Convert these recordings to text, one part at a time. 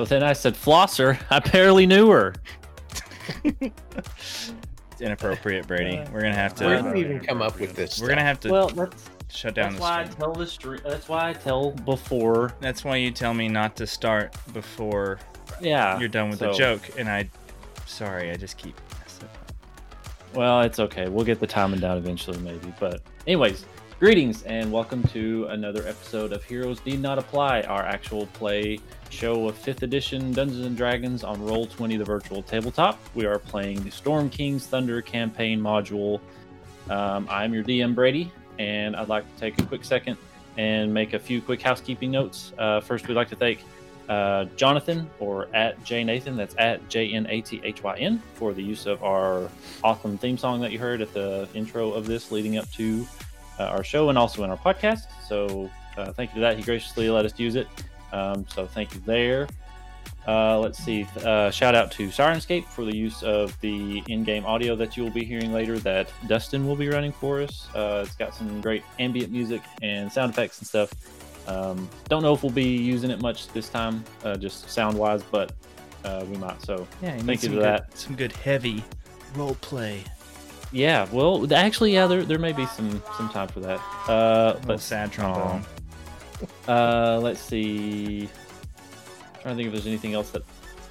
So then I said, Flosser. I barely knew her. It's inappropriate, Brady. We're gonna have to. Where did we even come up with this? We're gonna have to Well, that's, shut down that's the why I tell the stream. That's why I tell before. That's why you tell me not to start before Yeah. you're done with the joke, and I. Sorry, I just keep. messing up. Well, it's okay. We'll get the timing down eventually, maybe. But, anyways, greetings and welcome to another episode of Heroes Need Not Apply, our actual play show of 5th edition Dungeons and Dragons on Roll20, the virtual tabletop. We are playing the Storm King's Thunder campaign module. Um, I'm your DM, Brady, and I'd like to take a quick second and make a few quick housekeeping notes. Uh, first, we'd like to thank uh, Jonathan or at J Nathan, that's at J N A T H Y N, for the use of our awesome theme song that you heard at the intro of this leading up to uh, our show and also in our podcast. So uh, thank you to that. He graciously let us use it. Um, so thank you there. Uh, let's see. Uh, shout out to Syrinscape for the use of the in-game audio that you will be hearing later. That Dustin will be running for us. Uh, it's got some great ambient music and sound effects and stuff. Um, don't know if we'll be using it much this time, uh, just sound-wise, but uh, we might. So Yeah, Thank you for good, that. Some good heavy role play. Yeah, well, actually, yeah, there, there may be some some time for that. Uh, But sad trombone. Uh, let's see. trying to think if there's anything else that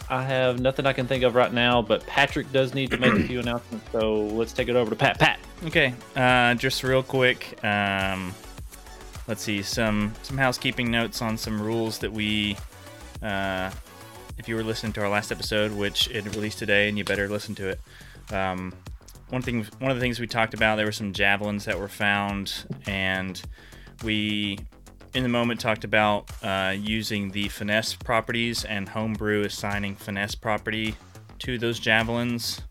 I have. Nothing I can think of right now. But Patrick does need to make a few announcements, so let's take it over to Pat. Pat. Okay, uh, just real quick. Um, let's see some some housekeeping notes on some rules that we. Uh, if you were listening to our last episode, which it released today, and you better listen to it. Um, one thing, one of the things we talked about, there were some javelins that were found, and we, in the moment, talked about uh, using the finesse properties and homebrew assigning finesse property to those javelins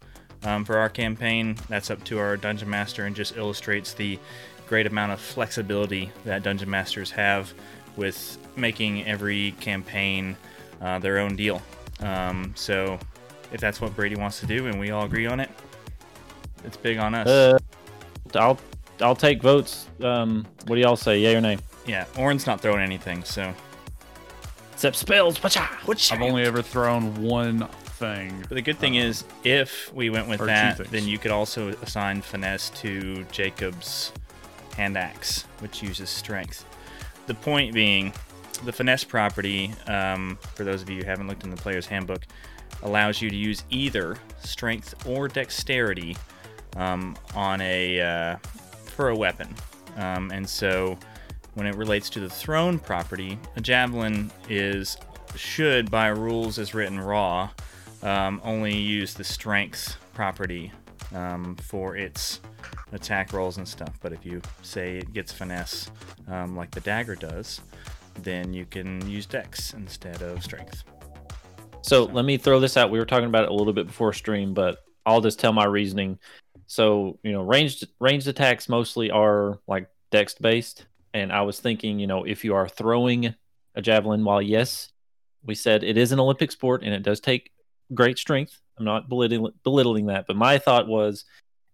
um, for our campaign. That's up to our dungeon master and just illustrates the great amount of flexibility that dungeon masters have with making every campaign uh, their own deal. Um, so, if that's what Brady wants to do and we all agree on it, it's big on us. Uh, I'll I'll take votes. Um, what do y'all say? Yay or nay? yeah, Orin's not throwing anything, so. Except spells. Pacha. I've only ever thrown one thing. But the good thing is, if we went with Or that, then you could also assign finesse to Jacob's hand axe, which uses strength. The point being, the finesse property, um, for those of you who haven't looked in the player's handbook, allows you to use either strength or dexterity um, on a uh, for a weapon. Um, and so, when it relates to the throne property, a javelin is should, by rules as written raw, um, only use the strength property um, for its attack rolls and stuff. But if you say it gets finesse, um, like the dagger does, then you can use dex instead of strength. So let me throw this out. We were talking about it a little bit before stream, but I'll just tell my reasoning. So you know, ranged ranged attacks mostly are like dex based, and I was thinking, you know, if you are throwing a javelin, while yes, we said it is an Olympic sport and it does take great strength. I'm not belittling, belittling that, but my thought was,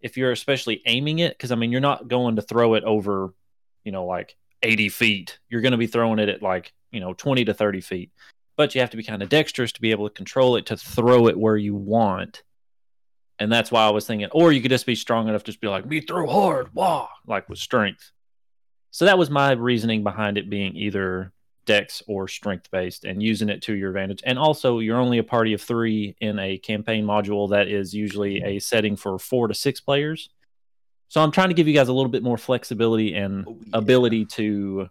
if you're especially aiming it, because I mean, you're not going to throw it over, you know, like 80 feet. You're going to be throwing it at like you know 20 to 30 feet but you have to be kind of dexterous to be able to control it to throw it where you want. And that's why I was thinking, or you could just be strong enough to just be like, me throw hard, wah, like with strength. So that was my reasoning behind it being either dex or strength based and using it to your advantage. And also, you're only a party of three in a campaign module that is usually a setting for four to six players. So I'm trying to give you guys a little bit more flexibility and oh, ability to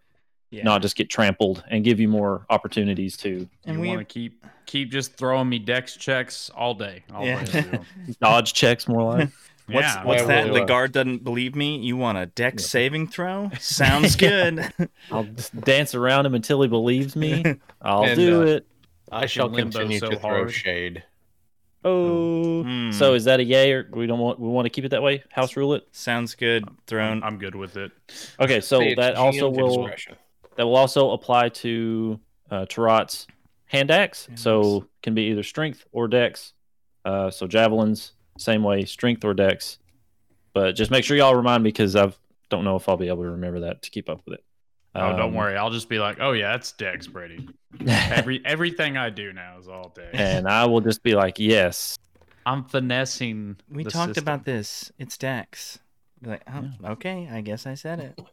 Yeah. not just get trampled and give you more opportunities to And you we- want to keep keep just throwing me dex checks all day. All Yeah. day. dodge checks more like What's, yeah. what's that? well, the guard doesn't believe me. You want a dex Yeah. saving throw? Sounds good. I'll just dance around him until he believes me. I'll And, do uh, it. I shall continue so to throw hard. shade. Oh, Hmm. so is that a yay or we don't want we want to keep it that way? House rule it. Sounds good. Throne. I'm good with it. Okay, so It's that also will discretion. That will also apply to uh, Tarot's hand axe. Hand So can be either strength or dex. Uh, so javelins, same way, strength or dex. But just make sure y'all remind me because I don't know if I'll be able to remember that to keep up with it. Oh, don't Um, worry. I'll just be like, oh yeah, that's Dex Brady. Every everything I do now is all Dex. and I will just be like, yes. I'm finessing. We the talked system. about this. It's dex. Be like, oh, okay, I guess I said it. All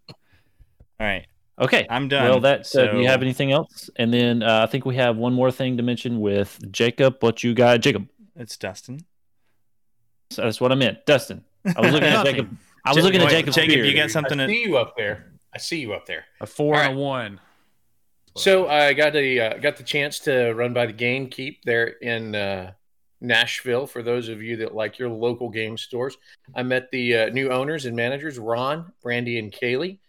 right, Okay. I'm done. Well, that uh, do you have anything else? And then uh, I think we have one more thing to mention with Jacob. What you got, Jacob? It's Dustin. So that's what I meant, Dustin. I was looking at Jacob. I was looking at Jacob. Jacob's Jacob, beard. you got I something to? see you up there. I see you up there. a four All and a one. So I got a uh, got the chance to run by the Game Keep there in uh, Nashville. For those of you that like your local game stores, I met the uh, new owners and managers, Ron, Brandy, and Kaylee.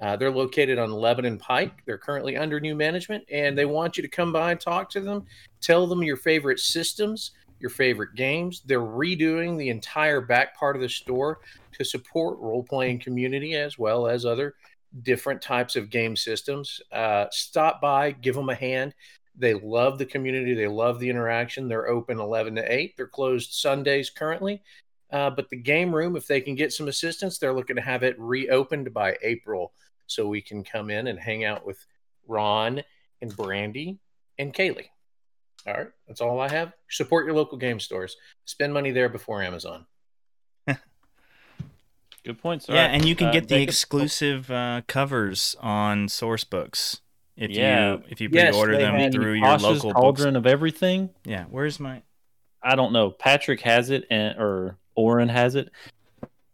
Uh, they're located on Lebanon Pike. They're currently under new management, and they want you to come by and talk to them. Tell them your favorite systems, your favorite games. They're redoing the entire back part of the store to support role playing community as well as other different types of game systems. Uh, stop by, give them a hand. They love the community. They love the interaction. They're open 11 to 8. They're closed Sundays currently. Uh, but the game room, if they can get some assistance, they're looking to have it reopened by April so we can come in and hang out with Ron and Brandy and Kaylee. All right, that's all I have. Support your local game stores. Spend money there before Amazon. Good points. Yeah, and you can Uh, get the Jacob? exclusive uh, covers on source books if Yeah. you if you Yes, pre-order they them through your Tosh's local books. cauldron of everything. Yeah, where's my? I don't know. Patrick has it, and or Oren has it,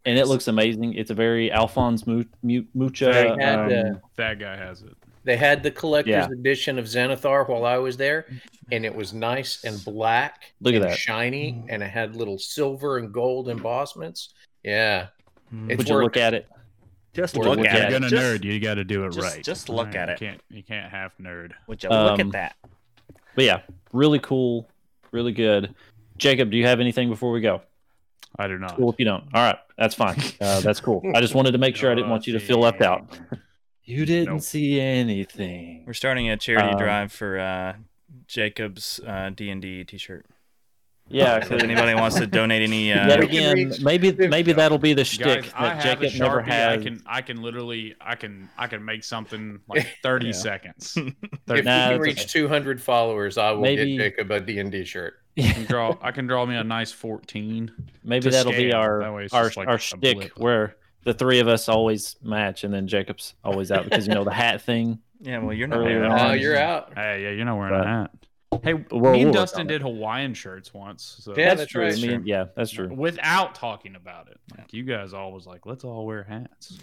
and it looks amazing. It's a very Alphonse Mu- Mu- Mucha. They had, um, uh, That guy has it. They had the collector's Yeah. edition of Xanathar while I was there, and it was nice and black. Look at and that. shiny, and it had little silver and gold embossments. Yeah, Hmm. It's would you worth look at it? Just look look at If it. you're gonna Just, nerd, you got to do it just- right. just look at it. You it. Can't you can't half nerd. would you look Um, at that? But yeah, really cool, really good. Jacob, do you have anything before we go? I do not. Cool if you don't. All right, that's fine. Uh, that's cool. I just wanted to make sure I didn't want you to feel left out. You didn't Nope. see anything. We're starting a charity um, drive for uh, Jacob's uh, D and D T-shirt. Yeah, So if anybody wants to donate any, yet uh, We can again, maybe maybe that'll be the shtick Guys, I that have a Jacob never Sharpie. I can I can literally I can I can make something like 30 Yeah. seconds. if Nah, you can reach okay. 200 followers, I will Maybe- get Jacob a D&D shirt. I can draw I can draw me a nice 14. Maybe that'll be our That our just like our a shtick blip. where the three of us always match, and then Jacob's always out because you know the hat thing. yeah, well, you're not. Earlier there. on. Oh, you're out. Hey, yeah, you're not wearing But- a hat. Hey, We'll- me we'll and Dustin did Hawaiian shirts once. So Yeah, that's, that's true. right. I yeah, that's true. without talking about it. Like you guys always like, let's all wear hats.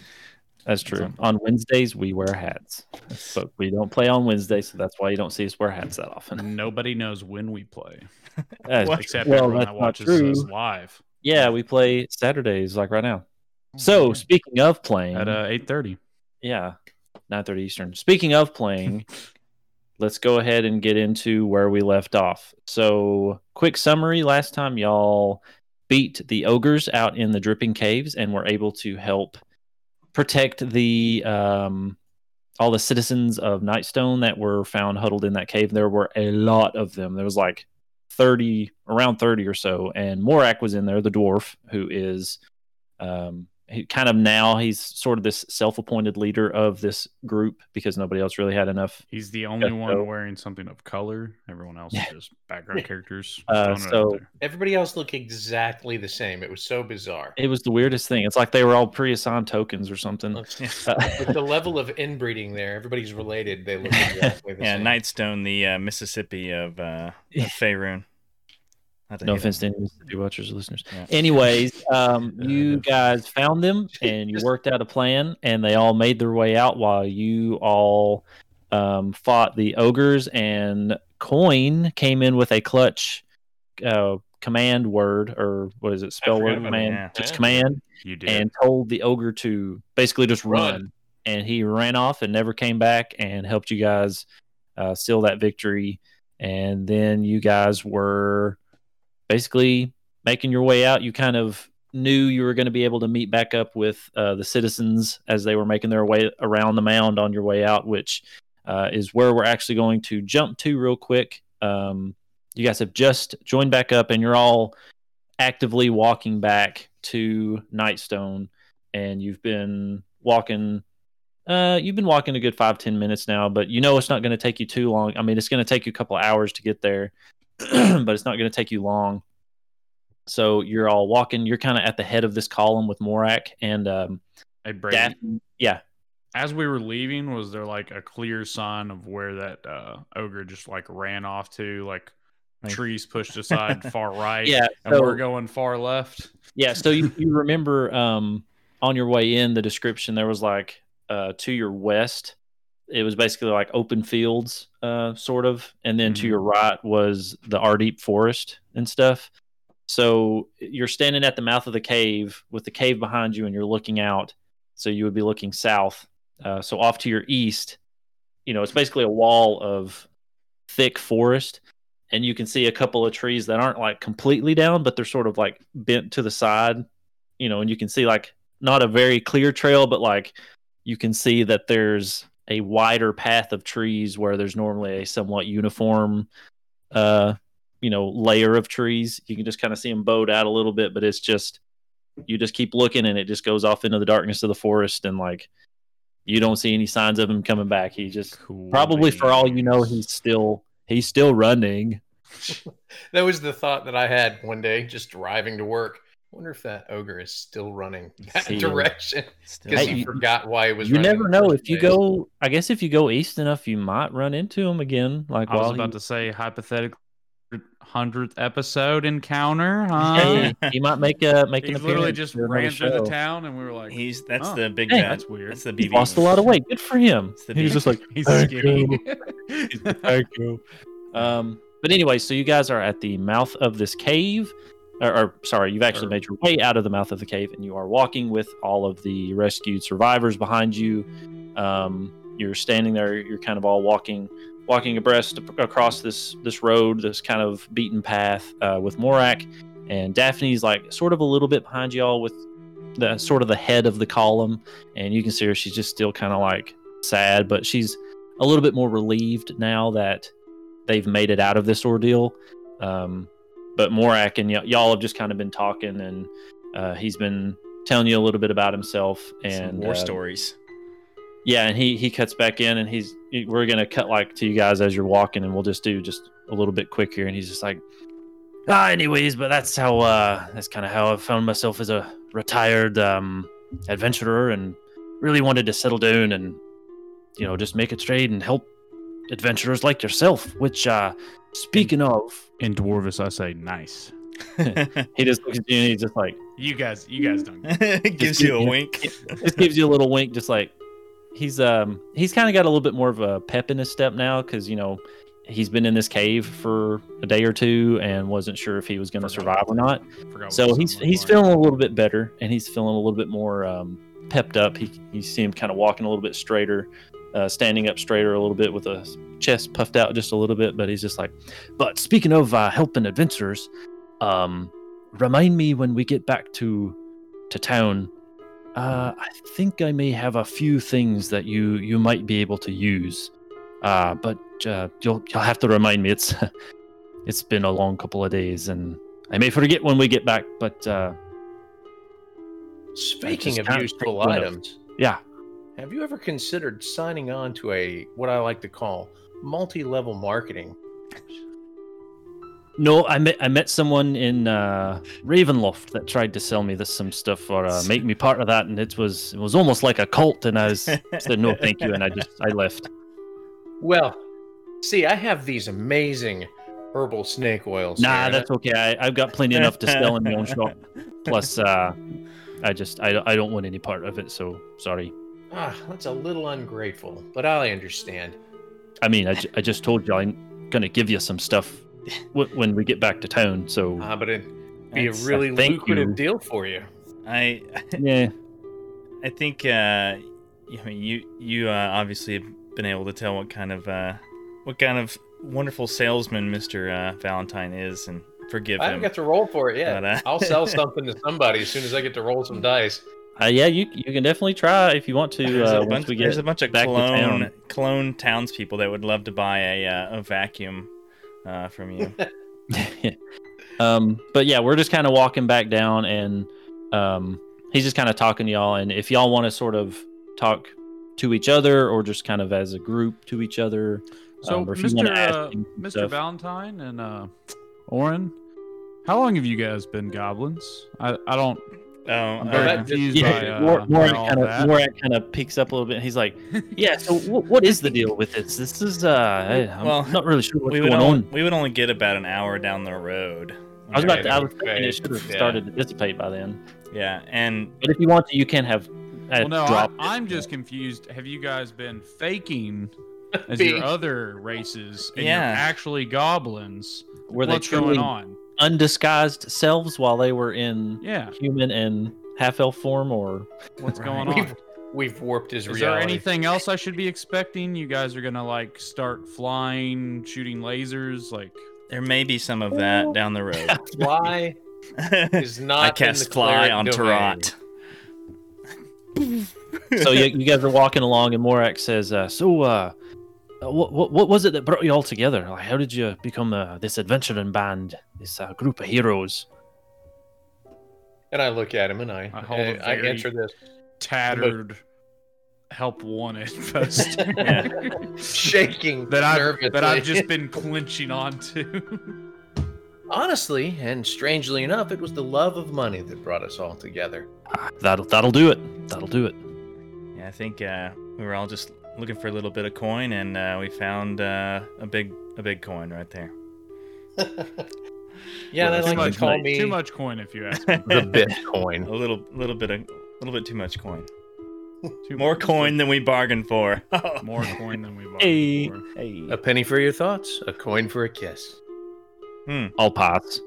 That's true. On Wednesdays we wear hats, but we don't play on Wednesdays, so that's why you don't see us wear hats that often. Nobody knows when we play except well, everyone that watches true. us live Yeah, we play Saturdays like right now. So speaking of playing, at uh, 8:30. yeah, nine thirty Eastern. Speaking of playing, let's go ahead and get into where we left off. So, quick summary: last time y'all beat the ogres out in the dripping caves and were able to help protect the um, all the citizens of Nightstone that were found huddled in that cave. There were a lot of them. There was like thirty, around thirty or so, and Morak was in there, the dwarf who is um, he kind of now he's sort of this self-appointed leader of this group because nobody else really had enough. He's the only one so- wearing something of color. Everyone else Yeah. is just background characters. Uh, Throwing it out so- Everybody else looked exactly the same. It was so bizarre. It was the weirdest thing. It's like they were all pre-assigned tokens or something. With Uh, the level of inbreeding there, everybody's related. They look exactly the Yeah, same. Nightstone, the uh, Mississippi of, uh, of Faerun. No offense to any Mississippi Watchers or listeners. Yeah. Anyways, um, you guys found them and you worked out a plan, and they all made their way out while you all um, fought the ogres. And Coin came in with a clutch uh, command word, or what is it? Spell word command. that. Just command. You did. and told the ogre to basically just run. Run. And he ran off and never came back and helped you guys uh, seal that victory. And then you guys were basically making your way out. You kind of knew you were going to be able to meet back up with uh, the citizens as they were making their way around the mound on your way out, which uh, is where we're actually going to jump to real quick. Um, you guys have just joined back up and you're all actively walking back to Nightstone, and you've been walking Uh, you've been walking a good five ten minutes now, but you know it's not going to take you too long. I mean, it's going to take you a couple hours to get there, but it's not going to take you long. So you're all walking. You're kind of at the head of this column with Morak and um, Hey Brady, Daphne. Yeah, as we were leaving, was there like a clear sign of where that uh, ogre just like ran off to? Like Like- trees pushed aside far right, yeah. and so- we're going far left. Yeah, so you, you remember um, on your way in the description there was like uh, to your west, it was basically like open fields, uh, sort of, and then to Mhm. your right was the Ardeep forest and stuff. So you're standing at the mouth of the cave with the cave behind you, and you're looking out. So you would be looking south. Uh, so off to your east, you know, it's basically a wall of thick forest and you can see a couple of trees that aren't like completely down, but they're sort of like bent to the side, you know, and you can see like not a very clear trail, but like you can see that there's a wider path of trees where there's normally a somewhat uniform, uh, you know, layer of trees. You can just kind of see them bowed out a little bit, but it's just you just keep looking and it just goes off into the darkness of the forest and like you don't see any signs of him coming back. He just Cool. probably for all you know he's still he's still running. That was the thought that I had one day, just driving to work. Wonder if that ogre is still running that See, direction because he you- forgot why it was. you running never know if you place. go i guess if you go east enough you might run into him again like I was about he, to say hypothetical hundredth episode encounter. Huh? hey, he might make a make an He literally appearance just ran through the town, and we were like, he's that's Oh, the big hey, that's weird. That's the he BB. lost a lot of weight good for him It's the he was just like he's "Thank skinny. you." thank you um but anyway so you guys are at the mouth of this cave or, or sorry you've actually made your way out of the mouth of the cave and you are walking with all of the rescued survivors behind you. Um you're standing there you're kind of all walking walking abreast across this this road this kind of beaten path uh, with morak. And daphne's like sort of a little bit behind y'all with the sort of the head of the column. And you can see her she's just still kind of like sad but she's a little bit more relieved now that they've made it out of this ordeal. Um, but morak and y- y'all have just kind of been talking and uh, he's been telling you a little bit about himself Some and war uh, stories. yeah, and he he cuts back in, and he's we're gonna cut like to you guys as you're walking, and we'll just do just a little bit quick here, and he's just like, ah, anyways, but that's how uh that's kind of how I found myself as a retired um adventurer, and really wanted to settle down and you know just make it straight and help adventurers like yourself. Which uh speaking of, In Dwarvis, I say nice. he just looks at you and he's just like You guys, you guys don't. Gives you a Yeah. wink. just gives you a little wink, just like he's um he's kind of got a little bit more of a pep in his step now because you know he's been in this cave for a day or two and wasn't sure if he was going to survive or not. So he's he's for. feeling a little bit better and he's feeling a little bit more um, pepped up. He you see him kind of walking a little bit straighter, uh, standing up straighter a little bit with a chest puffed out just a little bit. But he's just like, but speaking of uh, helping adventurers, um, remind me when we get back to to town. Uh, I think I may have a few things that you you might be able to use. Uh, but uh, you'll you'll have to remind me. It's it's been a long couple of days, and I may forget when we get back. But uh, Speaking of useful items, yeah, have you ever considered signing on to a what I like to call multi-level marketing? no, I met I met someone in uh, Ravenloft that tried to sell me this some stuff or uh, make me part of that, and it was it was almost like a cult. And I was said no, thank you, and I just I left. Well, see, I have these amazing herbal snake oils. Nah, here, that's okay. I, I've got plenty enough to sell in my own shop. Plus, uh, I just I, I don't want any part of it. So sorry. I- ah, that's a little ungrateful, but I understand. I mean, I, just told you I'm gonna give you some stuff w- when we get back to town. So Ah, but it'd be a really thank lucrative you. deal for you. I yeah, I think uh, I mean you you uh, obviously have been able to tell what kind of uh, what kind of wonderful salesman Mister uh, Valentine is, and forgive me. I haven't him. got to roll for it yet. But, uh, I'll sell something to somebody as soon as I get to roll some dice. Uh, yeah. You you can definitely try if you want to. There's, Uh, a once bunch, we there's a bunch of back to clone town. clone townspeople that would love to buy a uh, a vacuum uh, from you. um, but yeah, we're just kind of walking back down, and um, he's just kind of talking to y'all. And if y'all want to sort of talk to each other or just kind of as a group to each other. So, Um, or if you Mr. ask Uh, Mr. stuff. Valentine and uh, Oren, how long have you guys been goblins? I, I don't. Oh, I'm uh, very that- confused Yeah, by, uh, Mor- by kind of that. Morak kind of peeks up a little bit. He's like, "Yeah, so wh- what is the deal with this? This is uh, I- I'm Well, not really sure what's we would going only, on." we would only get about an hour down the road. I was about to, I was thinking it should have yeah. started to dissipate by then. Yeah, and But if you want to, you can have uh, Well, no, I, drop. I'm just confused. Have you guys been faking as your other races and Yeah. you're actually goblins? were they What's truly going on? Undisguised selves while they were in Yeah, human and half elf form, or what's Right. going on? We've, we've warped his Is there anything else I should be expecting? You guys are gonna like start flying, shooting lasers, like there may be some of that down the road. Fly is not. I in cast the fly on domain. Tarot. so you, you guys are walking along, and Morak says, uh, "So, uh, what, what what was it that brought you all together? Like, how did you become uh, this adventuring band, this uh, group of heroes?" And I look at him and I I hold a I, I very- answer this, tattered help wanted poster shaking that I've nervously. that I've just been clinching onto. honestly and strangely enough, it was the love of money that brought us all together. Ah, That'll that'll do it. That'll do it. Yeah, I think uh, we were all just looking for a little bit of coin, and uh, we found uh, a big a big coin right there. Yeah, and Well, they too like much to call money. me Too much coin, if you ask me. the Bitcoin. a Bitcoin. little little bit of a little bit too much coin. Too More just a- coin than we bargained for. More coin than we bargained Hey. for. Hey. A penny for your thoughts, a coin for a kiss. Hmm. I'll pass.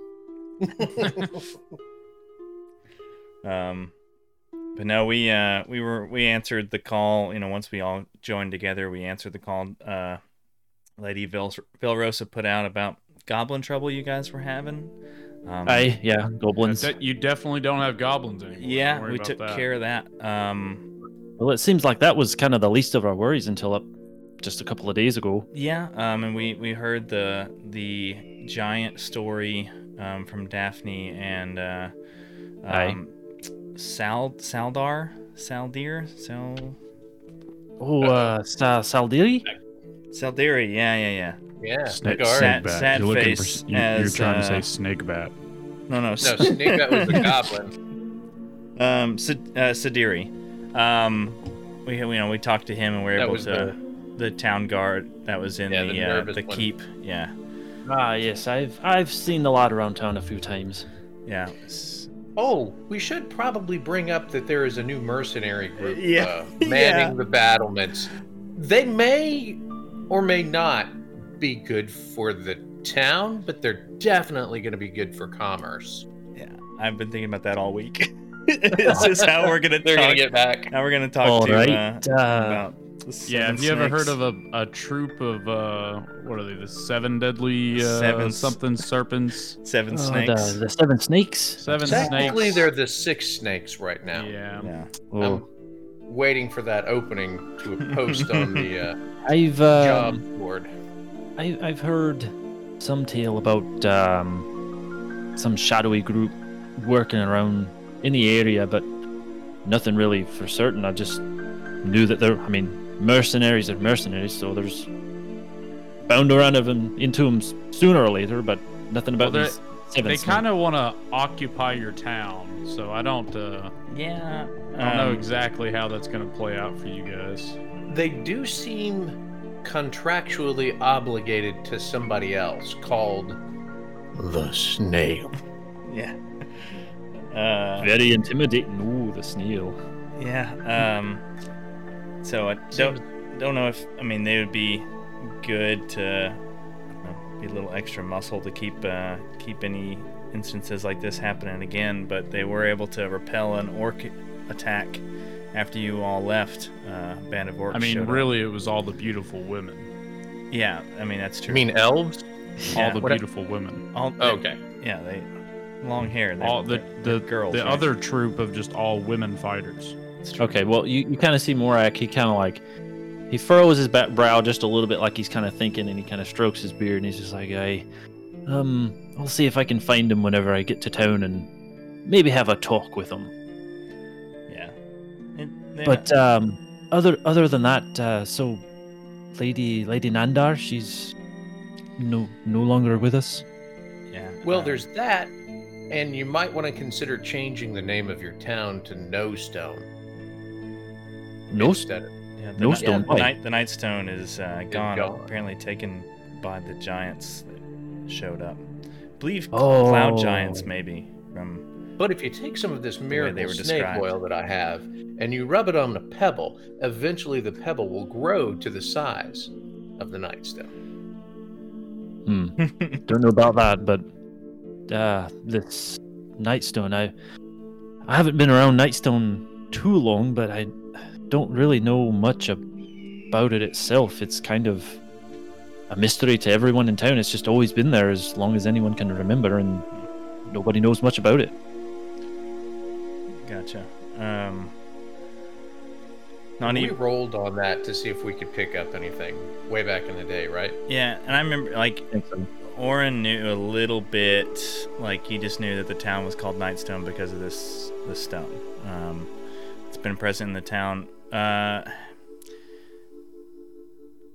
Um, but no, we uh we were we answered the call. You know, once we all joined together, we answered the call. Uh, Lady Vil- Vilrosa put out about goblin trouble you guys were having. Um, Aye, yeah, goblins. De- you definitely don't have goblins anymore. yeah, we took that. care of that. Um, Well, it seems like that was kind of the least of our worries until up just a couple of days ago. yeah, um, and we we heard the the giant story um, from Daphne and uh, Aye. Sal Saldar Saldir Sal Oh, uh, Sa- Saldiri? Saldiri. Yeah, yeah, yeah. Yeah, Snake, Sad- bat. sad you're looking face for. You, you're as, trying to uh, say snake bat. No, no. No, Snake Bat was the goblin. um, Sid- uh, Sadiri. Um, we you know we talked to him and we were That able was to the... town guard that was in Yeah, the the uh, the keep. Yeah, Ah, yes, I've I've seen the lot around town a few times. yeah. S- Oh, we should probably bring up that there is a new mercenary group Yeah. uh, manning Yeah. the battlements. They may or may not be good for the town, but they're definitely going to be good for commerce. Yeah, I've been thinking about that all week. this is how we're gonna They're talk. going to get back. Now we're gonna talk All to right. uh, uh, about the Yeah, have you ever heard of a, a troop of uh what are they? The seven deadly uh, Seven something serpents. seven uh, snakes? the, the seven snakes. Seven Technically, snakes. they're the six snakes right now. Yeah. Yeah, Oh, I'm waiting for that opening to post on the uh, I've job um, board. I, I've heard some tale about um, some shadowy group working around in the area, but nothing really for certain. I just knew that there. I mean, mercenaries are mercenaries, so there's bound to run of 'em into them sooner or later. But nothing about Well, these seven. They kind of want to occupy your town, so I don't uh yeah. I don't know um, exactly how that's gonna play out for you guys. They do seem contractually obligated to somebody else called the snail. Yeah. Uh, very intimidating. Ooh, the snail. Yeah. Um. So I don't don't know if I mean they would be good to you know, be a little extra muscle to keep uh, keep any instances like this happening again. But they were able to repel an orc attack after you all left. Uh, band of orcs. I mean, showed up. really, it was all the beautiful women. Yeah. I mean that's true. I mean elves? Yeah. All the What- beautiful women. all Okay. Yeah. They long hair. They're, All the they're the girls. the right? other troop of just all women fighters. It's true. Okay, well, you, you kind of see Morak. He kind of like he furrows his back brow just a little bit, like he's kind of thinking, and he kind of strokes his beard, and he's just like, "I, um, I'll see if I can find him whenever I get to town, and maybe have a talk with him." Yeah. And they're But um, other other than that, uh, so Lady Lady Nandar, she's no no longer with us. Yeah. Well, uh, there's that, and you might want to consider changing the name of your town to No Stone. No, instead of yeah, the no Ni- stone The, pipe. night, the night stone is uh, gone, gone. Apparently taken by the giants that showed up. I believe Oh. cloud giants, maybe from. But if you take some of this way miracle were snake described. oil that I have and you rub it on a pebble, eventually the pebble will grow to the size of the nightstone. hmm, don't know about that, but uh, this Nightstone, I I haven't been around Nightstone too long, but I don't really know much about it itself. It's kind of a mystery to everyone in town. It's just always been there as long as anyone can remember, and nobody knows much about it. Gotcha. Um, not we even. rolled on that to see if we could pick up anything way back in the day, right? Yeah, and I remember like I so. Oren knew a little bit. Like he just knew that the town was called Nightstone because of this this stone. Um, it's been present in the town. Uh,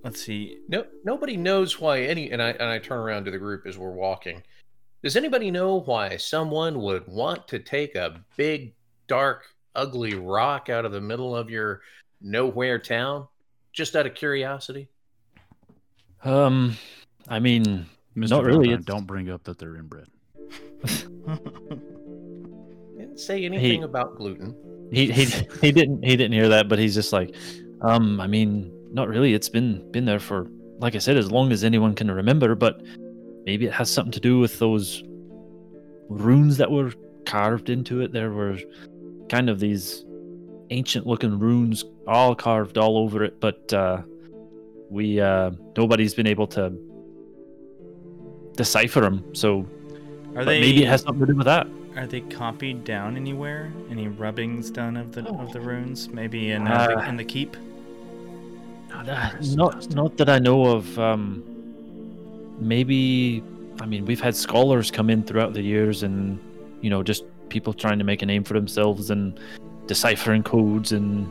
let's see. No, nobody knows why any. And I and I turn around to the group as we're walking. Does anybody know why someone would want to take a big, dark, ugly rock out of the middle of your nowhere town? Just out of curiosity. Um, I mean, Mr. Not really, Valentine, Don't bring up that they're inbred. Didn't say anything about gluten. He he he didn't he didn't hear that, but he's just like, um, I mean, not really. It's been been there for, like I said, as long as anyone can remember. But maybe it has something to do with those runes that were carved into it. There were kind of these ancient-looking runes, all carved all over it. But uh, we uh, nobody's been able to decipher them. So Are they? maybe it has something to do with that. Are they copied down anywhere? Any rubbings done of the of the runes? Maybe in uh, Uh, the, in the keep. Uh, not not that I know of. Um, maybe I mean we've had scholars come in throughout the years, and you know just people trying to make a name for themselves and deciphering codes and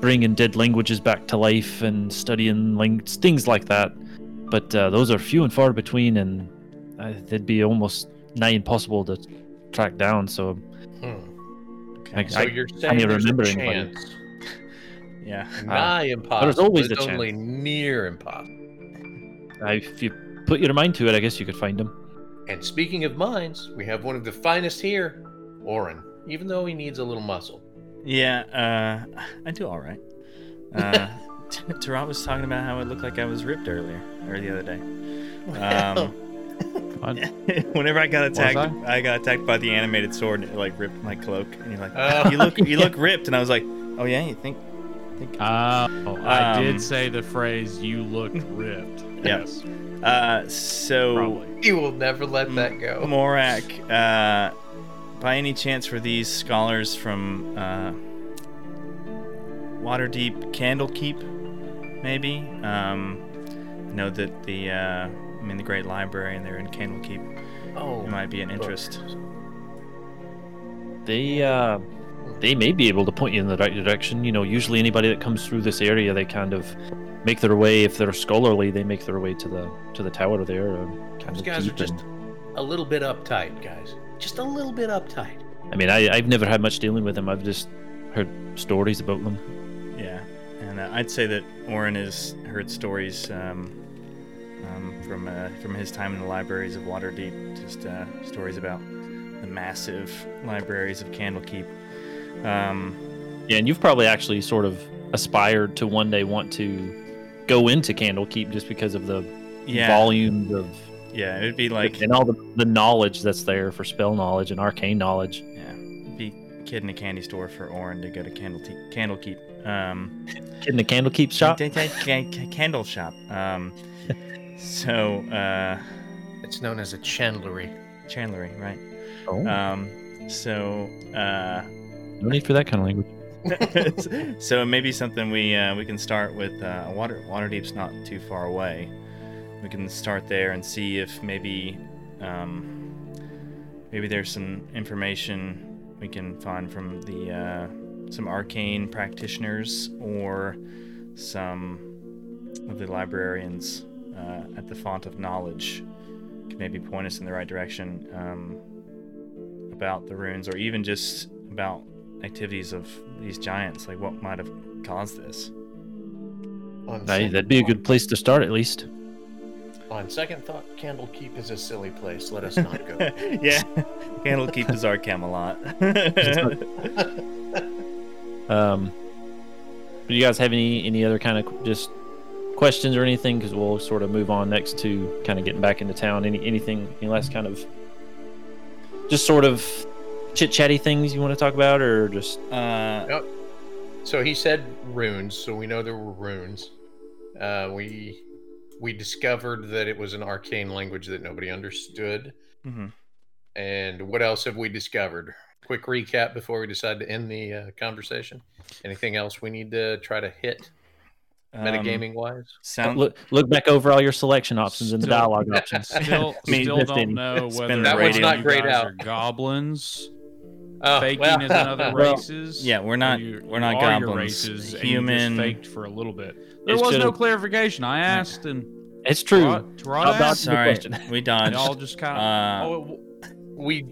bringing dead languages back to life and studying ling- things like that. But uh, those are few and far between, and uh, they'd be almost nigh impossible to track down. So Hmm. Okay. I- So you're saying even there's remember a anybody. chance. yeah. Nigh impossible. There's always but a it's only chance. near impossible. uh, if you put your mind to it, I guess you could find them. And speaking of minds, we have one of the finest here, Oren. Even though he needs a little muscle. Yeah, uh, I do all right. Uh, Tarot was talking about how it looked like I was ripped earlier, or the other day. Um, What? whenever I got attacked, I? I? got attacked by the animated sword, and it like ripped my cloak. And you're like, Oh, you look, you look ripped, and I was like, oh yeah, you think? think Uh, oh, I Um, did say the phrase "you look ripped." Yeah. Yes, uh, so probably. he will never let that go. Morak, uh, by any chance, were these scholars from uh, Waterdeep Candlekeep? Maybe. Um, I know that the uh, I'm in the Great Library, and they're in Candlekeep. Oh, It might be an interest. they uh they may be able to point you in the right direction you know usually anybody that comes through this area they kind of make their way if they're scholarly they make their way to the to the tower there uh, kind those of guys are just and- a little bit uptight, guys. Just a little bit uptight. i mean I, i've never had much dealing with them i've just heard stories about them Yeah, and uh, I'd say that Oren has heard stories um, um, from uh, from his time in the libraries of Waterdeep. Just uh, stories about the massive libraries of Candlekeep. Um, yeah and you've probably actually sort of aspired to one day want to go into candlekeep just because of the yeah, volumes of yeah, it would be like and all the, the knowledge that's there for spell knowledge and arcane knowledge yeah, be kid in a candy store for Oren to go to Candlekeep. Candlekeep. Um, kid in the candlekeep shop candle shop. Um, so uh, It's known as a chandlery. chandlery, right? oh, Um, so. Uh, no need for that kind of language so maybe something we uh, we can start with uh, water Waterdeep's not too far away. We can start there and see if maybe um, maybe there's some information we can find from the uh, some arcane practitioners or some of the librarians uh, at the font of knowledge can maybe point us in the right direction um, about the runes or even just about activities of these giants like what might have caused this On, Hey, that'd be a good place to start at least. on second thought, Candlekeep is a silly place. Let us not go. yeah candlekeep is our camelot Um, do you guys have any any other kind of just questions or anything? Because we'll sort of move on next to kind of getting back into town. Any anything, any last kind of just sort of chit chatty things you want to talk about, or just uh, So he said runes, so we know there were runes. Uh, we we discovered that it was an arcane language that nobody understood. mhm. And what else have we discovered? Quick recap before we decide to end the uh, conversation. Anything else we need to try to hit Um, metagaming wise? sound look look back over all your selection options and the Still- dialogue options. Still, I mean, still don't know whether That one's not grayed guys out. are goblins. Oh, faking well, is another Well, races. yeah, we're not- you- we're not you are your goblins. races, and Human- you just faked for a little bit. There It's was no clarification. I asked, and It's true. Tarot- Tarot How about asked, the sorry question. we and dodged y'all just kind of. Uh, oh, we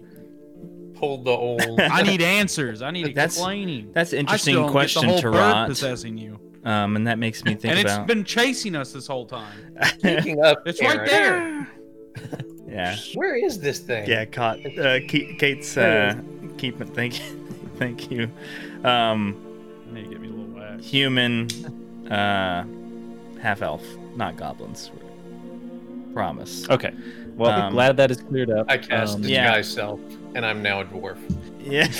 pulled the old. I need answers. I need That's- explaining. that's an I still interesting don't question get to whole possessing you, um and that makes me think and it's about been chasing us this whole time. Speaking of, It's right there. yeah Where is this thing? yeah caught uh Ke- kate's uh keep it thank you thank you um I need to get me a little wax. human uh half elf not goblins promise Okay. Well, Um, glad that is cleared up. I cast Um, disguise yeah. self, and I'm now a dwarf. yeah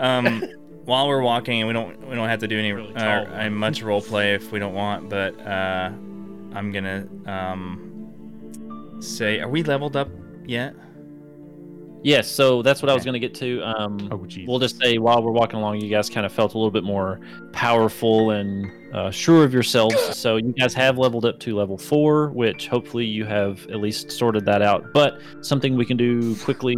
um while we're walking and we don't we don't have to do any Really uh, tall uh, one. much role play if we don't want but uh i'm gonna um say are we leveled up yet Yes, so that's what I was going to get to. Um, Oh, we'll just say while we're walking along, you guys kind of felt a little bit more powerful and uh, sure of yourselves. So you guys have leveled up to level four, which hopefully you have at least sorted that out. But something we can do quickly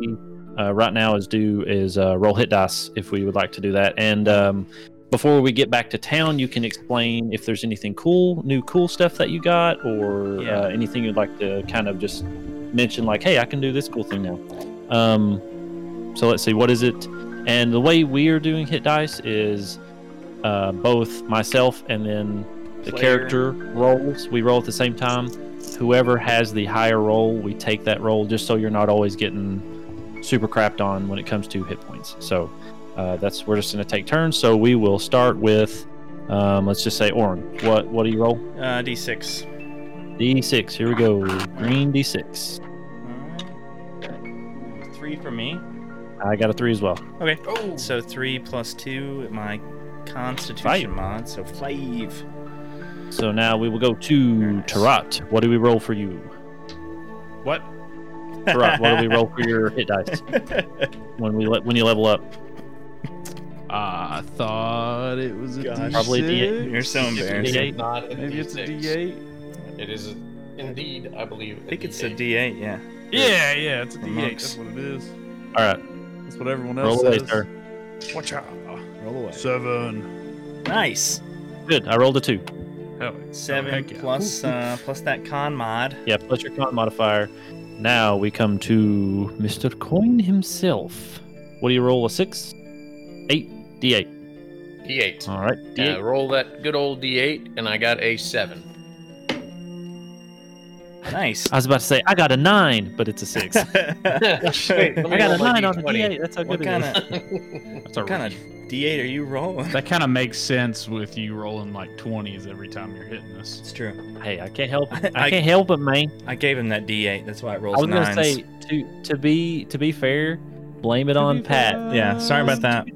uh, right now is do is uh, roll hit dice if we would like to do that. And um, before we get back to town, you can explain if there's anything cool, new cool stuff that you got, or Yeah. uh, anything you'd like to kind of just mention, like, hey, I can do this cool thing now. Um, so let's see, what is it? And the way we are doing hit dice is uh, both myself and then the Player. character rolls. We roll at the same time. Whoever has the higher roll, we take that roll just so you're not always getting super crapped on when it comes to hit points. So uh, that's we're just going to take turns. So we will start with, um, let's just say Orin. What what do you roll? uh d6 D6. Here we go. Green D6. Alright. Three for me. I got a three as well. Okay. Oh, So three plus two, my Constitution mod. So five. So now we will go to Nice. Tarat. What do we roll for you? what? Tarat, what do we roll for your hit dice when we let when you level up? I thought it was a Gosh. Probably D6. D8. You're so It's a embarrassing. D8. not a Maybe it's a D6. D8. It is indeed, I believe. I think it's a D8. Yeah. Yeah, yeah, it's a The D8. monks. That's what it is. All right, That's what everyone else roll away, says. sir. Watch out. Roll away. Seven. Nice. Good. I rolled a two. Hell, yeah. Seven heck yeah. plus uh, plus that con mod. Yeah, plus your con modifier. Now we come to Mr. Coin himself. What do you roll? A six, eight, D8. D8. All right, Yeah, D8. roll that good old D8, and I got a seven. Nice. I was about to say I got a nine, but it's a six. Wait, I got a roll my nine on the D20. D8. That's how what good it kinda, That's a what kind of D8 are you rolling? That kind of makes sense with you rolling like 20s every time you're hitting us. It's true. Hey, I can't help it. I- I can't help it, man. I gave him that D8. That's why it rolls. I rolls was gonna say to to be to be fair, blame it To on Pat. fair. Yeah, sorry about that.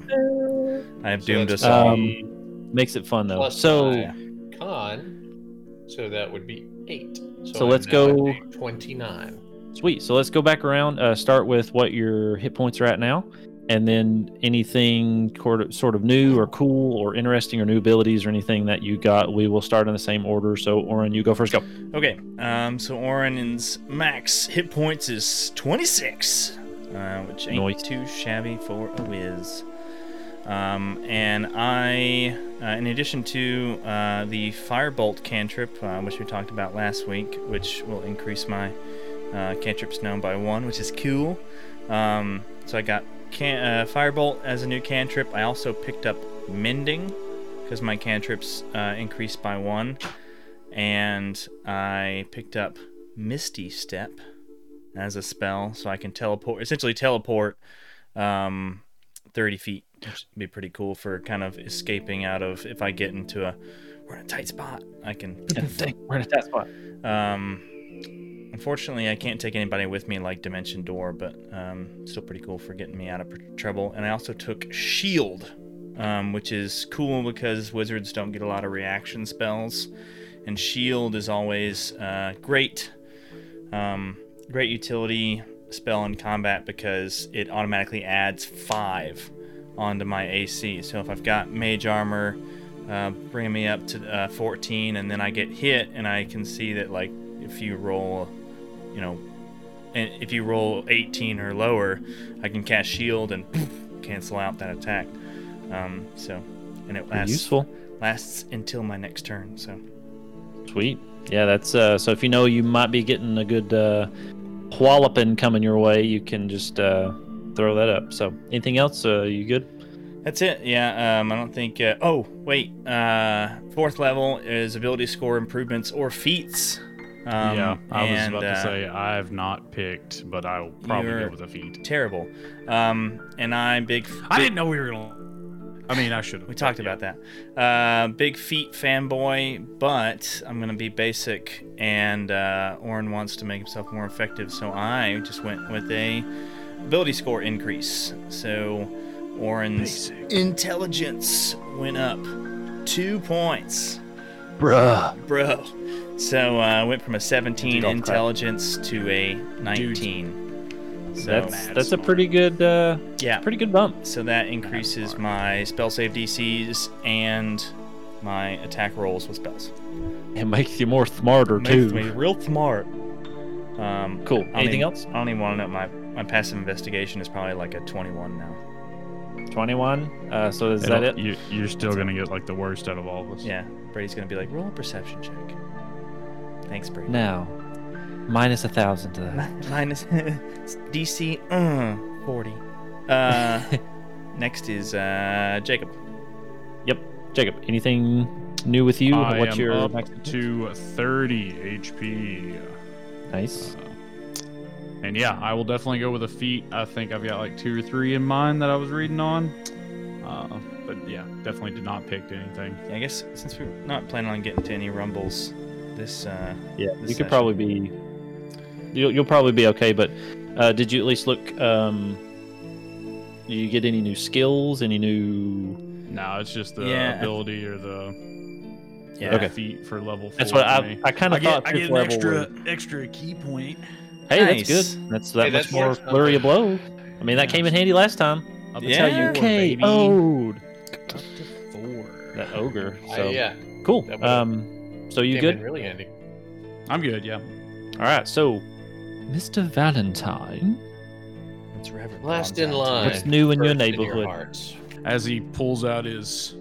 I have So doomed us all. Um, makes it fun though. Plus So con, so that would be eight. So I'm let's go- Twenty-nine. sweet. So let's go back around. Uh, start with what your hit points are at now, and then anything sort of, new or cool or interesting or new abilities or anything that you got. We will start in the same order. So Oren, you go first. Go. Okay, um, so Orin's max hit points is 26, uh, which ain't Nice. too shabby for a whiz. Um, and I, uh, in addition to uh, the Firebolt cantrip, uh, which we talked about last week, which will increase my uh, cantrips known by one, which is cool. Um, so I got can- uh, Firebolt as a new cantrip. I also picked up Mending because my cantrips uh, increased by one. And I picked up Misty Step as a spell, so I can teleport, essentially teleport um, 30 feet, which would be pretty cool for kind of escaping out of if I get into a we're in a tight spot. I can. Dang, we're in a tight spot. Um, unfortunately, I can't take anybody with me like Dimension Door, but um, still pretty cool for getting me out of pr- trouble. And I also took Shield, um, which is cool because wizards don't get a lot of reaction spells, and Shield is always uh, great, um, great utility spell in combat because it automatically adds five onto my AC. So if I've got Mage Armor. Uh, bringing me up to uh, 14, and then I get hit, and I can see that like if you roll, you know, and if you roll 18 or lower, I can cast shield and poof, cancel out that attack. Um, so, and it lasts Useful. lasts until my next turn. So, Sweet. Yeah, that's uh so if you know you might be getting a good uh walloping coming your way, you can just uh throw that up. So anything else? Uh you good? that's it. Yeah. Um, I don't think. Uh, oh, wait. Uh, fourth level is ability score improvements or feats. Um, yeah, I was about uh, to say I have not picked, but I will probably you're- go with a feat. terrible. Um, and I'm big. I didn't know we were gonna. I mean, I should have. We talked about that. Uh, big feet fanboy, but I'm gonna be basic, and uh, Orin wants to make himself more effective, so I just went with a ability score increase. So Orin's intelligence went up two points, Bruh. bro. So uh, went from a 17 Dude, all crap. intelligence to a 19. So That's that's a pretty good uh yeah, pretty good bump. So that increases my spell save DCs and my attack rolls with spells. It makes you more smarter Makes too. me real smart. Um, Cool. I don't Anything even- else? I don't even want to know. My my passive investigation is probably like a 21 now. 21. Uh so is that It'll- it? You, you're still gonna get like the worst out of all of us. Yeah, Brady's gonna be like, roll a perception check. Thanks, Brady. Now. Minus a thousand to that. Minus DC uh, 40. Uh, next is uh, Jacob. Yep. Jacob, anything new with you? I What's am your up max- to 30 HP. nice? Uh, and yeah, I will definitely go with a feat. I think I've got like two or three in mind that I was reading on. Uh, but yeah, definitely did not pick anything. Yeah, I guess since we're not planning on getting to any rumbles, this uh, Yeah, this you session. could probably be. You'll, you'll probably be okay. But uh, did you at least look? Um, do you get any new skills? Any new? No, it's just the Yeah, I- ability or the yeah. the Okay. feat for level four. That's what for I. I kind I of get, thought. I get an extra would- extra ki point. Hey, Nice. that's good. That's that Hey, much that's more worth flurry of something. blows. I mean, that came in handy last time. Up Yeah. to four, Okay, baby. owed Up to four. that ogre. I- So yeah, cool. Um, so you came good? in really handy. I'm good. Yeah. All right. So, Mr. Valentine, It's Reverend Last in Valentine. line. What's new in your first neighborhood? hearts. As he pulls out his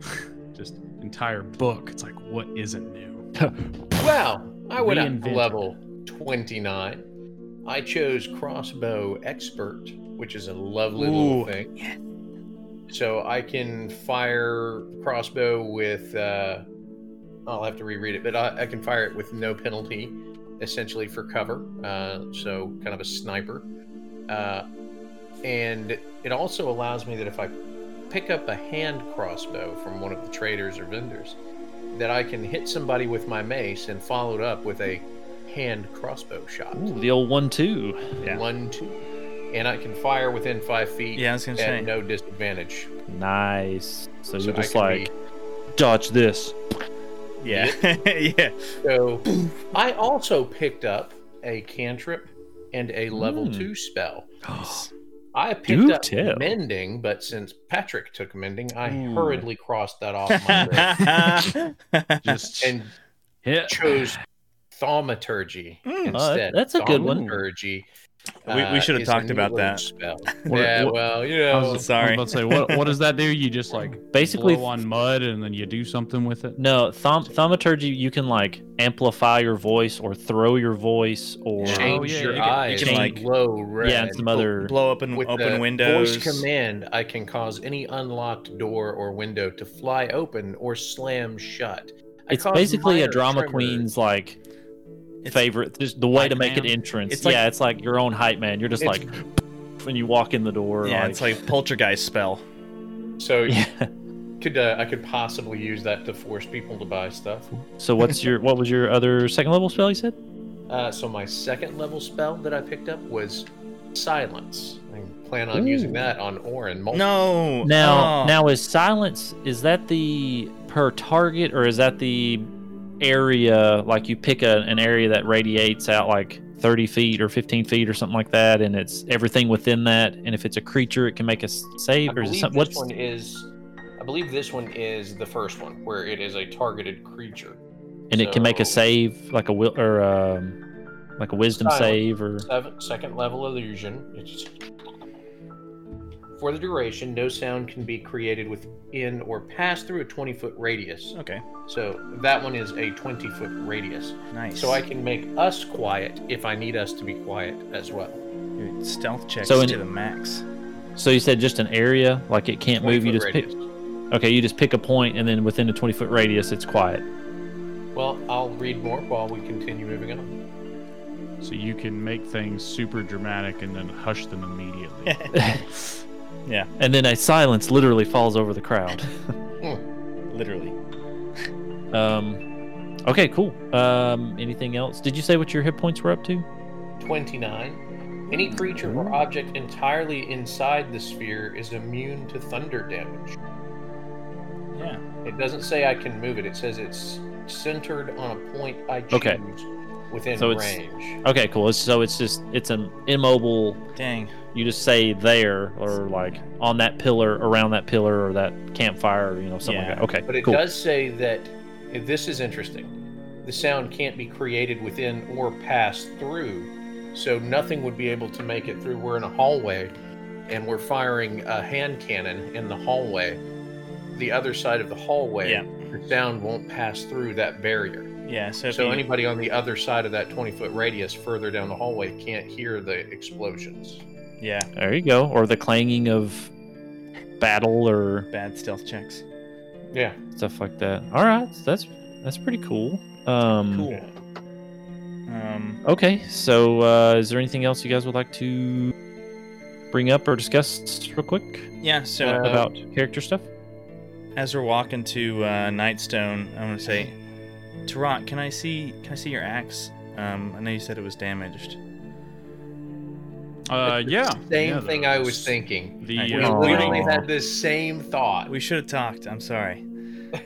just entire book, it's like, what isn't new? Wow, I went up to Reinvented. level 29. I chose crossbow expert, which is a lovely Ooh, little thing. So I can fire crossbow with. Uh, I'll have to reread it, but I, I can fire it with no penalty, essentially for cover. Uh, so kind of a sniper. Uh, and it also allows me that if I pick up a hand crossbow from one of the traders or vendors, that I can hit somebody with my mace and follow it up with a hand crossbow shot. Ooh, the old one-two. Yeah. One, two. And I can fire within five feet Yeah, I was gonna say. at no disadvantage. Nice. So, So you're just can like dodge this. Yeah, yeah. So I also picked up a cantrip and a level Hmm. two spell. I picked Do up tell. mending, but since Patrick took mending, I Ooh. hurriedly crossed that off my list Just and hit. chose thaumaturgy Mm. instead. Uh, that's a good one. Thaumaturgy We- we should have is talked about that. Spell. What- yeah, what- well, you I know, was, I was Sorry. about to say, what, what does that do? You just like Basically, blow on mud and then you do something with it. No, thum- thaumaturgy. You can like amplify your voice or throw your voice or change yeah, your you can- you eyes can, to like- glow red. yeah, and some other. Blow open With open the windows. voice command, I can cause any unlocked door or window to fly open or slam shut. I It's basically a drama tremors. queen's like It's- favorite. Just the way to make man? it entrance. It's like- yeah, it's like your own hype man. You're just like when you walk in the door. Yeah, like, it's like poltergeist spell. So yeah. could uh, I could possibly use that to force people to buy stuff. So what's your what was your other second level spell? You said. Uh, so my second level spell that I picked up was silence. I plan on using that on Orin. Mul- No. Now, oh. now is silence? Is that the per target, or is that the area? Like you pick a, an area that radiates out like thirty feet or fifteen feet or something like that, and it's everything within that. And if it's a creature, it can make a save, or is something? this What's one is. I believe this one is the first one where it is a targeted creature. and it can make a save, like a will or um, like a wisdom Silence. save, or Seven, second level illusion. It's for the duration, no sound can be created within or pass through a 20 foot radius. Okay. So that one is a 20 foot radius. Nice. So I can make us quiet if I need us to be quiet as well. Dude, stealth checks So in- to the max. so you said just an area, like it can't move. You foot just pick. Okay, you just pick a point, and then within a twenty foot radius, it's quiet. Well, I'll read more while we continue moving on. So you can make things super dramatic and then hush them immediately. Yeah, And then a silence literally falls over the crowd. literally. Um, okay, cool. Um, anything else? Did you say what your hit points were up to? 29. Any creature or object entirely inside the sphere is immune to thunder damage. Yeah. It doesn't say I can move it. It says it's centered on a point I choose Okay. within So it's- range. Okay, cool. So it's just it's an immobile. Dang. You just say there or like on that pillar, around that pillar, or that campfire, or, you know, something Yeah. like that. Okay, But it cool. does say that this is interesting. The sound can't be created within or passed through, so nothing would be able to make it through. We're in a hallway, and we're firing a hand cannon in the hallway. The other side of the hallway, Yeah. the sound won't pass through that barrier. Yeah. So, So you, anybody on the other side of that 20 foot radius further down the hallway can't hear the explosions. Yeah, There you go. Or the clanging of battle or bad stealth checks. Yeah. stuff like that. All right, that's that's pretty cool. Um, Cool. Um. Okay, so uh, is there anything else you guys would like to bring up or discuss real quick Yeah. So Uh, about character stuff? as we're walking to uh, Nightstone, I'm gonna say, Tarot, can I see? Can I see your axe? Um, I know you said it was damaged. Uh, yeah. Same yeah, thing I was thinking. The We We uh, literally Aw. had this same thought. We should have talked. I'm sorry.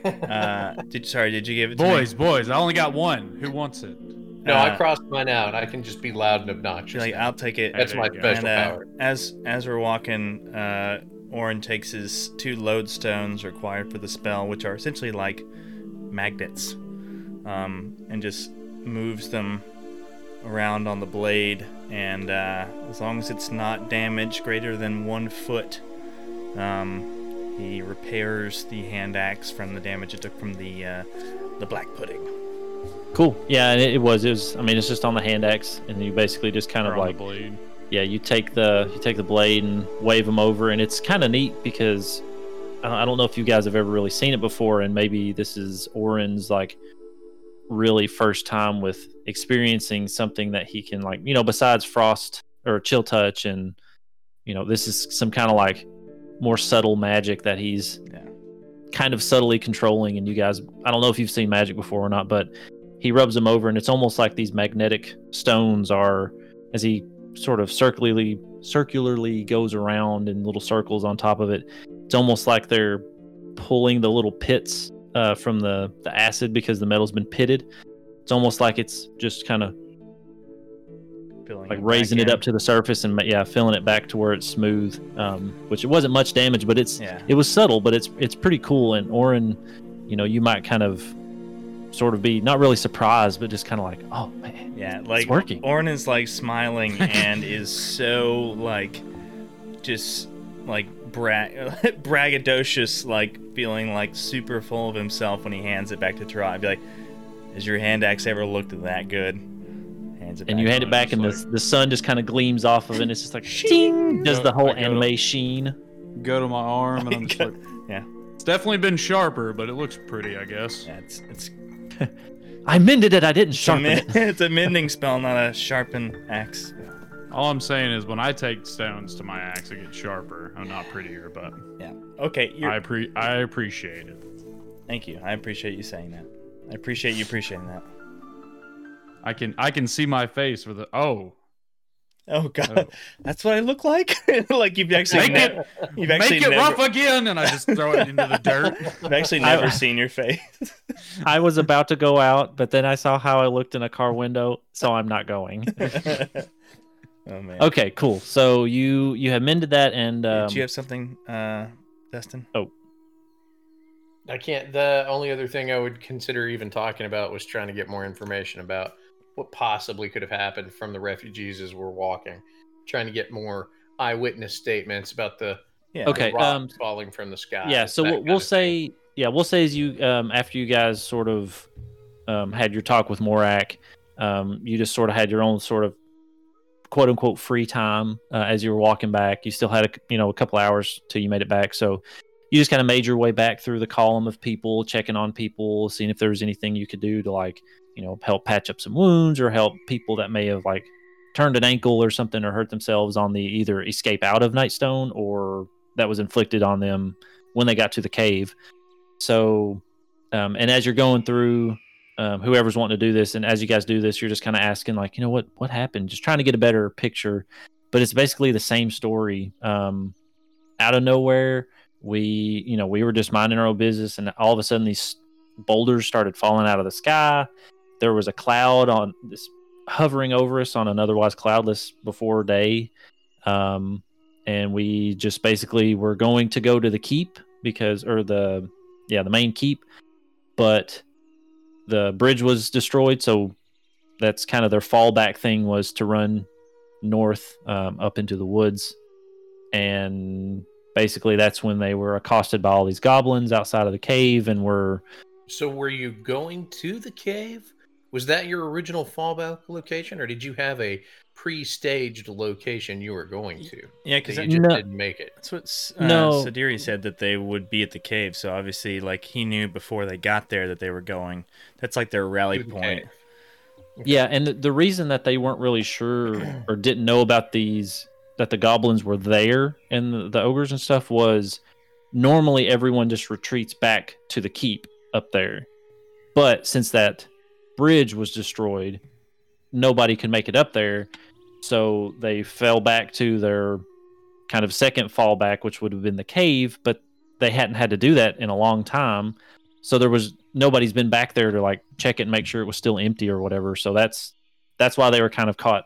Uh, did sorry? Did you give it to me? boys, boys. I only got one. Who wants it? no, I uh, crossed mine out. I can just be loud and obnoxious. Like. I'll take it. That's my you go. special And, uh, power. as as we're walking, uh, Orin takes his two lodestones required for the spell, which are essentially like magnets, um, and just moves them around on the blade. And uh, as long as it's not damage greater than one foot, um, he repairs the hand axe from the damage it took from the uh, the black pudding. Cool. Yeah, and it, it was. It was. I mean, it's just on the hand axe, and you basically just kind Or of like, blade. yeah, you take the you take the blade and wave them over, and it's kind of neat because I I don't know if you guys have ever really seen it before, and maybe this is Orin's like really first time with experiencing something that he can like, you know, besides frost or chill touch, and you know, this is some kind of like more subtle magic that he's Yeah. kind of subtly controlling. And you guys, I don't know if you've seen magic before or not, but he rubs them over, and it's almost like these magnetic stones are as he sort of circularly circularly goes around in little circles on top of it. It's almost like they're pulling the little pits uh, from the the acid because the metal's been pitted. It's almost like it's just kind of like back raising it in. up to the surface and yeah, filling it back to where it's smooth. Um, which it wasn't much damage, but it's Yeah. it was subtle, but it's it's pretty cool. And Orin, you know, you might kind of sort of be not really surprised, but just kind of like, oh man, Yeah, like working. Orn is like smiling and is so like just like bra- braggadocious, like feeling like super full of himself when he hands it back to Tarot. I'd be like, "Has your hand axe ever looked that good?" Hands it and you hand it back, and like, the the sun just kind of gleams off of it. and It's just like ding, does the whole I go to- anime sheen. Go to my arm, and I'm just like, yeah, it's definitely been sharper, but it looks pretty, I guess. yeah, it's it's I mended it. I didn't it's a, sharpen it. it's a mending spell, not a sharpen axe. All I'm saying is when I take stones to my axe, it gets sharper. I'm not prettier, but Yeah. Okay. You're, I pre- I appreciate it. thank you. I appreciate you saying that. I appreciate you appreciating that. I can I can see my face with the oh Oh God, Oh. that's what I look like. like you've actually Make ne- you've actually make it never, rough again, and I just throw it into the dirt. I've actually I- never seen your face. I was about to go out, but then I saw how I looked in a car window, so I'm not going. Oh man. Okay, cool. So you you have mended that, and um, Did you have something, uh, Dustin? Oh, I can't. The only other thing I would consider even talking about was trying to get more information about what possibly could have happened from the refugees as we're walking. Trying to get more eyewitness statements about the, Yeah. the Okay, rocks um, falling from the sky. yeah. So we'll, we'll of thing. say yeah we'll say as you um, after you guys sort of um, had your talk with Morak, um, you just sort of had your own sort of quote unquote free time uh, as you were walking back. You still had a you know a couple hours till you made it back, so you just kind of made your way back through the column of people, checking on people, seeing if there was anything you could do to like you know help patch up some wounds or help people that may have like turned an ankle or something or hurt themselves on the either escape out of Nightstone or that was inflicted on them when they got to the cave. So, um, and as you're going through, um, whoever's wanting to do this, and as you guys do this, you're just kind of asking, like, you know, what what happened? Just trying to get a better picture. But it's basically the same story. Um, out of nowhere, we, you know, we were just minding our own business, and all of a sudden, these boulders started falling out of the sky. There was a cloud on this hovering over us on an otherwise cloudless before day. Um, and we just basically were going to go to the keep because, or the, yeah, the main keep, but the bridge was destroyed. So that's kind of their fallback thing was to run north um, up into the woods. And basically, that's when they were accosted by all these goblins outside of the cave and were So were you going to the cave? Was that your original fallback location, or did you have a pre-staged location you were going to? Yeah, Because because you just No. didn't make it. that's what S- uh, No. Sadiri said that they would be at the cave. So obviously, like he knew before they got there that they were going. That's like their rally To the point. cave. Yeah, and the, the reason that they weren't really sure or didn't know about these that the goblins were there and the, the ogres and stuff was normally everyone just retreats back to the keep up there. But since that bridge was destroyed, nobody could make it up there. So they fell back to their kind of second fallback, which would have been the cave, but they hadn't had to do that in a long time. So there was nobody's been back there to like check it and make sure it was still empty or whatever. So that's that's why they were kind of caught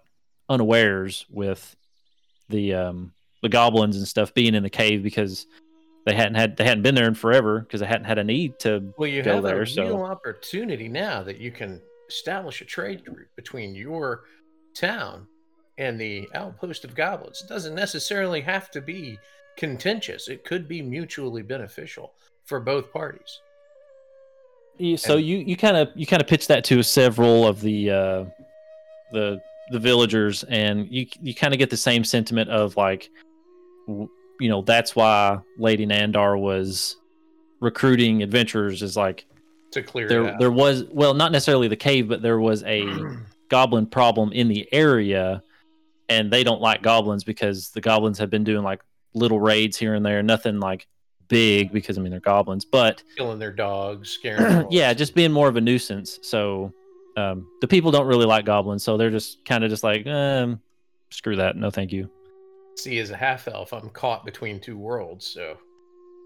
unawares with the um the goblins and stuff being in the cave because they hadn't had they hadn't been there in forever because they hadn't had a need to Well, you go have there, a so- real opportunity now that you can establish a trade route between your town and the outpost of goblins. It doesn't necessarily have to be contentious. It could be mutually beneficial for both parties. Yeah, so And- you you kind of you kind of pitched that to several of the uh, the the villagers, and you you kind of get the same sentiment of like, you know, that's why Lady Nandar was recruiting adventurers. Is like To clear it there out. there was well not necessarily the cave, but there was a goblin problem in the area, and they don't like goblins because the goblins have been doing like little raids here and there, nothing like big because I mean they're goblins, but killing their dogs, scaring them. yeah, just being more of a nuisance. So um, the people don't really like goblins, so they're just kind of just like, um, screw that, no thank you. See, as a half elf, I'm caught between two worlds, so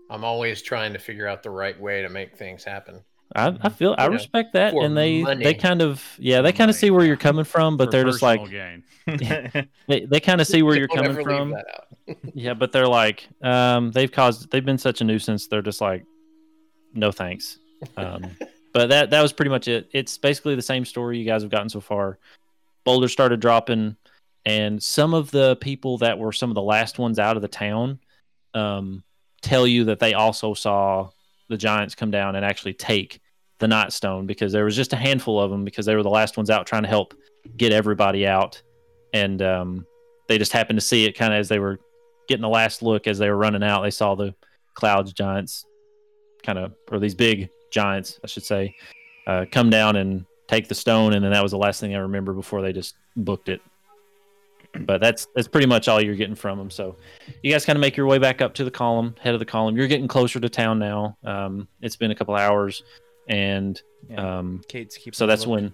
I'm always trying to figure out the right way to make things happen. I, I feel I respect that, and they money. they kind of yeah they kind of see where you're coming from, but for they're just like they, they kind of see where you're coming from. Yeah, but they're like um they've caused they've been such a nuisance. They're just like no thanks. Um, but that that was pretty much it. It's basically the same story you guys have gotten so far. Boulder started dropping, and some of the people that were some of the last ones out of the town um, tell you that they also saw the giants come down and actually take the Nightstone because there was just a handful of them because they were the last ones out trying to help get everybody out, and um, they just happened to see it kind of as they were getting the last look as they were running out. They saw the clouds giants kind of or these big giants, I should say, uh, come down and take the stone, and then that was the last thing I remember before they just booked it. But that's that's pretty much all you're getting from them. So you guys kind of make your way back up to the column, head of the column. You're getting closer to town now. Um, it's been a couple hours, and Yeah. um, Kate's keeping. so that's when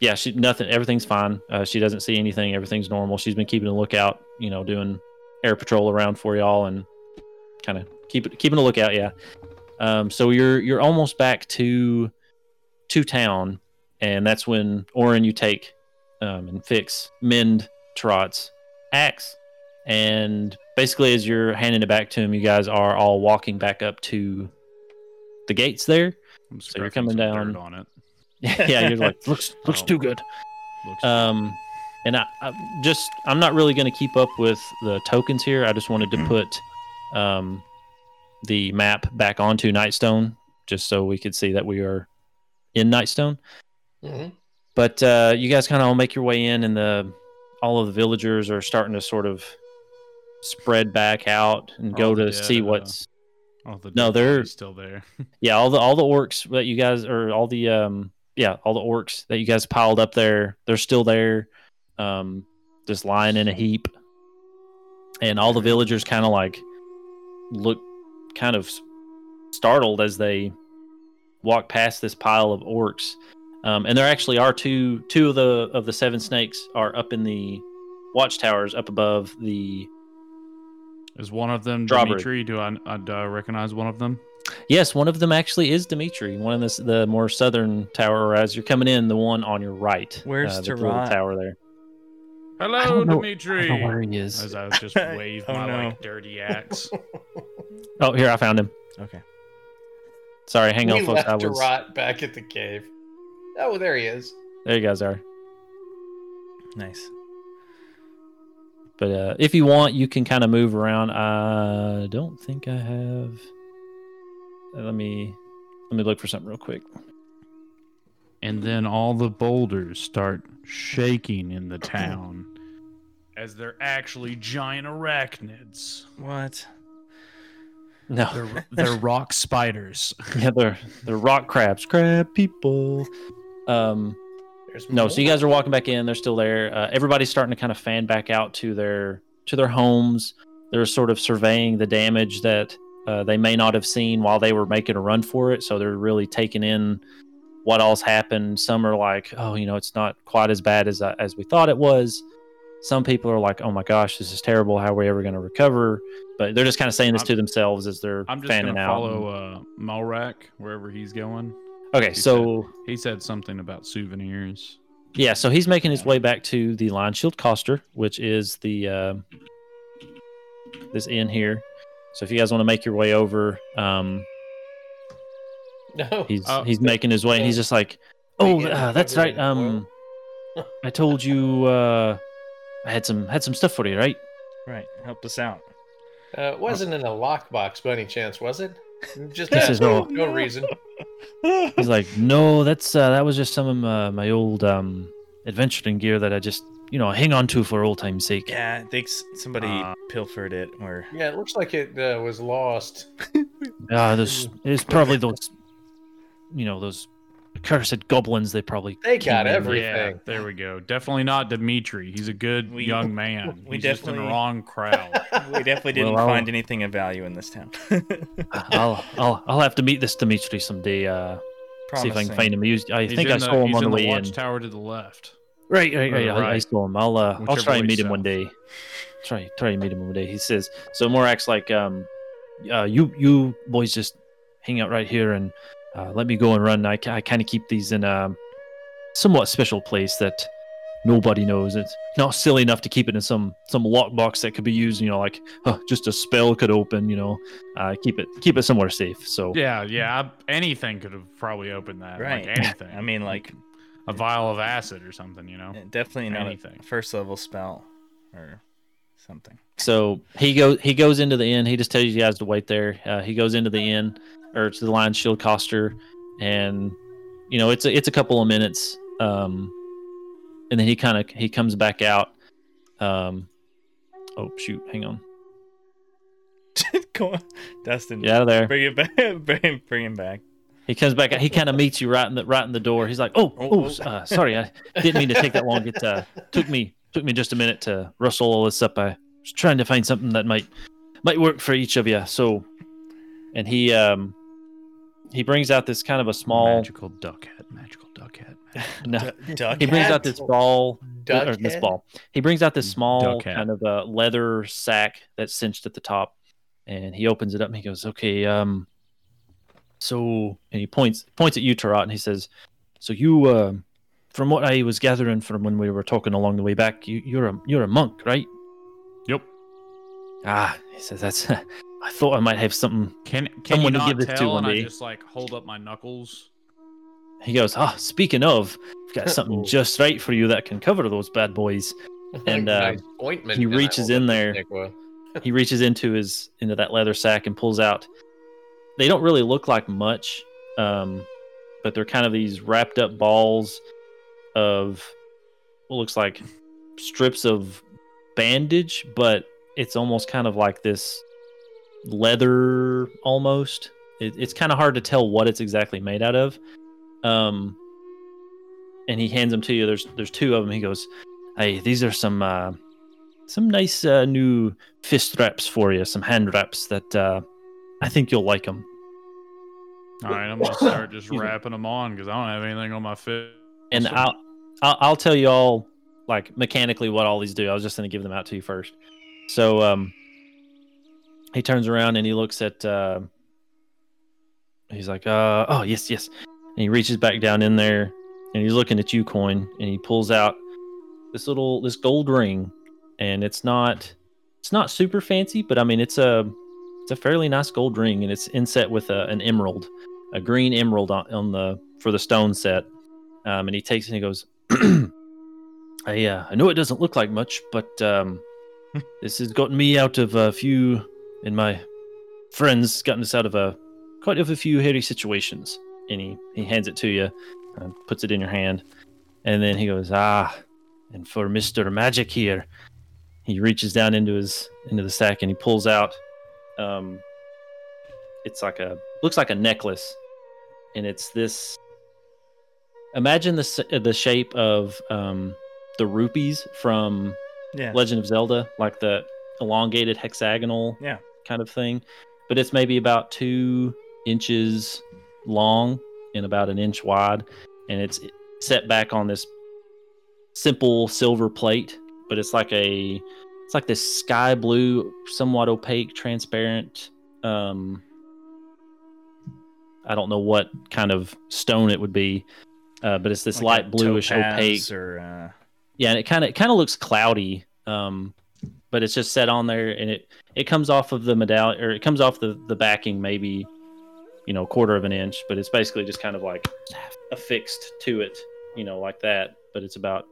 yeah she nothing everything's fine uh, she doesn't see anything everything's normal she's been keeping a lookout you know doing air patrol around for y'all and kind of keep it keeping a lookout yeah um, so you're you're almost back to to town and that's when orin you take um, and fix mend trot's axe. And basically as you're handing it back to him you guys are all walking back up to the gates there. I'm So you're coming some down- dirt on it. yeah you're like looks looks Oh. too good. Looks um and I, I just i'm not really going to keep up with the tokens here. I just wanted to put um the map back onto nightstone just so we could see that we are in nightstone. Mhm. but uh you guys kind of all make your way in and the all of the villagers are starting to sort of spread back out and go to dead, see uh, what's Oh, the No, they're- still there. yeah all the all the orcs that you guys or all the um yeah all the orcs that you guys piled up there they're still there um just lying in a heap. And all the villagers kind of like look kind of startled as they walk past this pile of orcs um, and there actually are two two of the of the seven snakes are up in the watchtowers up above the Is one of them Strawberry. Dimitri? Do I, I do I recognize one of them? Yes, one of them actually is Dimitri. One of the the more southern tower, or as you're coming in, the one on your right. Where's uh, the little Tarot? tower there? I Hello, don't know- Dimitri. I don't know where he is. As I just wave Oh, my no. like dirty axe. Oh, here I found him. Okay. Sorry, hang we on, folks. left I was rot back at the cave. Oh, there he is. there. You guys are. Nice. But uh, if you want, you can kind of move around. I don't think I have. uh, let me let me look for something real quick. and then all the boulders start shaking in the town as they're actually giant arachnids. What? No, They're, they're rock spiders. yeah, they're they're rock crabs, crab people. Um, There's No, so you guys are walking back in. They're still there. Uh, everybody's starting to kind of fan back out to their to their homes. They're sort of surveying the damage that uh, they may not have seen while they were making a run for it. So they're really taking in what all's happened. Some are like, "Oh, you know, it's not quite as bad as uh, as we thought it was." Some people are like, "Oh my gosh, this is terrible. How are we ever going to recover?" But they're just kind of saying this I'm- to themselves as they're I'm just fanning gonna out. follow uh, Malrak wherever he's going. Okay, he so He said something about souvenirs. Yeah, so he's making his way back to the Lion Shield Coster, which is the uh, this inn here. So if you guys want to make your way over, um, No. he's Oh. he's making his way, and he's just like, "Oh, uh, that's right. Um, I told you uh, I had some had some stuff for you, right?" Right. Help us out. Uh, it wasn't in a lockbox by any chance, was it? Just This is all- no reason. He's like, "No, that's uh, that was just some of my, my old um, adventuring gear that I just you know hang on to for old time's sake." Yeah, I think somebody Uh, pilfered it. Or Yeah, it looks like it uh, was lost. Uh, those it's probably those, you know, those cursed goblins. They probably They got in. every- Yeah, Everything. there we go. Definitely not Dimitri. He's a good We- young man. we He's just in the wrong crowd. we definitely didn't Well, I'll- find anything of value in this town. I'll I'll I'll have to meet this Dimitri someday. Uh, see if I can find him. He I He's think in I the, saw him he's on the in way in. watchtower to the left. Right, right, right. Or I, I saw him. I'll uh, I'll try and way meet him one day. Try try and meet him one day. He says so. Morak's like, um, uh, you you boys just hang out right here and uh, let me go and run. I, I kind of keep these in a somewhat special place that nobody knows. It's not silly enough to keep it in some some lockbox that could be used. You know, like huh, just a spell could open. You know, uh, keep it keep it somewhere safe. So Yeah, yeah. Anything could have probably opened that. Right. Like anything. I mean, like a vial of acid or something. You know. definitely not Anything. a first level spell or something. So he goes he goes into the inn. He just tells you guys to wait there. Uh, he goes into the inn or to the Lion Shield Coster, and you know it's a, it's a couple of minutes. Um, and then he kind of he comes back out. Um, oh shoot, hang on, Go on, Dustin. get out of there. Bring it back. Bring, bring him back. He comes back. He kind of meets you right in the right in the door. He's like, "Oh, Oh, oh, oh. uh, sorry, I didn't mean to take that long. It uh, took me took me just a minute to rustle all this up. I was trying to find something that might might work for each of you. So, and he um he brings out this kind of a small magical duck head. Magical duck head. no, Du- duck he brings out this ball Duck or this head? ball. He brings out this small kind of a leather sack that's cinched at the top, and he opens it up and he goes, "Okay, um, so," and he points points at you, Tarot, and he says, "So you, uh, from what I was gathering from when we were talking along the way back, you, you're a you're a monk, right?" Yep. Ah, he says that's. I thought I might have something. Can can Someone you to not give this to tell? one and I just like hold up my knuckles. He goes, "Ah, speaking of, I've got something Oh. just right for you that can cover those bad boys." And, uh, nice ointment. he reaches in there. He reaches into his into that leather sack and pulls out they don't really look like much um but they're kind of these wrapped up balls of what looks like strips of bandage but it's almost kind of like this leather almost it, it's kind of hard to tell what it's exactly made out of um and he hands them to you there's there's two of them he goes hey these are some uh some nice uh, new fist wraps for you, some hand wraps that uh, I think you'll like them. All right, I'm gonna start just wrapping them on because I don't have anything on my fit. And Awesome. I'll, I'll I'll tell you all like mechanically what all these do. I was just gonna give them out to you first. So um, he turns around and he looks at. Uh, he's like, uh, oh yes yes, and he reaches back down in there and he's looking at you, coin, and he pulls out this little this gold ring, and it's not it's not super fancy, but I mean it's a it's a fairly nice gold ring, and it's inset with a, an emerald, a green emerald on, on the for the stone set. Um, and he takes it and he goes, I uh, I know it doesn't look like much, but um, this has gotten me out of a few, and my friends gotten us out of a quite of a few hairy situations. And he he hands it to you, uh, puts it in your hand, and then he goes, ah, and for Mister Magic here, he reaches down into his into the sack and he pulls out, um, it's like a looks like a necklace, and it's this imagine the the shape of um, the rupees from Yeah. Legend of Zelda, like the elongated hexagonal Yeah. Kind of thing, but it's maybe about two inches long and about an inch wide, and it's set back on this simple silver plate, but it's like a it's like this sky blue, somewhat opaque, transparent. Um, I don't know what kind of stone it would be, uh, but it's this Like light bluish opaque. Or, uh, Yeah, and it kind of it kind of looks cloudy, um, but it's just set on there, and it it comes off of the medallion, or it comes off the the backing, maybe you know, a quarter of an inch, but it's basically just kind of like affixed to it, you know, like that. But it's about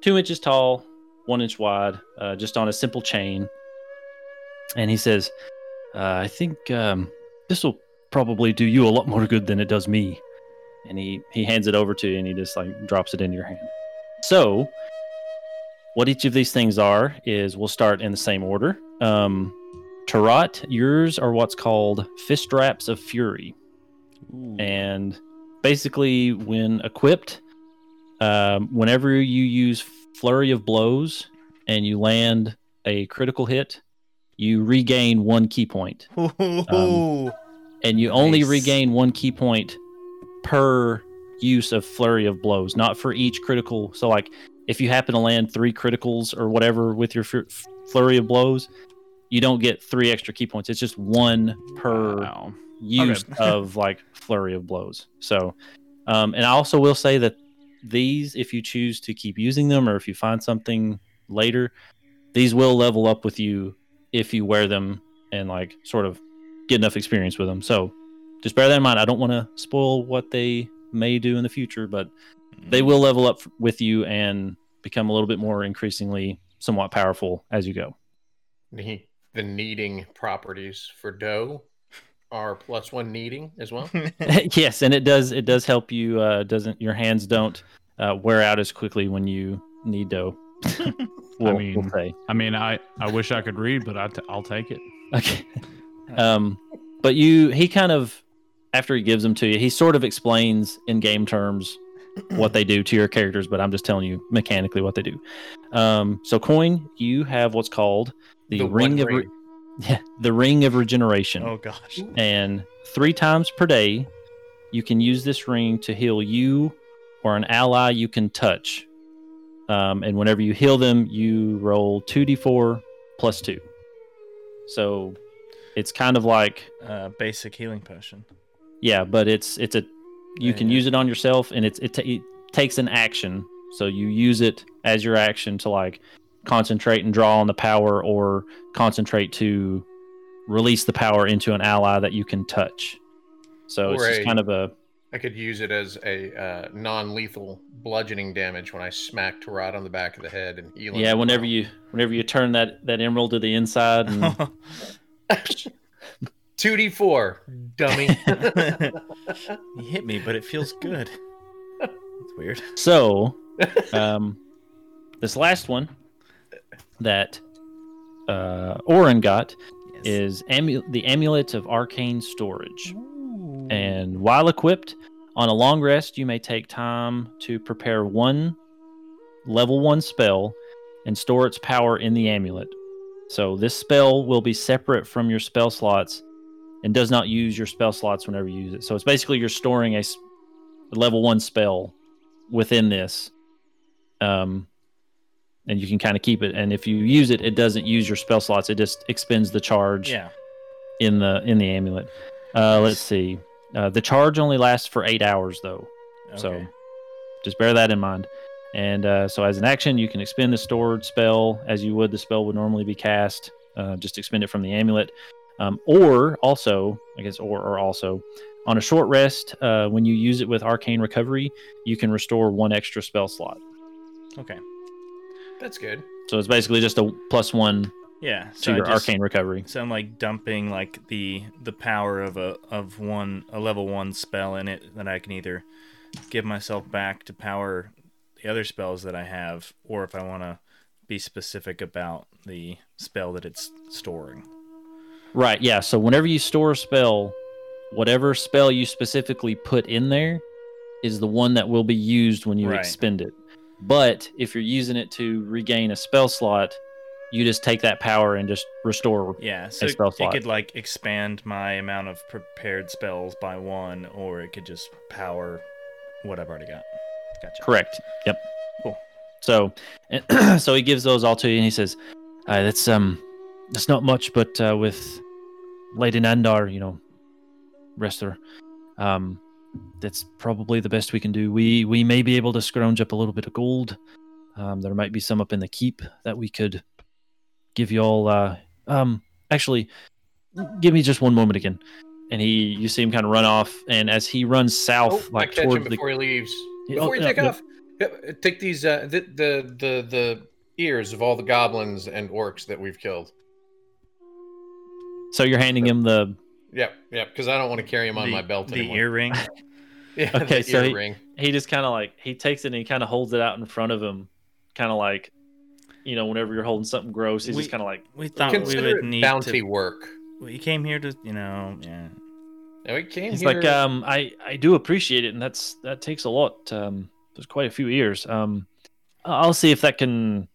two inches tall, one inch wide, uh, just on a simple chain. And he says, uh, "I think um, this will probably do you a lot more good than it does me." And he he hands it over to you, and he just like drops it into your hand. So, what each of these things are is we'll start in the same order. Um, Tarot, yours are what's called fist wraps of fury, and basically, when equipped, um, whenever you use flurry of blows and you land a critical hit, you regain one ki point, Ooh. and you only Nice. regain one ki point per use of flurry of blows, not for each critical. So, like, if you happen to land three criticals or whatever with your fur- flurry of blows, you don't get three extra ki points. It's just one per Wow. use of like flurry of blows. So, um, and I also will say that these, if you choose to keep using them, or if you find something later, these will level up with you if you wear them and like sort of get enough experience with them. So just bear that in mind. I don't want to spoil what they may do in the future, but they will level up with you and become a little bit more increasingly somewhat powerful as you go. The, the kneading properties for dough are plus one kneading as well. yes, and it does it does help you. Uh, doesn't your hands don't uh, wear out as quickly when you need dough. we'll, we'll mean- say. I mean, I, I wish I could read, but I t- I'll take it. Okay. Um, but you, he kind of, after he gives them to you, he sort of explains in game terms what they do to your characters, but I'm just telling you mechanically what they do. Um, so coin, you have what's called the, one ring of, ring. the ring of regeneration, Oh gosh. and three times per day, you can use this ring to heal you or an ally you can touch. Um, and whenever you heal them, you roll 2d4 plus 2. So it's kind of like Uh, basic healing potion. yeah, but it's it's a you can Yeah. use it on yourself, and it's it, ta- it takes an action. So you use it as your action to like concentrate and draw on the power, or concentrate to release the power into an ally that you can touch. So it's just a- kind of a I could use it as a uh, non-lethal bludgeoning damage when I smack Tarot on the back of the head and heal him. yeah. Whenever you whenever you turn that that emerald to the inside, and two d four, dummy. you hit me, but it feels good. It's weird. So, um, this last one that uh, Orin got Yes. is amu- the Amulet of Arcane Storage. And while equipped, on a long rest, you may take time to prepare one level one spell and store its power in the amulet. So, this spell will be separate from your spell slots and does not use your spell slots whenever you use it. So, it's basically you're storing a level one spell within this. Um, and you can kind of keep it. And if you use it, it doesn't use your spell slots. It just expends the charge yeah. in the in the amulet. Uh, let's see. Uh, the charge only lasts for eight hours, though. So just bear that in mind. And uh, so, as an action, you can expend the stored spell as you would the spell would normally be cast. Uh, just expend it from the amulet. Um, or also, I guess, or, or also, on a short rest, uh, when you use it with arcane recovery, you can restore one extra spell slot. Okay. That's good. So it's basically just a plus one Yeah. to So I your just- arcane recovery. So I'm like dumping like the the power of a of one a level one spell in it that I can either give myself back to power the other spells that I have, or if I want to be specific about the spell that it's storing. Right, yeah. So whenever you store a spell, whatever spell you specifically put in there is the one that will be used when you Right. expend it. But if you're using it to regain a spell slot, you just take that power and just restore. Yeah, so it, slot. could like expand my amount of prepared spells by one, or it could just power what I've already got. Gotcha. Correct. Yep. Cool. So, so he gives those all to you, and he says, uh, "That's um, that's not much, but uh, with Lady Nandar, you know, rest her, um, that's probably the best we can do. We we may be able to scrounge up a little bit of gold. Um, there might be some up in the keep that we could give you all. Uh, um, actually, give me just one moment again." And he, you see him kind of run off, and as he runs Oh, south, I like him towards the before he leaves. Before oh, you yeah, take yeah. off, yeah, take these uh, the, the the the ears of all the goblins and orcs that we've killed. So you're handing him the Yep, yep. Because I don't want to carry him on the, my belt the anymore. earring. Yeah, Okay, the so he- earring. he just kind of like he takes it and he kind of holds it out in front of him, kind of like, you know, whenever you're holding something gross, he's We- just kind of like, We thought we Consider would need bounty to. work. We came here to, you know, yeah. Now we came he's here. like, um, I I do appreciate it, and that's that takes a lot. Um, there's quite a few years. Um, I'll see if that can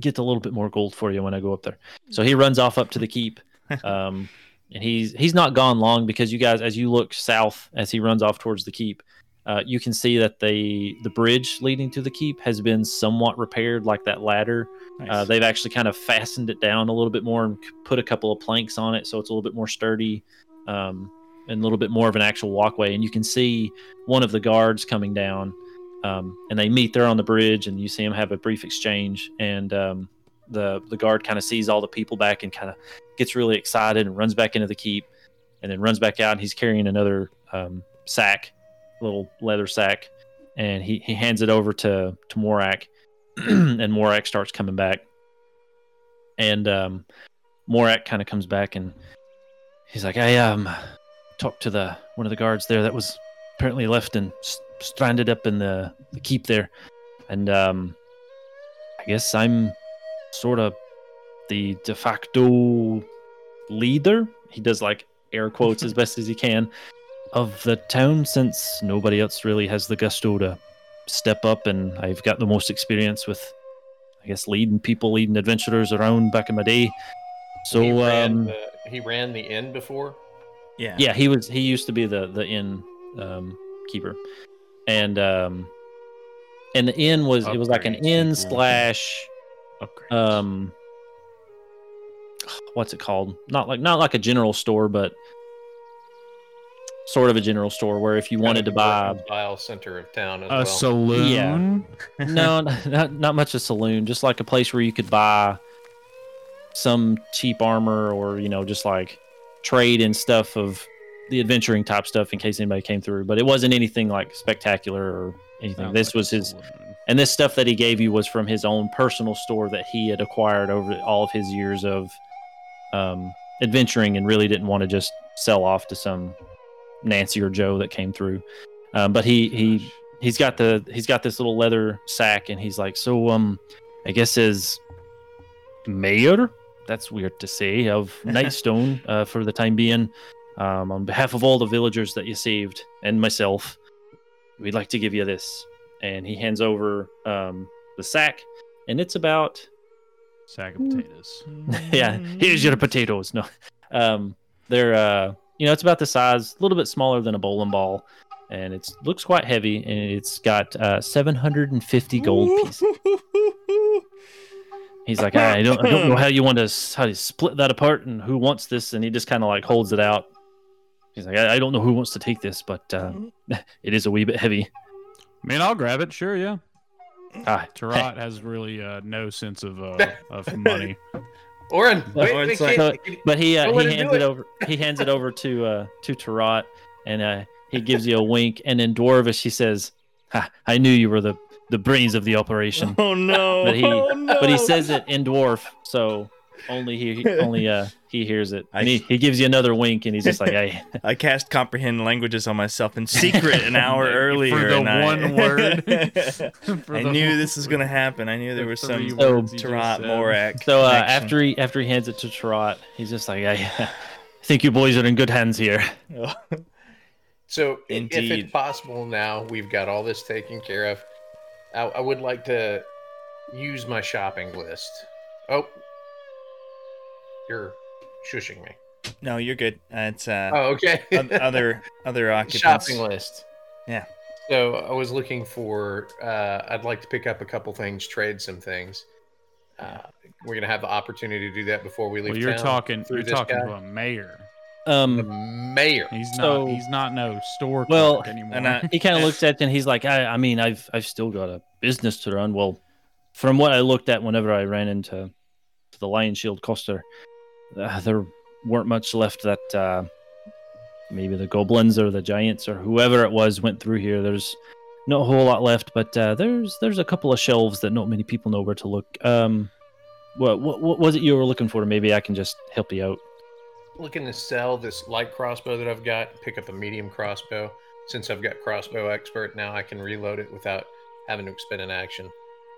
get a little bit more gold for you when I go up there. So he runs off up to the keep. Um, and he's he's not gone long because you guys, as you look south as he runs off towards the keep, uh, you can see that the the bridge leading to the keep has been somewhat repaired, like that ladder. Nice. Uh, they've actually kind of fastened it down a little bit more and put a couple of planks on it, so it's a little bit more sturdy, um, and a little bit more of an actual walkway. And you can see one of the guards coming down, um, and they meet there on the bridge, and you see them have a brief exchange, and um, the the guard kind of sees all the people back and kind of gets really excited and runs back into the keep, and then runs back out, and he's carrying another um, sack, little leather sack, and he, he hands it over to to Morak, and Morak starts coming back, and um, Morak kind of comes back and he's like, I um talked to the one of the guards there that was apparently left and s- stranded up in the, the keep there, and um, I guess I'm sort of the de facto leader. He does like air quotes as best as he can of the town since nobody else really has the gusto to step up, and I've got the most experience with, I guess, leading people, leading adventurers around back in my day. So he ran, um, the, he ran the inn before. Yeah. yeah, he was. He used to be the the inn um, keeper, and um, and the inn was it was like an inn equal- slash Upgrades. um, what's it called? Not like not like a general store, but sort of a general store where if you wanted to buy Dial center of town as a well. saloon. no, not not much a saloon, just like a place where you could buy some cheap armor or you know just like trade and stuff of the adventuring type stuff in case anybody came through. But it wasn't anything like spectacular or anything. Sounds this like was his, saloon. And this stuff that he gave you was from his own personal store that he had acquired over all of his years of um, adventuring and really didn't want to just sell off to some Nancy or Joe that came through. Um, but he he he's got the he's got this little leather sack and he's like so um i guess as mayor that's weird to say of nightstone uh, for the time being um, on behalf of all the villagers that you saved and myself we'd like to give you this and he hands over um, the sack and it's about Sack of potatoes. yeah here's your potatoes. No. Um they're uh you know it's about the size a little bit smaller than a bowling ball and it looks quite heavy and it's got uh 750 gold pieces. He's like i don't i don't know how you want to how to split that apart and who wants this and he just kind of like holds it out. He's like I, I don't know who wants to take this but uh it is a wee bit heavy I mean, I'll grab it. Sure, yeah. ah Tarot has really uh, no sense of uh, of money. Orin, wait, Orin's wait, like- can't- But he uh, he hands it. it. over. He hands it over to uh, to Tarot, and uh, he gives you a wink. And in Dwarvish, he says, ha, "I knew you were the the brains of the operation." Oh no. But he- oh, no. But he says it in dwarf, so only he only uh he hears it. I- And he, he gives you another wink, and he's just like, "Hey, I cast comprehend languages on myself in secret an hour earlier. For the and I- one word. For I knew one this was gonna happen. I knew there the was some words you just Tarat said. Morak. So uh, after he after he hands it to Tarot, he's just like, I, I think you boys are in good hands here." So, i- if it's possible now, we've got all this taken care of. I, I would like to use my shopping list. Oh, you're shushing me. no, you're good. Uh, it's uh, Oh, okay. other other occupants. shopping list. Yeah. So I was looking for. Uh, I'd like to pick up a couple things, trade some things. Uh, we're gonna have the opportunity to do that before we leave. Well, you're town talking. through You're this talking guy. to a mayor. the Um, mayor. He's So- not. He's not no store Well, clerk anymore. and I- he kind of looks at you and he's like, I, I mean, I've I've still got a business to run. Well, from what I looked at whenever I ran into the Lionshield Coster, uh, there weren't much left that uh, maybe the goblins or the giants or whoever it was went through here. There's not a whole lot left, but uh, there's there's a couple of shelves that not many people know where to look. Um, what, what what was it you were looking for? Maybe I can just help you out. looking to sell this light crossbow that I've got, pick up a medium crossbow. Since I've got crossbow expert now, I can reload it without having to expend an action.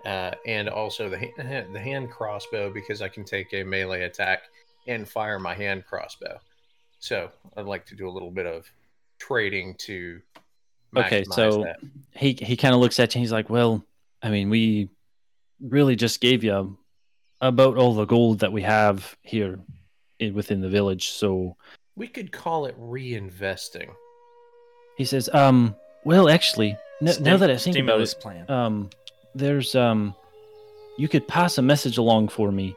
Uh, and also the the hand crossbow because I can take a melee attack and fire my hand crossbow. So I'd like to do a little bit of trading to Okay, so- that. he he kind of looks at you. and He's like, "Well, I mean, we really just gave you about all the gold that we have here in, within the village." So we could call it reinvesting. he says, "Um, well, actually, n- now that I think about stimulus it, plan. um, there's um, you could pass a message along for me,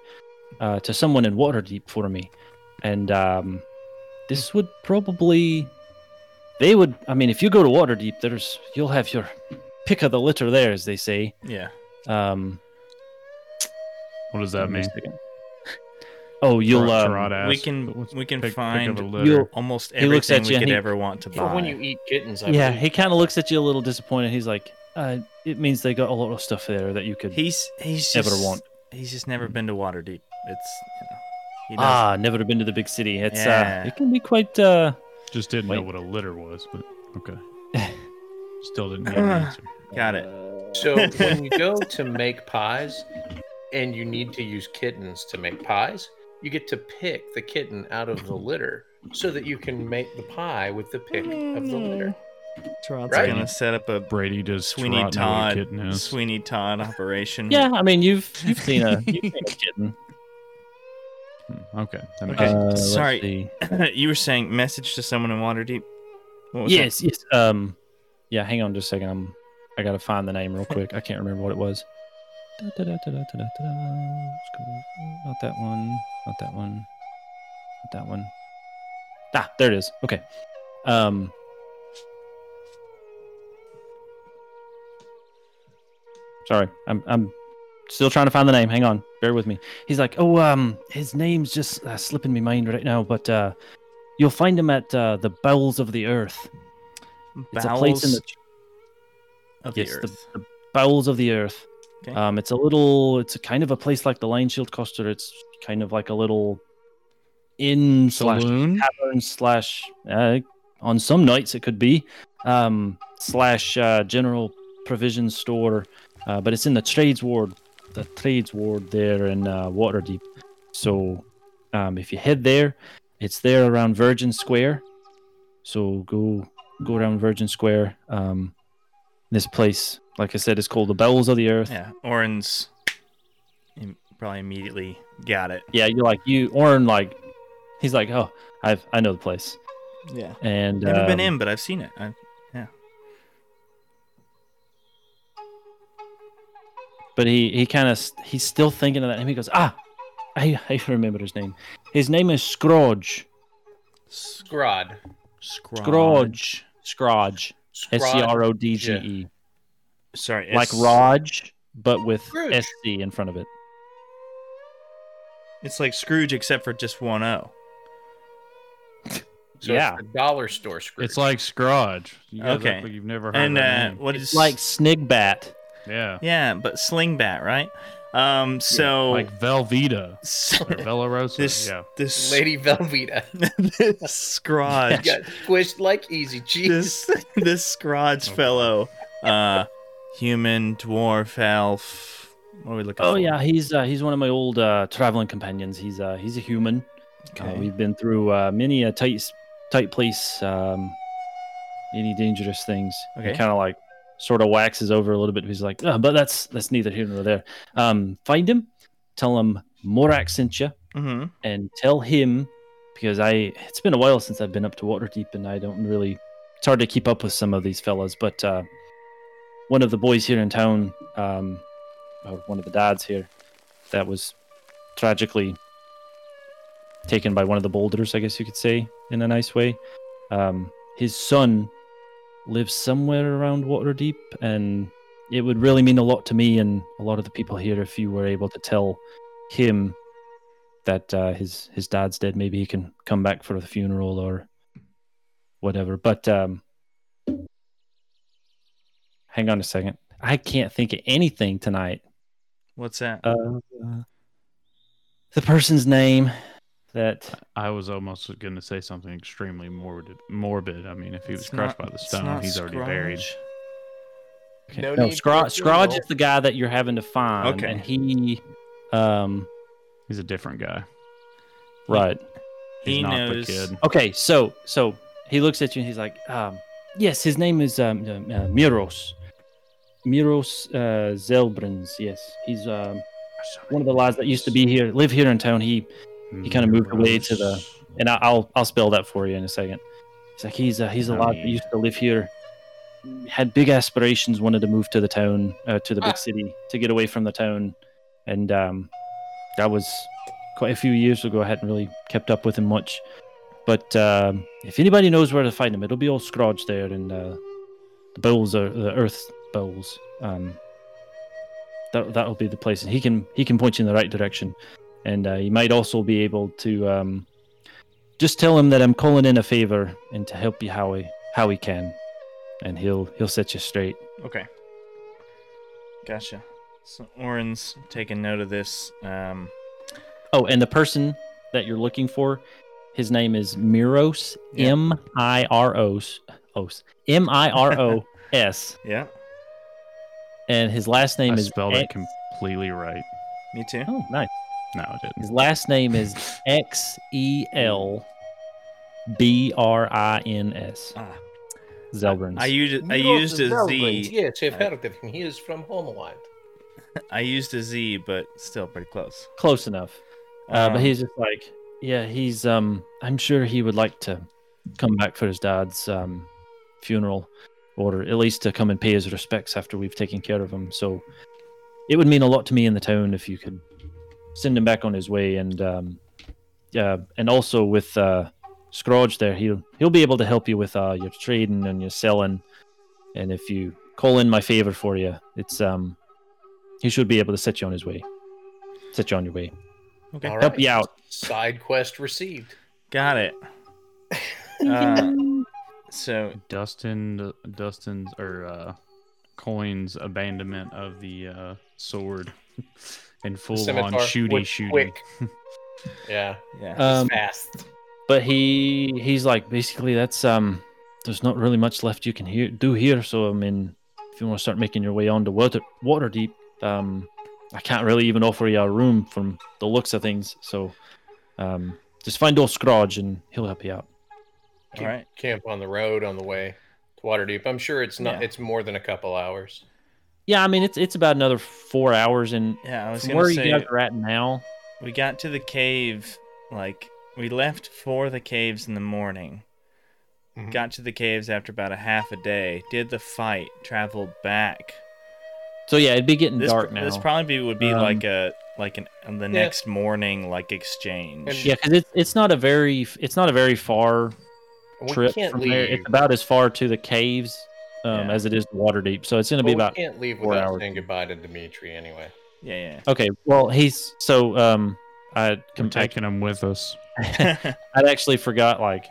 uh, to someone in Waterdeep for me, and um, this would probably." They would. I mean, if you go to Waterdeep, there's you'll have your pick of the litter there, as they say. Yeah. Um, What does that give me a mean? Oh, you'll. Trot- Um, trot ass, we can we can pick- pick find a litter? You'll- almost He looks everything at we you could and he- ever want to For buy. when you eat kittens, I yeah, believe. he kind of looks at you a little disappointed. He's like, uh, "It means they got a lot of stuff there that you could he's he's never just want." he's just never been to Waterdeep. It's you know he does. Ah, never have been to the big city. It's Yeah. uh, it can be quite. Uh, Just didn't know Wait. what a litter was, but okay. Still didn't get an answer. Got it. So when you go to make pies and you need to use kittens to make pies, you get to pick the kitten out of the litter so that you can make the pie with the pick of the litter. Trot's Right. gonna set up a Brady does Sweeney trot know what a Todd kitten. Sweeney Todd operation. yeah, I mean, you've you've seen a you've seen a kitten. Hmm, Okay. That makes Okay, Uh, sense. let's sorry. you were saying message to someone in Waterdeep. What was that? Yes, yes. Um, yeah. Hang on just a second. I'm. I gotta find the name real quick. I can't remember what it was. Da, da, da, da, da, da, da, da. Not that one. Not that one. Not that one. Ah, there it is. Okay. Um. Sorry, I'm I'm still trying to find the name. Hang on, bear with me. He's like, oh, um, his name's just uh, slipping me mind right now, but uh, you'll find him at uh, the bowels of the earth. It's a place in the of the yes, the, earth. the bowels of the earth. Okay. Um, it's a little, it's a kind of a place like the Lionshield Coster. It's kind of like a little inn slash Saloon? tavern slash. Uh, on some nights it could be um, slash uh, general provision store, uh, but it's in the trades ward, the trades ward there in uh, Waterdeep. So um, if you head there, it's there around Virgin Square. So go go around Virgin Square. Um, this place, like I said, is called the Bowels of the Earth. Yeah, Orin's probably immediately got it. Yeah, you're like you, Orin. Like he's like, oh, I've I know the place, Yeah. and Never been um, in, but I've seen it. I, But he he kind of he's still thinking of that name. He goes, ah, I I remember his name. His name is Scrooge. Scrod. Scrooge. Scrooge. S C R O D G yeah. E. Sorry, Like it's- Raj, but with Scrooge. S C in front of it. It's like Scrooge, except for just one O. So Yeah. it's the dollar store Scrooge. It's like Scrooge. You guys Okay. act like you've never heard And that uh, what is It's like Snigbat. Yeah. Yeah, but Slingbat, right? Um, so Like Velveeta or s- Velarosa. this yeah. this Lady Velveeta. this Scrooge, Got squished like easy cheese. this this Scrooge fellow, uh, human, dwarf, elf. What are we looking Oh for? yeah, he's uh, he's one of my old uh, traveling companions. He's uh, he's a human. Uh, Okay. we've been through uh, many a tight tight place, um, any dangerous things. Okay. Kind of like sort of waxes over a little bit. He's like, oh, but that's that's neither here nor there. Um, find him, tell him Morak sent you, mm-hmm. and tell him because I it's been a while since I've been up to Waterdeep, and I don't really. It's hard to keep up with some of these fellas, but uh, one of the boys here in town, um, or one of the dads here, that was tragically taken by one of the boulders, I guess you could say, in a nice way. Um, his son lives somewhere around Waterdeep, and it would really mean a lot to me and a lot of the people here if you were able to tell him that uh, his his dad's dead. Maybe he can come back for the funeral or whatever. But um, hang on a second. I can't think of anything tonight. What's that? Uh, the person's name that I was almost going to say something extremely morbid. Morbid. I mean, if he was crushed not- by the stone, not he's already buried. Scrooge. Okay. No No, need Scrooge, Scrooge is the guy that you're having to find, Okay. and he, um, He's a different guy. right. He's He not knows. the kid. Okay, so so he looks at you and he's like, um, yes, his name is um, uh, uh, Miros, Miros uh, Xelbrins. Yes, he's um, one of the lads that used to be here, live here in town. He he kinda moved away to the- and I, I'll I'll spell that for you in a second. He's like he's a he's a lad that used to live here, had big aspirations, wanted to move to the town, uh, to the big Ah. city, to get away from the town, and um, that was quite a few years ago. I hadn't really kept up with him much, but um, if anybody knows where to find him, it'll be all Scrooge there in uh, the bowels are the earth bowls. Um, that that'll be the place. And he can he can point you in the right direction, and uh, you might also be able to um, just tell him that I'm calling in a favor and to help you how he how he can, and he'll he'll set you straight. Okay. Gotcha. So Orin's taking note of this. Um, Oh, and the person that you're looking for, his name is Miros. Yeah. M I R O S. M I R O S. yeah, And his last name I is spelled it completely right. me too. Oh, nice. No, I didn't. His last name is X E L B R I N S. Ah, Xelbrins. I used I used a Zelbrins. Z. Yes, I've heard of him. He is from Homeland. I used a Z, but still pretty close. Close enough. Uh, but Um, he's just like, yeah, he's um I'm sure he would like to come back for his dad's um funeral or at least to come and pay his respects after we've taken care of him. So it would mean a lot to me in the town if you could send him back on his way and um yeah, and also with uh Scrooge there, he'll he'll be able to help you with uh your trading and your selling. And if you call in my favor for you, it's um he should be able to set you on his way. Set you on your way. okay, All Help right. you out. Side quest received. got it. Uh, so Dustin, Dustin's or uh, Coin's abandonment of the uh, sword and full on Scimitar. shooty Quick- shooty. quick. Yeah, yeah, Um, fast. but he he's like basically that's um there's not really much left you can hear do here so i mean if you want to start making your way on to water water deep um i can't really even offer you a room from the looks of things so um just find old scrooge and he'll help you out all right. Camp on the road on the way to Waterdeep. I'm sure it's not. Yeah. It's more than a couple hours. Yeah i mean it's it's about another four hours and Yeah, I was from gonna where say you guys are at now we got to the cave like we left for the caves in the morning. Mhm. Got to the caves after about a half a day. Did the fight. Traveled back. so yeah it'd be getting This, dark now this probably would be Um, like a like an on the next morning like exchange. Yeah because it's, it's not a very it's not a very far we trip can't from leave. there. It's about as far to the caves um, Yeah. as it is to Waterdeep. So it's going to But be we about. can't leave four without hours. saying goodbye to Dimitri anyway. yeah, yeah. Okay, well he's so um I We're taking him with us. I'd actually forgot like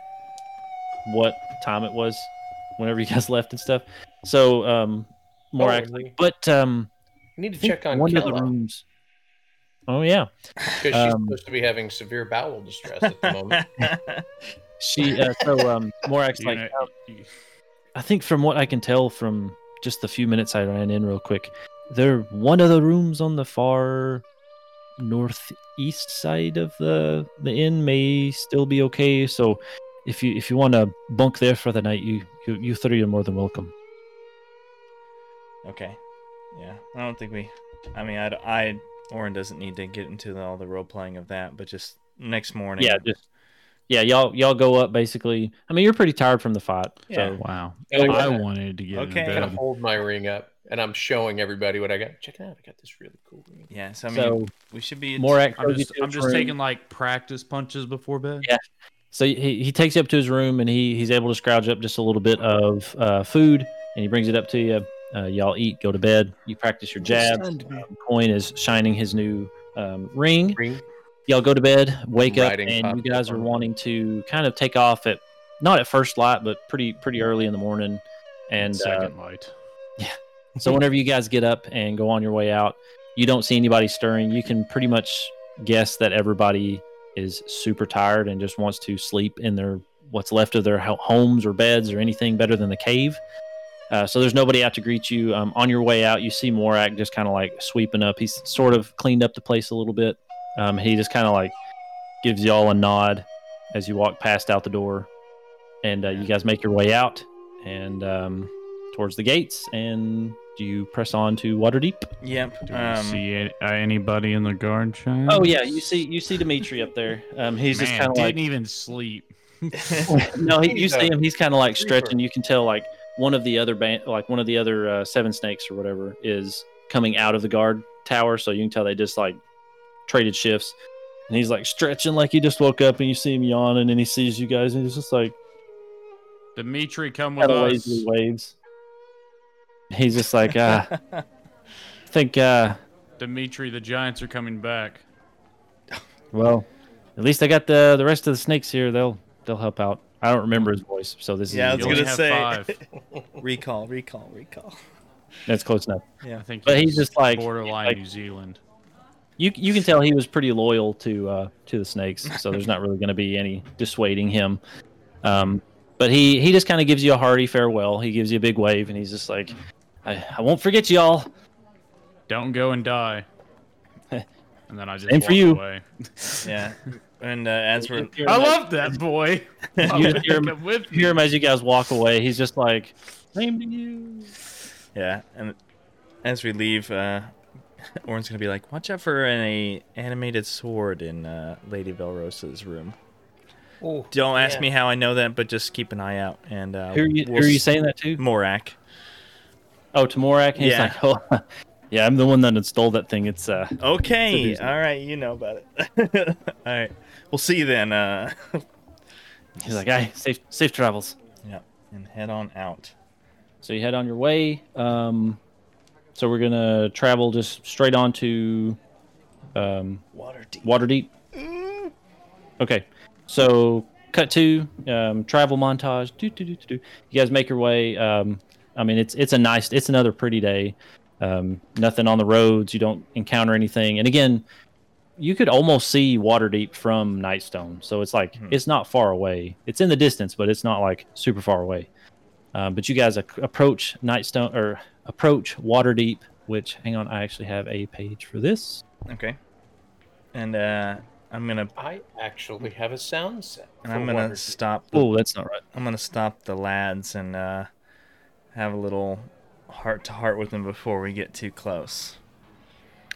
what time it was whenever you guys left and stuff. So um more Oh, actually, but um We need to check on one of the rooms. Oh yeah, because she's um, supposed to be having severe bowel distress at the moment. she uh, so um more actually You like know, uh, I think from what I can tell from just the few minutes I ran in real quick, there one of the rooms on the far northeast side of the the inn may still be okay. So if you if you want to bunk there for the night, you you, you three are more than welcome. okay. Yeah, I don't think we. I mean, I, I Orin doesn't need to get into the, all the role playing of that, but just next morning. Yeah, just yeah, y'all y'all go up basically. I mean, you're pretty tired from the fight. Yeah. So Wow. And I I wanted to get Okay. in kind of bed. hold my ring up and I'm showing everybody what I got. Check it out. I got this really cool ring. Yeah, so I mean, so we should be more I'm just, I'm just taking like practice punches before bed. Yeah. So he, he takes you up to his room and he, he's able to scrounge up just a little bit of uh, food and he brings it up to you. Uh, y'all eat, go to bed. You practice your jab. Um, Coin is shining his new um, ring. Ring. Y'all go to bed, wake up, and you guys are wanting to kind of take off at not at first light, but pretty pretty early in the morning. And uh, second light. Yeah. So whenever you guys get up and go on your way out, you don't see anybody stirring. You can pretty much guess that everybody is super tired and just wants to sleep in their what's left of their homes or beds or anything better than the cave. Uh, so there's nobody out to greet you. Um, on your way out, you see Morak just kind of like sweeping up. He's sort of cleaned up the place a little bit. Um, he just kind of like gives you all a nod as you walk past out the door, and uh, you guys make your way out and um, towards the gates, and do you press on to Waterdeep. Yep. Do we Um, see a- uh, anybody in the guard shack? Oh yeah, you see you see Dimitri up there. Um, he's just kind of like he didn't like even sleep. no, he, you see him. He's kind of like stretching. You can tell like one of the other band, like one of the other uh, seven snakes or whatever, is coming out of the guard tower. So you can tell they just like traded shifts. And he's like stretching like he just woke up, and you see him yawning, and he sees you guys, and he's just like Dimitri, come with us. lazily waves. He's just like, uh, I think, uh, Dimitri, the giants are coming back. well, at least I got the the rest of the snakes here. They'll they'll help out. I don't remember his voice, so this is Yeah, I was gonna say- recall, recall, recall. that's close enough. Yeah, I think. But he's just like- borderline like- New Zealand. You you can tell he was pretty loyal to uh, to the snakes, so there's not really going to be any dissuading him. Um, but he he just kind of gives you a hearty farewell. He gives you a big wave, and he's just like, I, I won't forget y'all. Don't go and die. and then I just Same for you. away. Yeah. And uh, as we're I love that boy. You take hear him- him with You hear him as you guys walk away. He's just like, same to you. Yeah, and as we leave, uh, Orin's gonna be like, "Watch out for an animated sword in uh, Lady Velrosa's room." Oh, Don't ask yeah. me how I know that, but just keep an eye out. And uh, Who are you, we'll who are you saying that to? Morak. Oh, to Morak. He's Yeah. like, oh, yeah, I'm the one that installed that thing. It's uh, Okay, It's all right, you know about it. all right, we'll see you then. Uh, he's like, hey, safe safe travels. yeah, and head on out. So you head on your way. Um, so we're gonna travel just straight on to um, Water deep. Waterdeep. Okay, so cut to um, travel montage. Do, do, do, do, do. You guys make your way. Um, I mean, it's it's a nice, it's another pretty day. Um, nothing on the roads. You don't encounter anything. And again, you could almost see Waterdeep from Nightstone. So it's like Hmm. it's not far away. It's in the distance, but it's not like super far away. Um, but you guys ac- approach Nightstone or approach Waterdeep. Which, hang on, I actually have a page for this. Okay, and uh, I'm gonna I actually have a sound set. and I'm gonna Waterdeep. stop. The, Oh, that's not right. I'm gonna stop the lads and uh, have a little heart to heart with them before we get too close.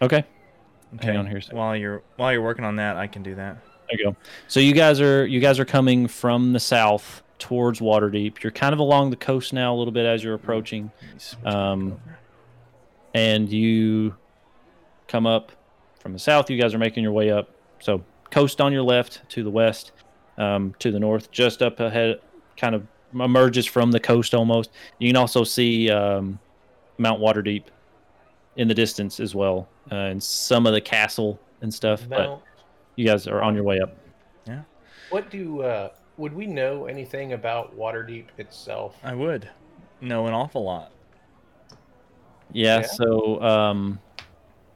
Okay. Okay. Hang on here a second. While you're while you're working on that, I can do that. There you go. So you guys are you guys are coming from the south towards Waterdeep. You're kind of along the coast now a little bit as you're approaching, Let me switch Um, and you come up from the south. You guys are making your way up. So coast on your left, to the west, um, to the north, just up ahead, kind of emerges from the coast almost. You can also see um, Mount Waterdeep in the distance as well, uh, and some of the castle and stuff. But you guys are on your way up. Yeah. What do uh, would we know anything about Waterdeep itself? I would know an awful lot. Yeah, Yeah. so um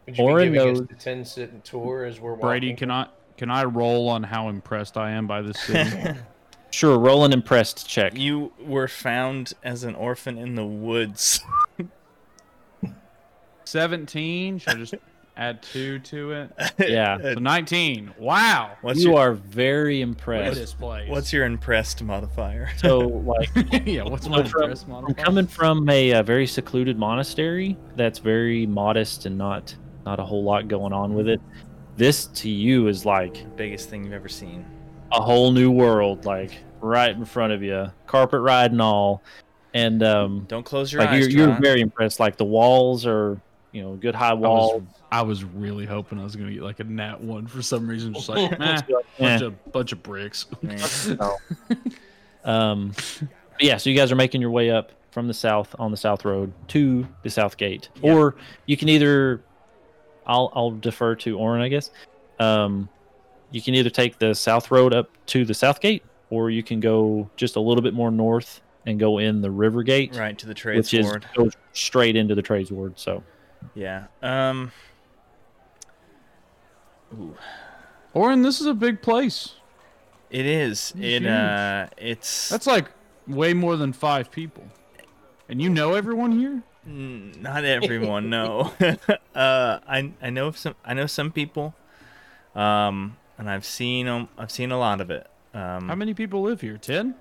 Would you Orin be giving knows- us the ten sit tour as we're Brady, walking? can I can I roll on how impressed I am by this city? sure, roll an impressed check. You were found as an orphan in the woods. Seventeen. Should I just add two to it? Yeah. So nineteen. Wow. What's you your are very impressed. this place. What's your impressed modifier? So like yeah? What's my from- impress from modifier? coming from a, uh very secluded monastery that's very modest and not not a whole lot going on with it. This to you is like Biggest thing you've ever seen. a whole new world, like right in front of you, carpet ride and all. And um Don't close your like eyes. you're, you're very impressed. Like the walls are, you know, good high I was, walls. I was really hoping I was gonna get like a nat one for some reason. Just like, meh, Eh. bunch of bunch of bricks. Yeah. Um, yeah, so you guys are making your way up from the south on the south road to the south gate, Yeah. or you can either, I'll I'll defer to Orin, I guess. Um, you can either take the south road up to the south gate, or you can go just a little bit more north and go in the river gate, Right to the trades which is ward. goes straight into the trades ward. So Yeah. Um. Ooh. Orin, this is a big place. It is. It huge. uh. It's. That's like way more than five people. And you know everyone here? Mm, Not everyone, no. uh, I I know some I know some people, um, and I've seen 'em- I've seen a lot of it. Um, How many people live here? Ten?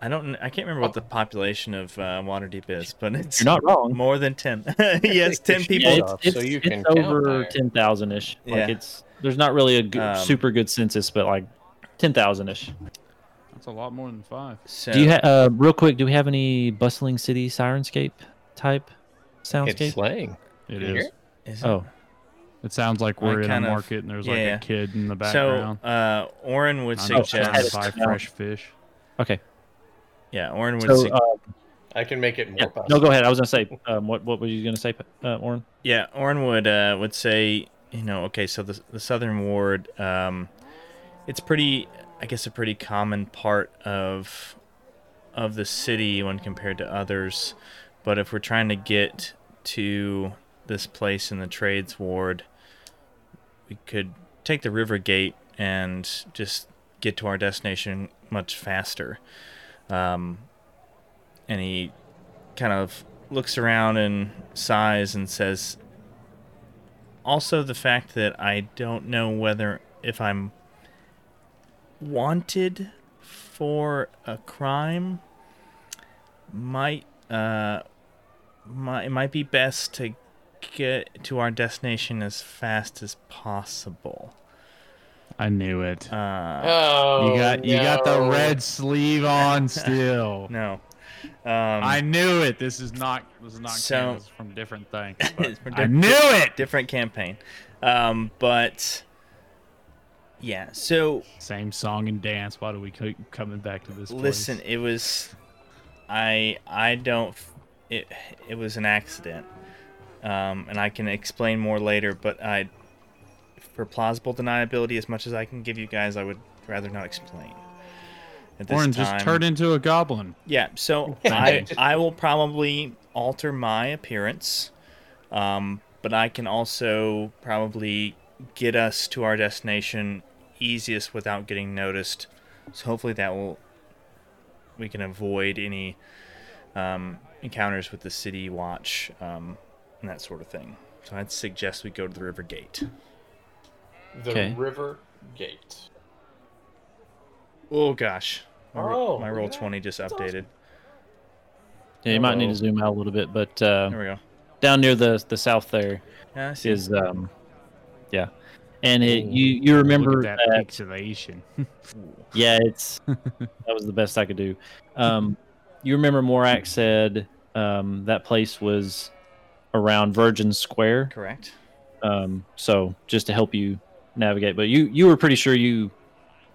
I don't I can't remember what the population of uh, Waterdeep is, but it's you're not wrong. more than ten. yes, ten people. Yeah, People it's, so you it's can count over there. ten thousand ish. Yeah. Like it's there's not really a good, Um, super good census, but like ten thousand ish. That's a lot more than five. So, Do you have uh, real quick? Do we have any bustling city Syrinscape type It's soundscape? slang. It You hear is. it? is it- Oh, It sounds like we're in a kind of- market and there's like yeah. a kid in the so background. uh, Orin would I know, just trying had suggest. to it buy fresh fish. okay. Yeah, Orin would. So sug- uh, I can make it more Yeah. possible. No, go ahead. I was gonna say, um, what what were you gonna say, uh, Orin? Yeah, Orin would uh, would say, you know, okay, so the the Southern Ward, um, it's pretty, I guess, a pretty common part of of the city when compared to others. But if we're trying to get to this place in the Trades Ward, we could take the River Gate and just get to our destination much faster. Um, and he kind of looks around and sighs and says, also the fact that I don't know whether if I'm wanted for a crime might uh might it might be best to get to our destination as fast as possible. I knew it. Uh Oh, you got you got the red sleeve on still. no. Um I knew it. This is not this is not So- canon. This is from different things. but It's I knew it. different campaign. Um but yeah, so Same song and dance. Why do we keep coming back to this? place? Listen, it was, I I don't, it it was an accident, um, and I can explain more later. But I, for plausible deniability, as much as I can give you guys, I would rather not explain. At this Orin time. just turned into a goblin. Yeah, so I I will probably alter my appearance, um, but I can also probably get us to our destination easiest without getting noticed. So hopefully that will we can avoid any um, encounters with the city watch um, and that sort of thing. So I'd suggest we go to the river gate. The Okay. River Gate. Oh gosh, my, Oh, my roll yeah. twenty just That's awesome. updated. Yeah, you might need to zoom out a little bit, but uh, There we go. down near the the south there Yeah, I see. is um, yeah, and it, Ooh, you you remember Look at that that pixelation. Yeah, it's that was the best I could do. Um, you remember Morak said um, that place was around Virgin Square. Correct. Um, so just to help you navigate, but you you were pretty sure you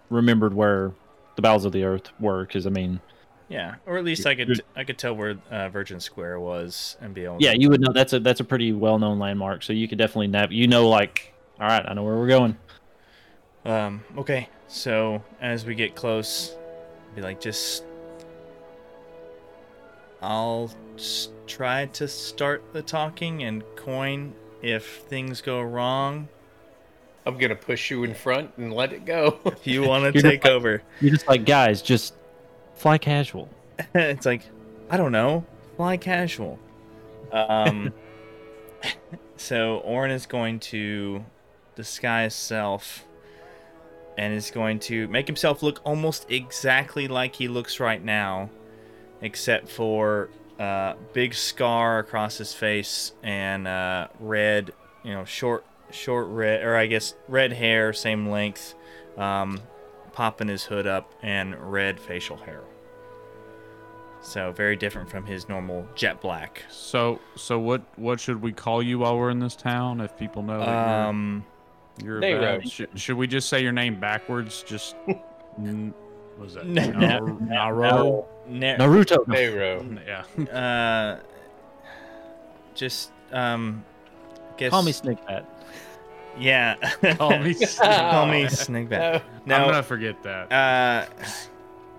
remembered where the bowels of the earth were, because I mean, Yeah, or at least I could I could tell where uh, Virgin Square was and be able. yeah, to, you would know that's a that's a pretty well known landmark. So you could definitely nav. You know, like, all right, I know where we're going. Um. Okay. So as we get close, be like, just. I'll try to start the talking and coin if things go wrong. I'm gonna push you in front and let it go. If you want to take just- over, You're just like, guys, just fly casual. it's like, I don't know, fly casual. Um. so Orin is going to disguise self and is going to make himself look almost exactly like he looks right now, except for uh, big scar across his face and uh, red, you know, short, short red, or I guess red hair, same length, um, popping his hood up, and red facial hair. So very different from his normal jet black. so so what what should we call you while we're in this town? If people know that you're- Um, you're, a Nero. should, should we just say your name backwards? Just n- was that? No. Nar- Naro. ne- Naruto. no. Pharaoh. Yeah. uh, just um, guess Call me Snakebat. Yeah. Call me. Call me. Snakebat. No. No. I'm gonna forget that. Uh,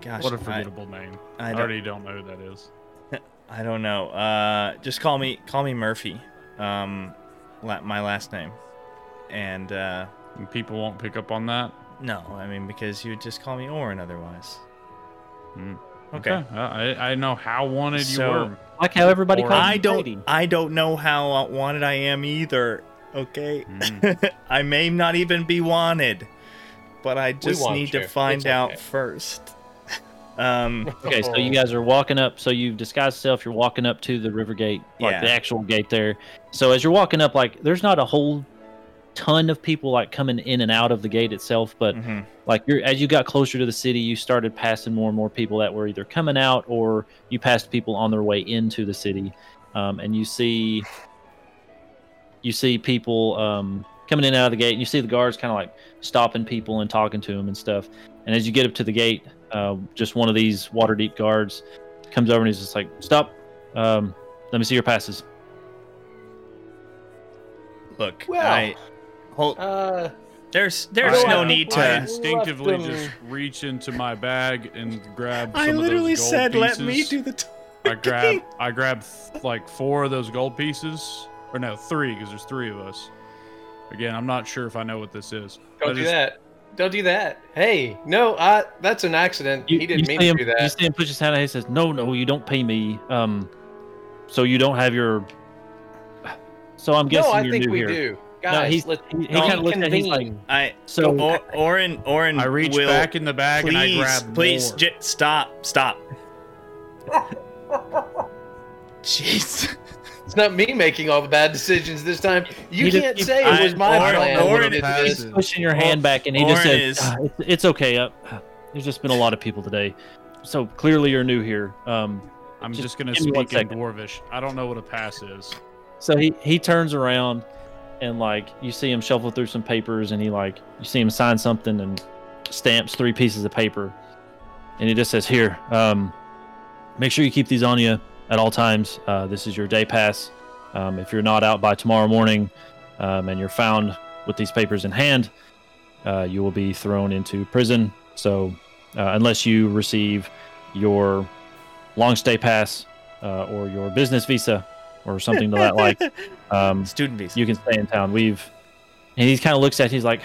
gosh, what a forgettable name. I I, already don't know who that is. I don't know. Uh, just call me call me Murphy. Um, la- my last name. And uh, And people won't pick up on that. no, I mean because you would just call me Orin otherwise. Hmm. Okay. Uh, I I know how wanted So- you were. Like how everybody Or- calls I don't. Brady. I don't know how wanted I am either. Okay. Mm. I may not even be wanted, but I just need you. to find It's out okay. first. Um. Okay, so you guys are walking up. So you've disguised yourself. You're walking up to the river gate, like Yeah. the actual gate there. So as you're walking up, like there's not a whole ton of people like coming in and out of the gate itself, but mhm. like you're as you got closer to the city, you started passing more and more people that were either coming out or you passed people on their way into the city, um, and you see you see people um, coming in and out of the gate, and you see the guards kind of like stopping people and talking to them and stuff. And as you get up to the gate, uh, just one of these Waterdeep guards comes over and he's just like, "Stop! Um, let me see your passes." Look, Well, I hold. Uh, There's there's I- no I- need I to. instinctively just reach into my bag and grab. Some I of those literally gold said, pieces. "Let me do the." T- I grab I grab like four of those gold pieces, or no, three because there's three of us. Again, I'm not sure if I know what this is. don't I do just- that. Don't do that. Hey, no, I, that's an accident. You, he didn't mean to him, do You see him push his hand out. He says, "No, no, you don't pay me. Um, so you don't have your. So I'm guessing No, I you're think new we here. do. Guys, he's- let's He, he kind of looks at. it, He's like. I so or, Orin Orin. I reach will, back in the bag Please, and I grab please, more. j- stop, stop. Jeez. It's not me making all the bad decisions this time. You He can't keeps- say I- it was my Orin- plan. Orin when it is- pushing your hand back, and he just Orin said, is- "Ah, it's, "It's okay. Uh, there's just been a lot of people today, so clearly you're new here." Um, I'm Just just, gonna give me one speak in second. Dwarvish. I don't know what a pass is. so he he turns around, and like you see him shuffle through some papers, and he like you see him sign something and stamps three pieces of paper, and he just says, "Here, um, make sure you keep these on you at all times. Uh, this is your day pass. Um, if you're not out by tomorrow morning, um, and you're found with these papers in hand, uh, you will be thrown into prison. So, uh, unless you receive your long stay pass uh, or your business visa or something to that like, um, Student visa. you can stay in town. We've and he kind of looks at. it, He's like,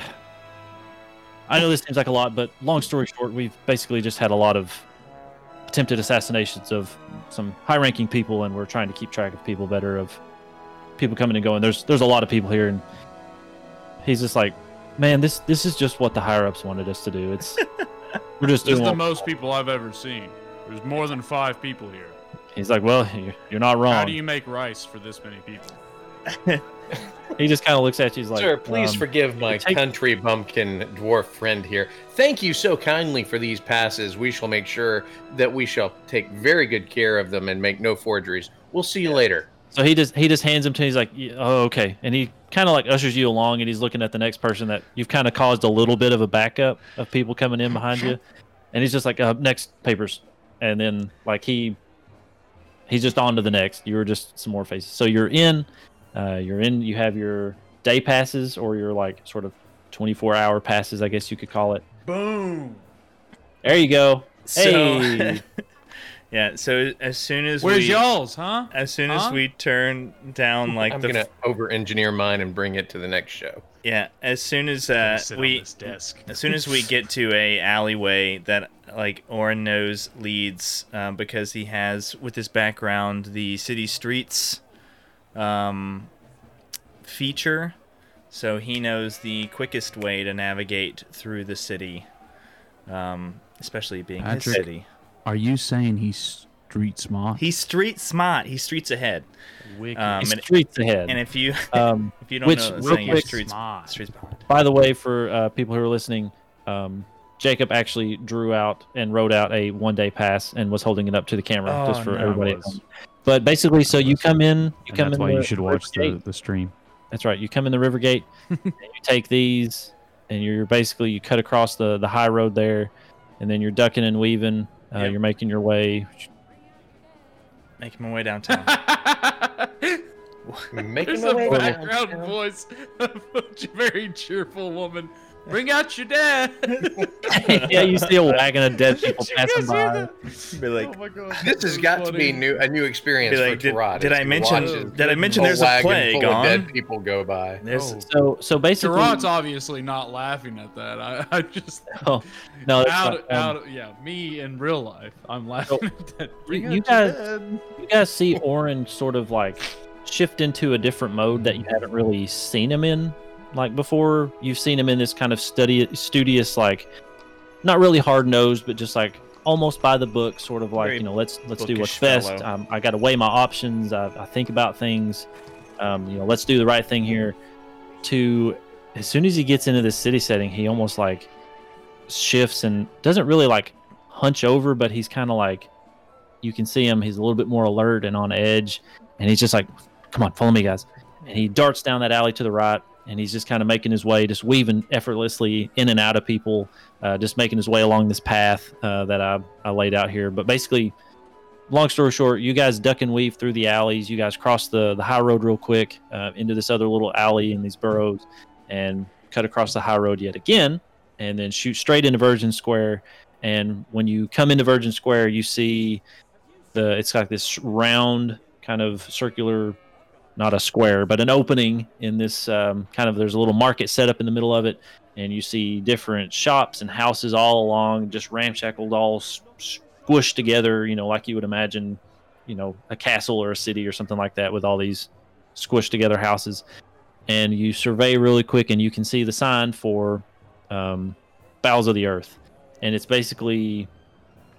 I know this seems like a lot, but long story short, we've basically just had a lot of attempted assassinations of some high-ranking people, and we're trying to keep track of people better of people coming and going. There's there's a lot of people here, and he's just like, man, this this is just what the higher ups wanted us to do. It's we're just This is doing. the what-" most people I've ever seen. There's more than five people here. He's like, well, you're, you're not wrong. How do you make rice for this many people? He just kind of looks at you. He's like, Sir, please um, forgive my it takes- country bumpkin dwarf friend here. Thank you so kindly for these passes. We shall make sure that we shall take very good care of them and make no forgeries. We'll see you later. So he just he just hands him to. He's like, "Oh, okay," and he kind of like ushers you along, and he's looking at the next person that you've kind of caused a little bit of a backup of people coming in behind you, and he's just like, uh, "Next papers," and then like he he's just on to the next. You were just some more faces. So you're in, uh, you're in. You have your day passes or your like sort of 24 hour passes, I guess you could call it. Boom. There you go. So, Hey. yeah. So as soon as Where's we, y'all's, huh? as soon as we turn down like I'm the gonna over engineer mine and bring it to the next show. yeah, as soon as uh, we this desk. as soon as we get to a alleyway that like Orin knows leads um, because he has with his background the city streets um, feature so he knows the quickest way to navigate through the city um, especially being his city Are you saying he's street smart? he's street smart he's streets ahead Wicked. um, He's and, streets ahead. and if you um, if you don't which, know real saying you're quick- streets Smart. streets behind By the way, for uh, people who are listening, um, Jacob actually drew out and wrote out a one-day pass and was holding it up to the camera Oh, just for no. everybody. At was. home. But basically, so you come in, you And come that's in. why the, you should watch the, the stream. That's right. You come in the river gate, and you take these, and you're basically you cut across the the high road there, and then you're ducking and weaving. Uh, Yep. You're making your way. making my way downtown Making There's my a way background downtown. voice of a very cheerful woman. Bring out your dad. yeah, you see a wagon of dead people Did you passing guys hear by. that? be like oh my god. This has got to be new, a new experience Be like, for did- Tarot. did I mention- did I mention there's a wagon plague full of on? dead people go by. there's Oh. So so basically, Gerard's obviously not laughing at that. I, I just oh, no, that's out, not- um, out, yeah, me in real life, I'm laughing at that. Bring you out your guys- dad. you guys see Orin sort of like shift into a different mode that you haven't really seen him in like before. You've seen him in this kind of study studious like not really hard nosed, but just like almost by the book, sort of like Very you know let's let's do what's best. Um, I got to weigh my options. I, I think about things. Um, you know, let's do the right thing here. To as soon as he gets into this city setting, he almost like shifts and doesn't really like hunch over, but he's kind of like you can see him. He's a little bit more alert and on edge, and he's just like, "Come on, follow me, guys!" And he darts down that alley to the right, and he's just kind of making his way, just weaving effortlessly in and out of people, uh, just making his way along this path uh, that I, I laid out here. But basically, long story short, you guys duck and weave through the alleys. You guys cross the the high road real quick uh, into this other little alley in these burrows, and cut across the high road yet again, and then shoot straight into Virgin Square. And when you come into Virgin Square, you see the it's like this round kind of circular, not a square, but an opening in this um, kind of. There's a little market set up in the middle of it, and you see different shops and houses all along, just ramshackled, all squished together. You know, like you would imagine, you know, a castle or a city or something like that, with all these squished together houses. And you survey really quick, and you can see the sign for um, Bowels of the Earth, and it's basically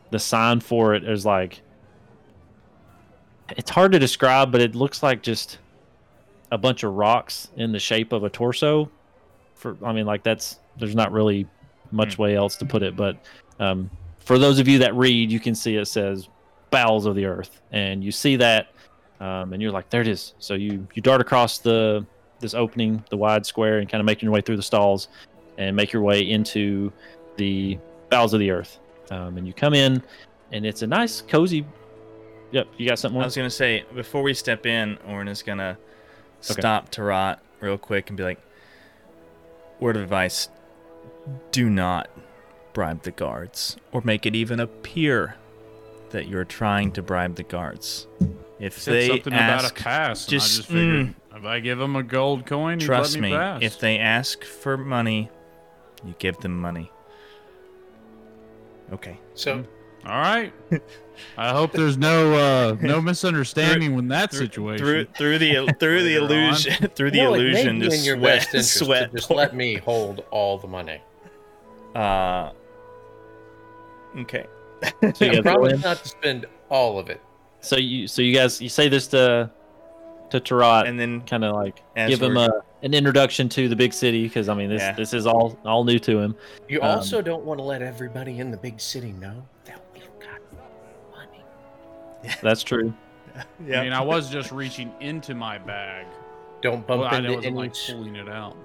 the sign for it is like it's hard to describe, but it looks like just a bunch of rocks in the shape of a torso. For I mean, like that's there's not really much way else to put it, but um, for those of you that read, you can see it says "bowels of the earth," and you see that, um, and you're like, "There it is." So you you dart across the this opening, the wide square, and kind of make your way through the stalls, and make your way into the bowels of the earth. Um, and you come in, and it's a nice, cozy. Yep, you got something. I was gonna say before we step in, Orin is gonna stop Tarot real quick and be like, "Word of advice: Do not bribe the guards, or make it even appear that you're trying to bribe the guards. If Said they something ask, about a pass. and just- I just figured mm. if I give them a gold coin, trust let me, me, pass. if they ask for money, you give them money. Okay. So hmm. All right. I hope there's no uh, no misunderstanding with that situation. Through through the through the illusion through the No, illusion, be to in your sweat, best sweat. to just let me hold all the money. Uh, okay. So you guys go promise not to spend all of it. So you so you guys you say this to to Tarot and then kind of like give him a an introduction to the big city because I mean this Yeah. this is all all new to him. You Um, also don't want to let everybody in the big city know That's true. I mean, I was just reaching into my bag. Don't bump Well, I into wasn't like pulling it out.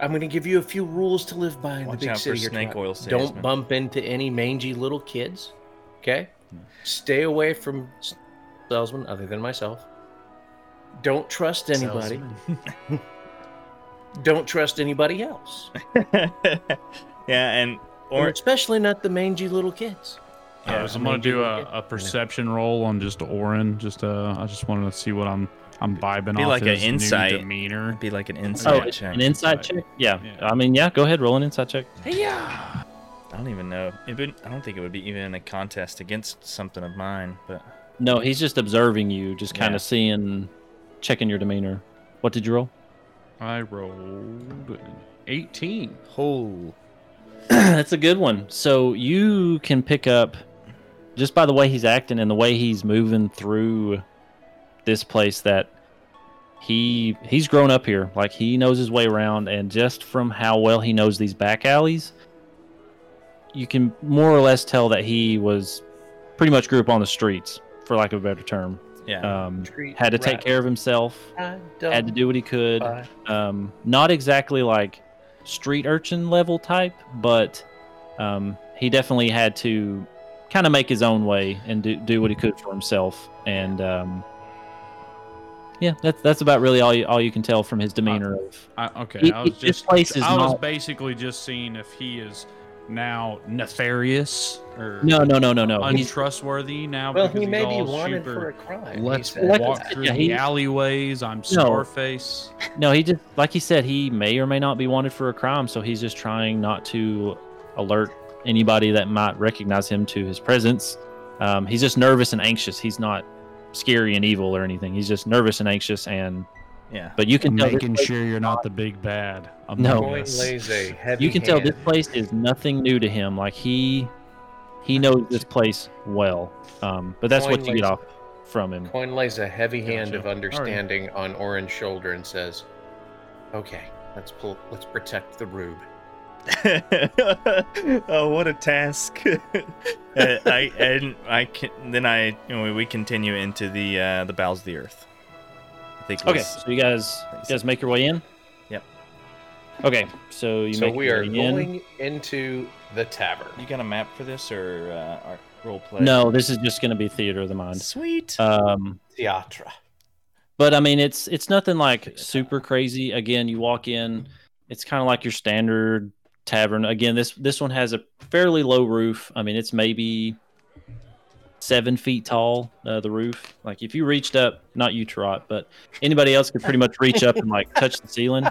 I'm going to give you a few rules to live by in Watch the big out city. you're snake oil salesmen. Don't bump into any mangy little kids. Okay? Hmm. Stay away from s- salesmen other than myself. Don't trust anybody. Don't trust anybody else. yeah, and Or or especially not the mangy little kids. Yeah, Uh, Those I'm gonna do a, a perception roll on just Orin. Just uh, I just wanted to see what I'm I'm vibing on. Be off like a his new insight. demeanor. be like an Oh, insight it's check. an insight Insight. check. Yeah. Yeah. I mean, yeah. Go ahead, roll an insight check. Yeah. I don't even know. It would, I don't think it would be even a contest against something of mine, but No, he's just observing you, just kind Yeah. of seeing, checking your demeanor. What did you roll? I rolled 18. oh, That's a good one. So you can pick up just by the way he's acting and the way he's moving through this place that he he's grown up here. Like he knows his way around and just from how well he knows these back alleys, you can more or less tell that he was pretty much grew up on the streets, for lack of a better term. yeah. Um, had to take rat. care of himself, had to do what he could buy- um, not exactly like street urchin level type, but um, he definitely had to kind of make his own way and do, do what he could for himself. And um, yeah, that's that's about really all you all you can tell from his demeanor. Of I, okay, He- I was just place I was not- basically just seeing if he is now nefarious or no, no, no, no, no. He's, untrustworthy now Well, because he he's may be all wanted super. for a crime. Let's he said walk through Yeah, the alleyways. I'm Scarface. no, he just like he said, he may or may not be wanted for a crime, so he's just trying not to alert anybody that might recognize him to his presence. Um, he's just nervous and anxious. He's not scary and evil or anything. He's just nervous and anxious, and yeah. but you can tell this Making sure you're not the big bad. No. among Coin us. lays a heavy you can tell this place is nothing new to him. Like he he knows this place well. Um, but that's what Coin you get off from him. Coin lays a heavy hand Gotcha. of understanding on Orin's shoulder and says, "Okay, let's pull. Let's protect the rube." oh, what a task! Uh, I and I can then I you know, we continue into the uh, the bowels of the earth. I think. Okay, was- so you guys you guys make your way in. Yep. Okay, so you so make we your are way in. going into the tavern. You got a map for this or uh, role play? No, this is just going to be theater of the mind. Sweet. Um, Theatre. but I mean, it's it's nothing like super crazy. Again, you walk in, it's kind of like your standard tavern. Again, this this one has a fairly low roof. I mean, it's maybe seven feet tall. Uh, the roof, like if you reached up, not you, Trot, but anybody else could pretty much reach up and like touch the ceiling.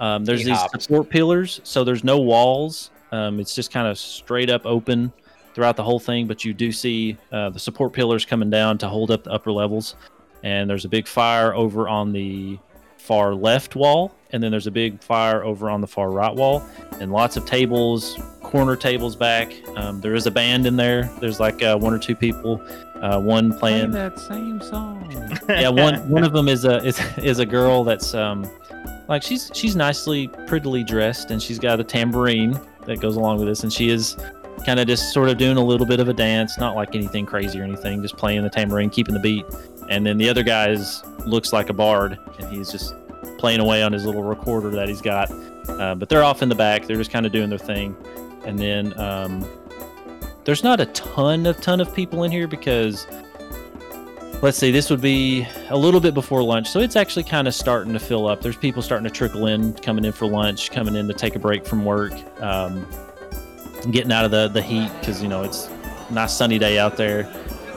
Um, there's He these support pillars, so there's no walls. Um, it's just kind of straight up open throughout the whole thing. But you do see uh, the support pillars coming down to hold up the upper levels and there's a big fire over on the far left wall and then there's a big fire over on the far right wall and lots of tables corner tables back. Um, there is a band in there. There's like uh, one or two people uh, one Play playing that same song. yeah one one of them is a is, is a girl that's um like she's she's nicely prettily dressed and she's got a tambourine that goes along with this and she is kind of just sort of doing a little bit of a dance not like anything crazy or anything just playing the tambourine keeping the beat. And then the other guy is looks like a bard and he's just playing away on his little recorder that he's got. Uh, but they're off in the back. They're just kind of doing their thing. And then um, there's not a ton of ton of people in here because let's see this would be a little bit before lunch. So it's actually kind of starting to fill up. There's people starting to trickle in coming in for lunch coming in to take a break from work um, getting out of the, the heat because you know it's a nice sunny day out there.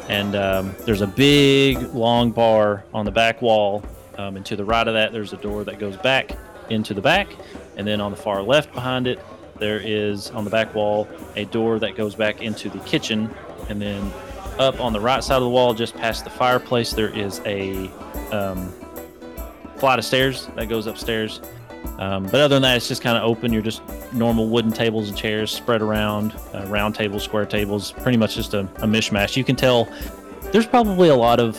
And um, there's a big long bar on the back wall um, and to the right of that there's a door that goes back into the back. And then on the far left behind it there is on the back wall a door that goes back into the kitchen. And then up on the right side of the wall just past the fireplace there is a um, flight of stairs that goes upstairs. Um, but other than that it's just kind of open. You're just normal wooden tables and chairs spread around uh, round tables square tables pretty much just a, a mishmash. You can tell there's probably a lot of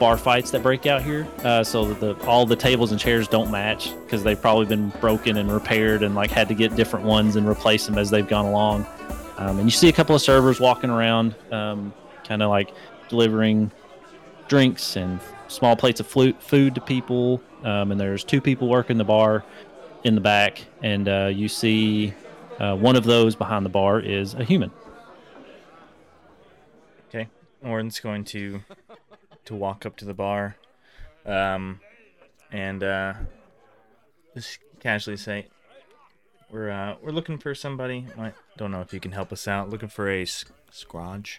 bar fights that break out here uh, so that the, all the tables and chairs don't match because they've probably been broken and repaired and like had to get different ones and replace them as they've gone along um, and you see a couple of servers walking around um, kind of like delivering drinks and small plates of food to people um, and there's two people working the bar in the back and uh, you see uh, one of those behind the bar is a human Okay. Orin's going to to walk up to the bar, um, and uh, just casually say, "We're uh, we're looking for somebody. I don't know if you can help us out. Looking for a s- scrodge."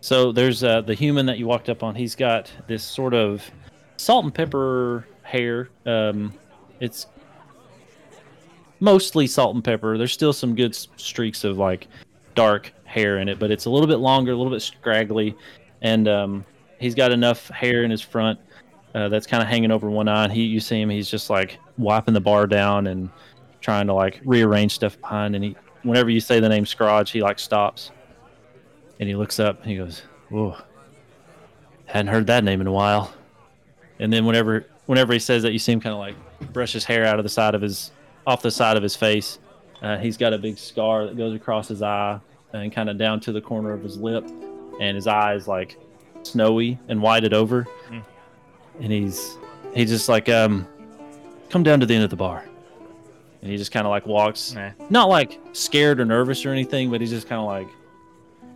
So there's uh, the human that you walked up on. He's got this sort of salt and pepper hair. Um, it's mostly salt and pepper. There's still some good streaks of like dark hair in it, but it's a little bit longer, a little bit scraggly, and um, he's got enough hair in his front uh, that's kind of hanging over one eye. And he, you see him, he's just like wiping the bar down and trying to like rearrange stuff behind. And he, whenever you say the name Scrooge, he like stops and he looks up and he goes, "Whoa, hadn't heard that name in a while." And then whenever whenever he says that, you see him kind of like brush his hair out of the side of his off the side of his face. Uh, he's got a big scar that goes across his eye and kind of down to the corner of his lip, and his eyes like snowy and whited over. Mm. And he's he's just like, um, "Come down to the end of the bar." And he just kind of like walks Nah. not like scared or nervous or anything, but he's just kind of like,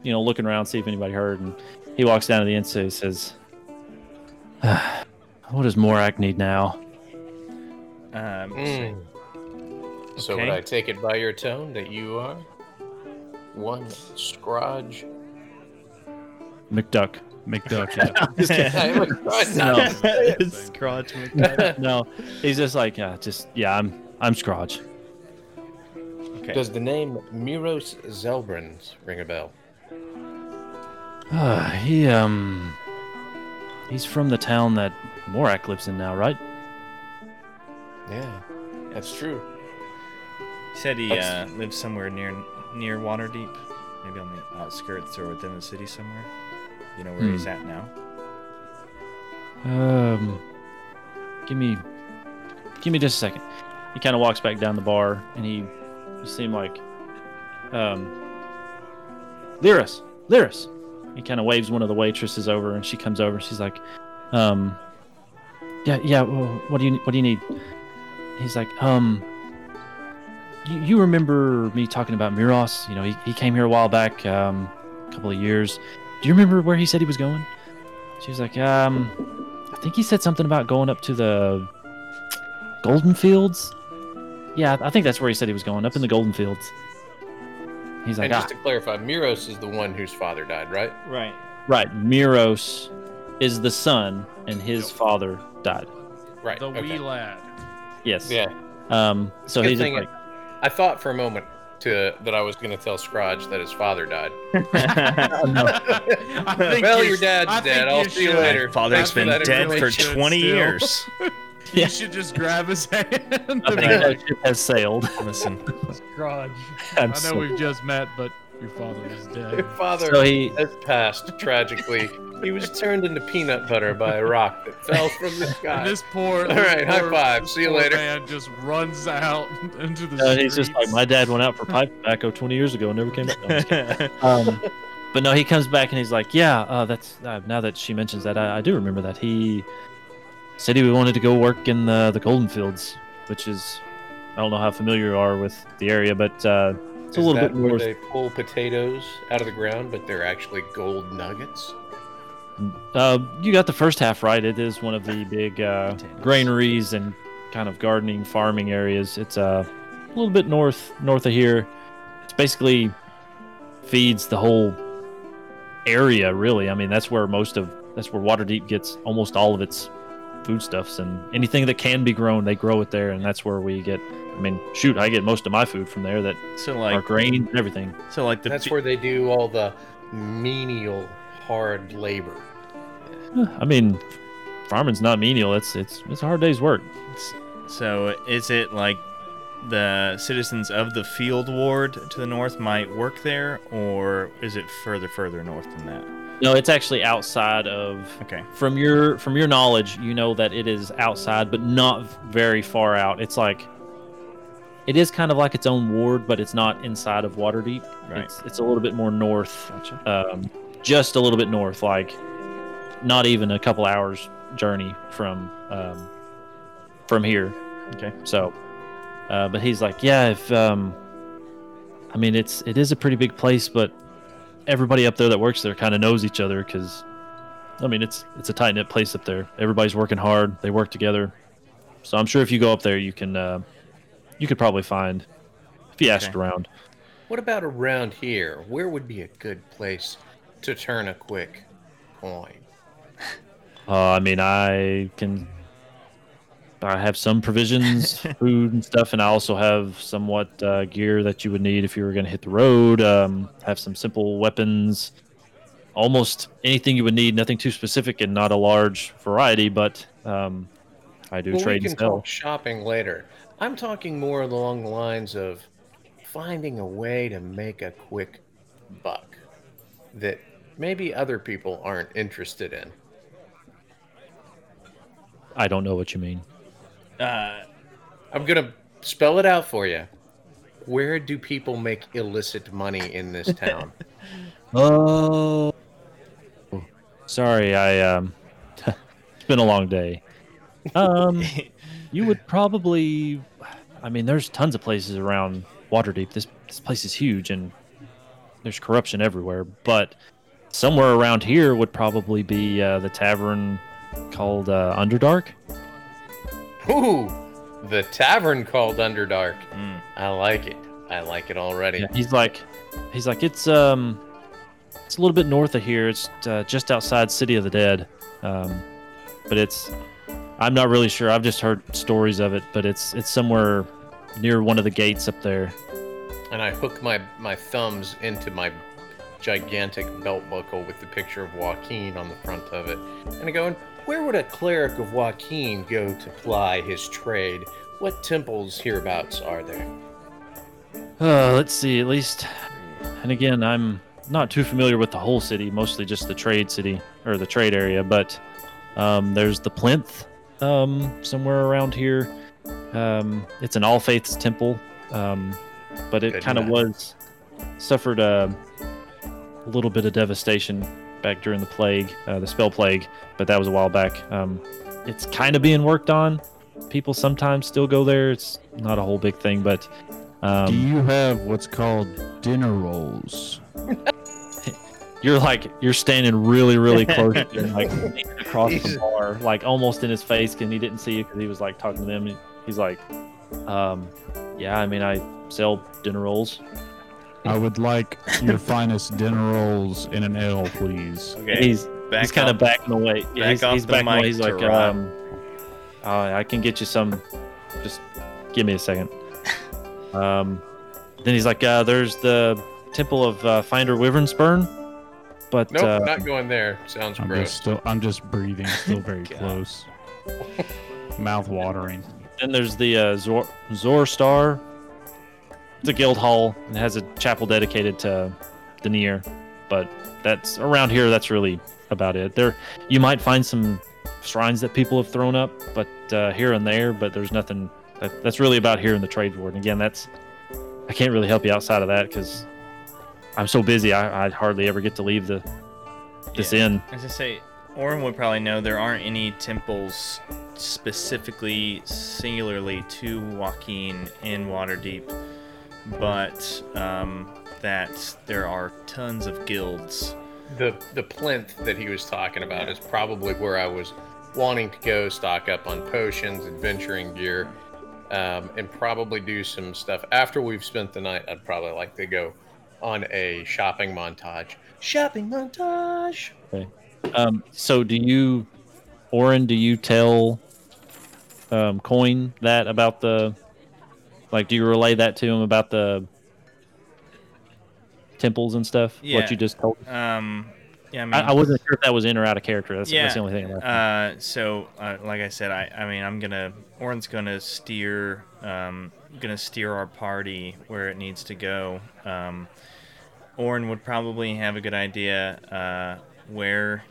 you know, looking around, see if anybody heard. And he walks down to the end, so he says, "Ah, "What does Morak need now?" Um, Mm. So Okay. would I take it by your tone that you are one scrodge? McDuck. McDuck. Yeah. I am a scrodge. No. Scrooge McDuck. no, he's just like, yeah, just yeah, I'm I'm Scrooge. Okay. Does the name Miros Xelbrins ring a bell? Uh, he um, he's from the town that Morak lives in now, right? Yeah, that's true. He said he uh, lives somewhere near near Waterdeep, maybe on the outskirts or within the city somewhere. You know where Hmm. he's at now? Um, give me, give me just a second. He kind of walks back down the bar, and he, you see like, um, Lyris, Lyris. He kind of waves one of the waitresses over, and she comes over. She's like, um, yeah, yeah. Well, what do you, what do you need? he's like, um, you, you remember me talking about Miros? You know, he, he came here a while back, um, a couple of years. Do you remember where he said he was going? She was like, um, I think he said something about going up to the Golden Fields. Yeah, I think that's where he said he was going, up in the Golden Fields. He's like, and just ah, to clarify, Miros is the one whose father died, right? Right. right, Miros is the son, and his father died. Right. The okay. wee lad. Yes. Yeah. Um. So Good he's thing like, I thought for a moment to that I was going to tell Scrooge that his father died. Oh, I think well, you your dad's I dead. I'll see you later. Father's Thanks for been that dead for 20 still. years. Yeah. You should just grab his hand. I think that ship has sailed. Listen, Grudge. I'm know so- we've just met, but your father is dead. Your father So he, has passed tragically. He was turned into peanut butter by a rock that fell from the And sky. this poor. All this right, high five. See you later. Man just runs out into the uh, he's just like, my dad went out for pipe tobacco 20 years ago and never came back. No, I'm just kidding. um, but no, he comes back and he's like, yeah, uh, that's uh, now that she mentions that, I, I do remember that he said he wanted to go work in the the Golden Fields, which is I don't know how familiar you are with the area, but uh, it's a little that bit where they pull potatoes out of the ground, but they're actually gold nuggets? Uh, you got the first half right. It is one of the big uh, granaries and kind of gardening, farming areas. It's uh, a little bit north north of here. It's basically feeds the whole area, really. I mean, that's where most of that's where Waterdeep gets almost all of its foodstuffs and anything that can be grown, they grow it there, and that's where we get. I mean, shoot, I get most of my food from there. That so are like, grain and everything. so like the That's where they do all the menial hard labor. I mean, farming's not menial. It's it's it's a hard day's work. So is it like the citizens of the field ward to the north might work there, or is it further further north than that? No, it's actually outside of Okay. from your from your knowledge, you know that it is outside, but not very far out. It's like it is kind of like its own ward, but it's not inside of Waterdeep. Right. It's it's a little bit more north, Gotcha. um, just a little bit north, like not even a couple hours journey from um, from here. Okay. So, uh, but he's like, yeah, if um, I mean, it's it is a pretty big place, but everybody up there that works there kind of knows each other because, I mean, it's it's a tight knit place up there. Everybody's working hard. They work together. So I'm sure if you go up there, you can uh, you could probably find if you asked around. What about around here? Where would be a good place to turn a quick coin? Uh, I mean, I can. I have some provisions, food and stuff, and I also have somewhat uh, gear that you would need if you were going to hit the road. Um, have some simple weapons, almost anything you would need. Nothing too specific and not a large variety, but um, I do well, trade we and can sell. talk shopping later. I'm talking more along the lines of finding a way to make a quick buck that maybe other people aren't interested in. I don't know what you mean. Uh, I'm gonna spell it out for you. Where do people make illicit money in this town? Oh, sorry. I um, it's been a long day. Um, you would probably. I mean, there's tons of places around Waterdeep. This this place is huge, and there's corruption everywhere. But somewhere around here would probably be uh, the tavern called uh, Underdark. Ooh, the tavern called Underdark. mm, I like it. I like it already. Yeah, he's like, he's like, it's um, it's a little bit north of here. It's uh, just outside City of the Dead, um, but it's, I'm not really sure. I've just heard stories of it, but it's it's somewhere near one of the gates up there. And I hook my my thumbs into my gigantic belt buckle with the picture of Waukeen on the front of it. And I go, "And where would a cleric of Waukeen go to ply his trade? What temples hereabouts are there? Uh, let's see, at least, and again, I'm not too familiar with the whole city, mostly just the trade city or the trade area. But um, there's the plinth um, somewhere around here. Um, it's an All Faiths temple, um, but it kind of was suffered a, a little bit of devastation back during the plague, uh, the spell plague, but that was a while back. Um, it's kind of being worked on. people sometimes still go there. It's not a whole big thing, but um, Do you have what's called dinner rolls? you're like you're standing really really close to him, like across the bar like almost in his face and he didn't see you because he was like talking to them he's like um yeah i mean i sell dinner rolls I would like your finest dinner rolls in an ale, please. Okay. he's back he's kind of up. backing away yeah back he's, off he's the backing away mic he's like Rod. um uh, i can get you some just give me a second um then he's like uh there's the temple of uh, Finder Wyvernspur but Nope, uh, not going there. Sounds I'm gross. just still I'm just breathing, still very close. Mouth watering. Then there's the uh, Zor Zor Star. It's a guild hall and has a chapel dedicated to Deneir, but that's around here. That's really about it. There, you might find some shrines that people have thrown up, but uh, here and there. But there's nothing. That, that's really about here in the trade ward. And again, that's I can't really help you outside of that because I'm so busy. I, I hardly ever get to leave the this Yeah. inn. As I say, Orin would probably know there aren't any temples specifically, singularly to Waukeen in Waterdeep, but um, that there are tons of guilds. The the plinth that he was talking about is probably where I was wanting to go stock up on potions, adventuring gear, um, and probably do some stuff after we've spent the night. I'd probably like to go on a shopping montage. Shopping montage. Okay. Um, so do you, Orin? Do you tell um, Coin that about the, like, do you relay that to him about the temples and stuff? Yeah. What you just told? Um, yeah, I mean, I, I wasn't sure if that was in or out of character. That's, Yeah, that's the only thing. Uh, so, uh, like I said, I, I mean, I'm gonna, Orin's gonna steer, um, gonna steer our party where it needs to go. Um, Orin would probably have a good idea uh, where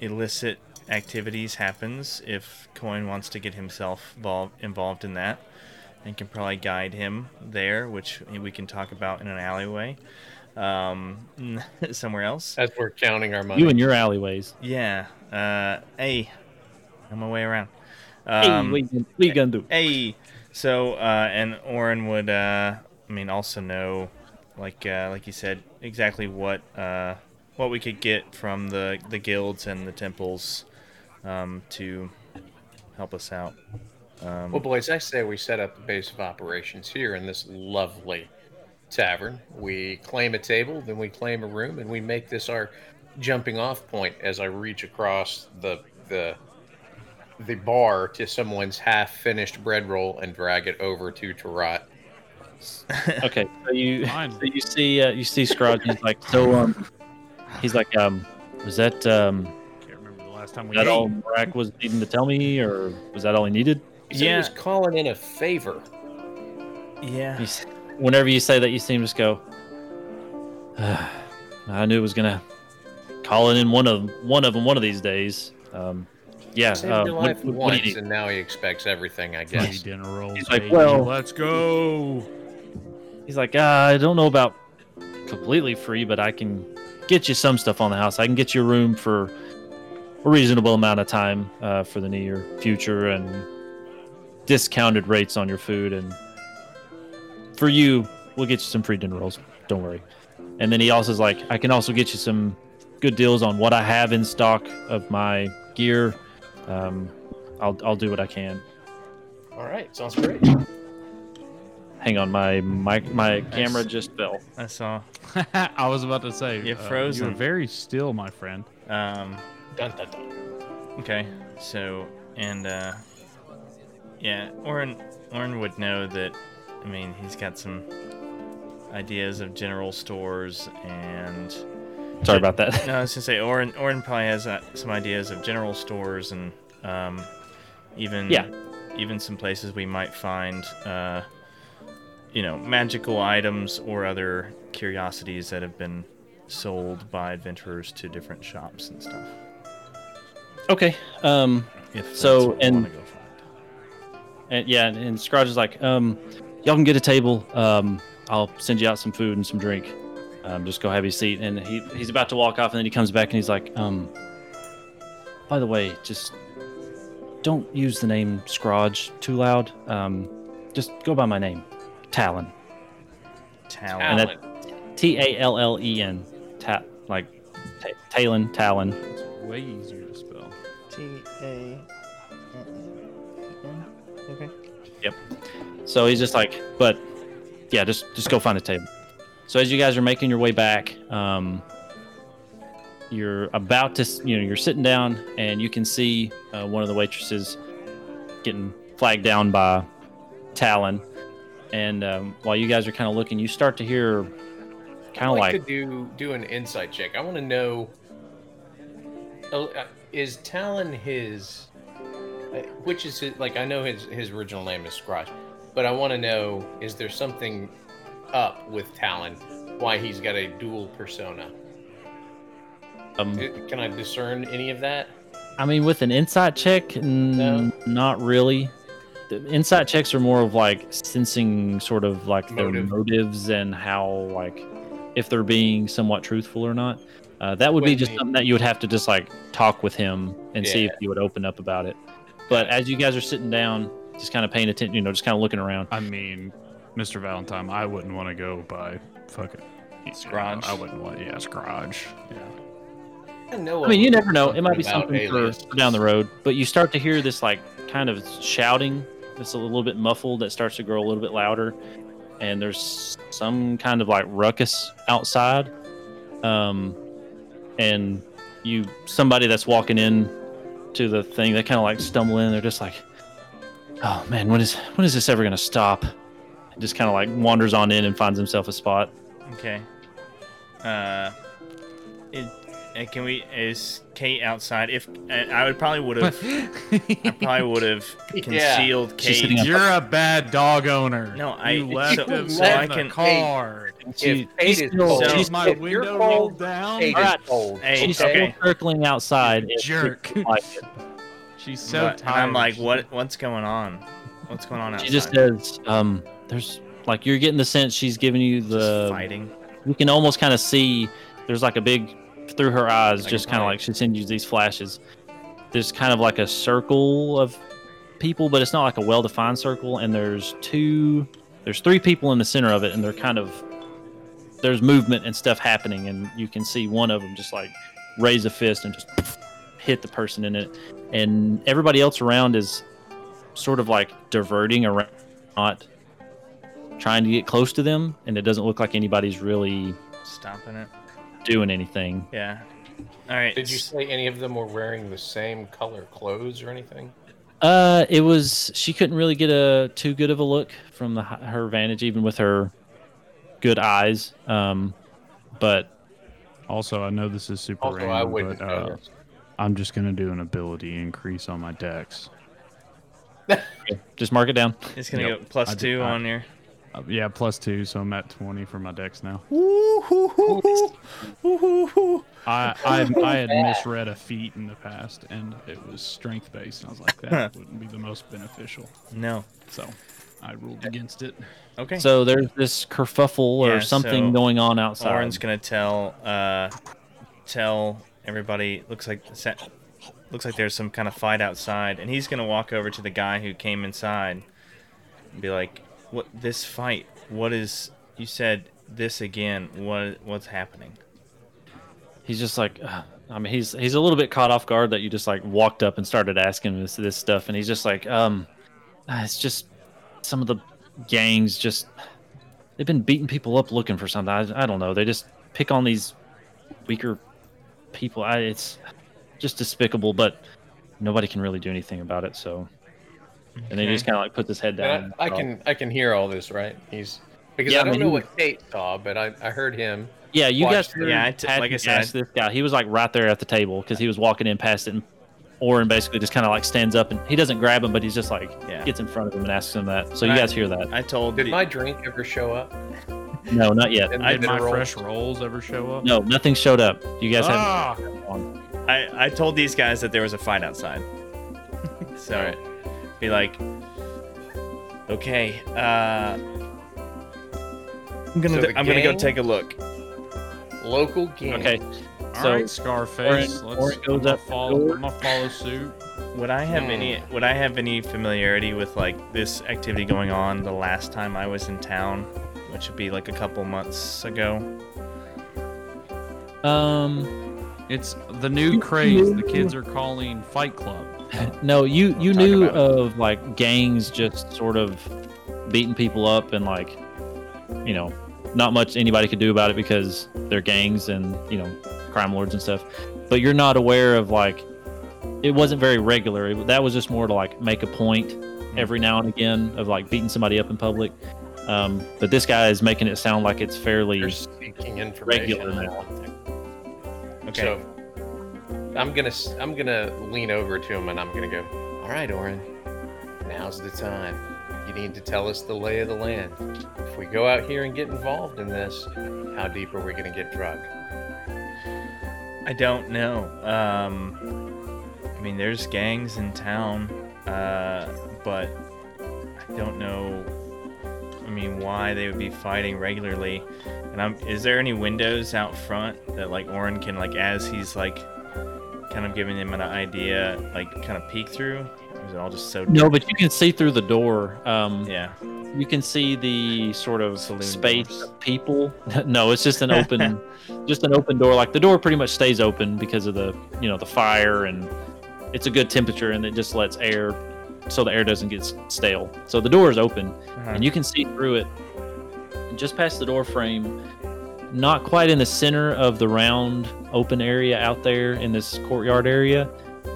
illicit activities happens if Coin wants to get himself involved involved in that, and can probably guide him there, which we can talk about in an alleyway, um, somewhere else. As we're counting our money. you and your alleyways. Yeah. Uh, hey, on my way around. Hey, Um, what, you, gonna- what you gonna do? hey. So, uh, and Orin would, uh, I mean, also know, like, uh, like you said, exactly what, uh, what we could get from the the guilds and the temples, um, to help us out. Um, Well, boys, I say we set up the base of operations here in this lovely tavern. We claim a table, then we claim a room, and we make this our jumping off point as I reach across the the the bar to someone's half finished bread roll and drag it over to Tarot. Okay, so you so you see uh, you see Scrooge. He's like, so um, he's like, um, was that um, Can't remember the last time we that ate. all Marak was needing to tell me, or was that all he needed? He said he Yeah. was calling in a favor. yeah. You s- Whenever you say that, you seem to just go. I knew it was gonna call it in one of one of them one of these days. Um, yeah. Saved uh, your what- life what do once, need? and now he expects everything. I Three guess. dinner rolls. He's like, baby. well- let's go. He's like, uh, I don't know about completely free, but I can get you some stuff on the house. I can get you a room for a reasonable amount of time uh, for the near future and discounted rates on your food. And for you, we'll get you some free dinner rolls. Don't worry. And then he also is like, I can also get you some good deals on what I have in stock of my gear. Um, I'll, I'll do what I can. All right, sounds great. Hang on, my my, my camera Nice. just fell. I saw. I was about to say. You're uh, frozen. You're very still, my friend. Um, Dun, dun, dun. Okay, so and uh, yeah, Orin Orin would know that. I mean, he's got some ideas of general stores and. Sorry about that. No, I was gonna say Orin. Orin probably has uh, some ideas of general stores and um, even Yeah. even some places we might find uh, you know magical items or other curiosities that have been sold by adventurers to different shops and stuff. Okay. Um. If So, and-. And yeah, and Scrooge is like, um, y'all can get a table. Um, I'll send you out some food and some drink. Um, just go have your seat. And he he's about to walk off, and then he comes back and he's like, um, by the way, just don't use the name Scrooge too loud. Um, just go by my name, Talon. Talon. And that- Talon. T A L L E N. Ta- like ta- Talon, Talon. It's way easier to spell. T A. Okay. Yep. So he's just like, but yeah, just just go find a table. So as you guys are making your way back, um, you're about to, you know, you're sitting down and you can see uh, one of the waitresses getting flagged down by Talon. And um, while you guys are kind of looking, you start to hear kind of like, like, to do do an insight check. I want to know: uh, is Talon his? Which is his? Like I know his his original name is Scratch, but I want to know: is there something up with Talon? Why he's got a dual persona? um, Uh, Can I discern any of that? I mean, with an insight check, n- No. not really. The insight checks are more of like sensing sort of like their motives and how like if they're being somewhat truthful or not. Uh, that would be just they- something that you would have to just like talk with him and see if Yeah. he would open up about it. But as you guys are sitting down, just kind of paying attention, you know, just kind of looking around. I mean, Mr. Valentine, I wouldn't want to go by fucking Scrooge. I wouldn't want. Yeah, Scrooge. Yeah. I know. I mean, you never know. It might be something for, for down the road. But you start to hear this like kind of shouting. It's a little bit muffled. That starts to grow a little bit louder, and there's some kind of like ruckus outside. Um, and you somebody that's walking in to the thing, they kind of like stumble in. They're just like, "Oh man, when is when is this ever gonna stop?" And just kind of like wanders on in and finds himself a spot. Okay. Uh, it, uh, can we? Is Kate outside? If uh, I would probably would have, I probably would have concealed She's Kate. You're a bad dog owner. No, I- You left so- him so in I the can- car. She- If she's still- cold, So- she's my if you're window cold, rolled down. Alright. cold. Hey, She's okay. still circling outside. if Jerk. like. She's so But- tired. I'm like, what? What's going on? What's going on outside? She just says, um, there's like you're getting the sense she's giving you Just the. fighting. You can almost kind of see there's like a big through her eyes, just kind of like she sends you these flashes. There's kind of like a circle of people, but it's not like a well-defined circle. And there's two, there's three people in the center of it, and they're kind of there's movement and stuff happening, and you can see one of them just like raise a fist and just hit the person in it, and everybody else around is sort of like diverting around, not trying to get close to them, and it doesn't look like anybody's really Stomping it. Doing anything. Yeah. All right. Did you say any of them were wearing the same color clothes or anything? Uh, it was she couldn't really get a too good of a look from the, her vantage, even with her good eyes. Um, but Also, I know this is super Also, random, I wouldn't but uh. I'm just gonna do an ability increase on my dex. just mark it down. It's gonna Yep. go plus I did- two I- on your. Uh, yeah, plus two, so I'm at 20 for my dex now. I I, I had misread a feat in the past, and it was strength based. And I was like, that wouldn't be the most beneficial, No. so I ruled against it. Okay. So there's this kerfuffle or Yeah, something so going on outside. Orin's gonna tell uh, tell everybody. Looks like sa- looks like there's some kind of fight outside, and he's gonna walk over to the guy who came inside and be like, "What this fight? What is? You said this again? What what's happening?" He's just like, "Ugh." I mean, he's he's a little bit caught off guard that you just like walked up and started asking this this stuff, and he's just like, um, "Ah, it's just some of the gangs just they've been beating people up looking for something. I, I don't know. They just pick on these weaker people. I, it's just despicable, but nobody can really do anything about it. So, and then he just kind of like puts his head down. I, I can I can hear all this, right? He's because Yeah, I I don't mean, know what Tate saw, but I, I heard him. Yeah, you guys. Yeah, I t- Pat like I said, ask this guy. He was like right there at the table because he was walking in past it, and Orin basically just kind of like stands up and he doesn't grab him, but he's just like Yeah. gets in front of him and asks him that. So you I- guys hear that? I told. Did the- my drink ever show up? No, not yet. And did Did my roll? fresh rolls ever show up? No, nothing showed up. You guys Ah! haven't. I, I told these guys that there was a fight outside. so Alright. Be like, okay, uh, I'm gonna So the I'm gonna go take a look. Local game. Okay, All So, right, Scarface. Orin- let's Orin I'm gonna up to the follow. I'm gonna follow suit. Would I have any would I have any familiarity with like this activity going on the last time I was in town, which would be like a couple months ago? Um, It's the new craze the kids are calling Fight Club. No, you you knew about of like gangs just sort of beating people up and like, you know, not much anybody could do about it because they're gangs and you know crime lords and stuff. But you're not aware of like, it wasn't very regular. It, that was just more to like make a point every now and again of like beating somebody up in public. Um, but this guy is making it sound like it's fairly You're seeking information. regular now. Okay. So I'm gonna I'm gonna lean over to him and I'm gonna go. All right, Orin. Now's the time. You need to tell us the lay of the land. If we go out here and get involved in this, how deep are we gonna get drugged? I don't know. Um, I mean, there's gangs in town, uh, but I don't know. I mean, why they would be fighting regularly? And I'm, is there any windows out front that like Orin can like, as he's like, kind of giving him an idea, like kind of peek through? Or is it all just so? No, but you can see through the door. Um, Yeah. you can see the sort of Saloon space doors. of people. no, it's just an open, just an open door. Like the door pretty much stays open because of the, you know, the fire and it's a good temperature and it just lets air, so the air doesn't get stale. So the door is open Uh-huh. and you can see through it, just past the door frame. Not quite in the center of the round open area out there in this courtyard area.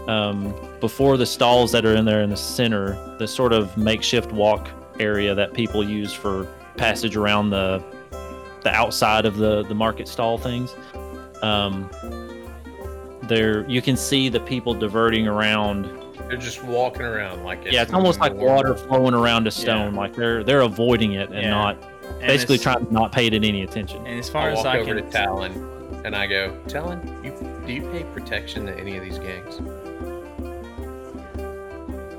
Um, before the stalls that are in there in the center, the sort of makeshift walk area that people use for passage around the the outside of the the market stall things. Um, there you can see the people diverting around. They're just walking around like yeah, it's almost like water flowing around a stone. Like they're they're avoiding it and Yeah. not And basically trying to not pay it any attention. And as far I as walk I over can, to Talon and I go, Talon, you, do you pay protection to any of these gangs?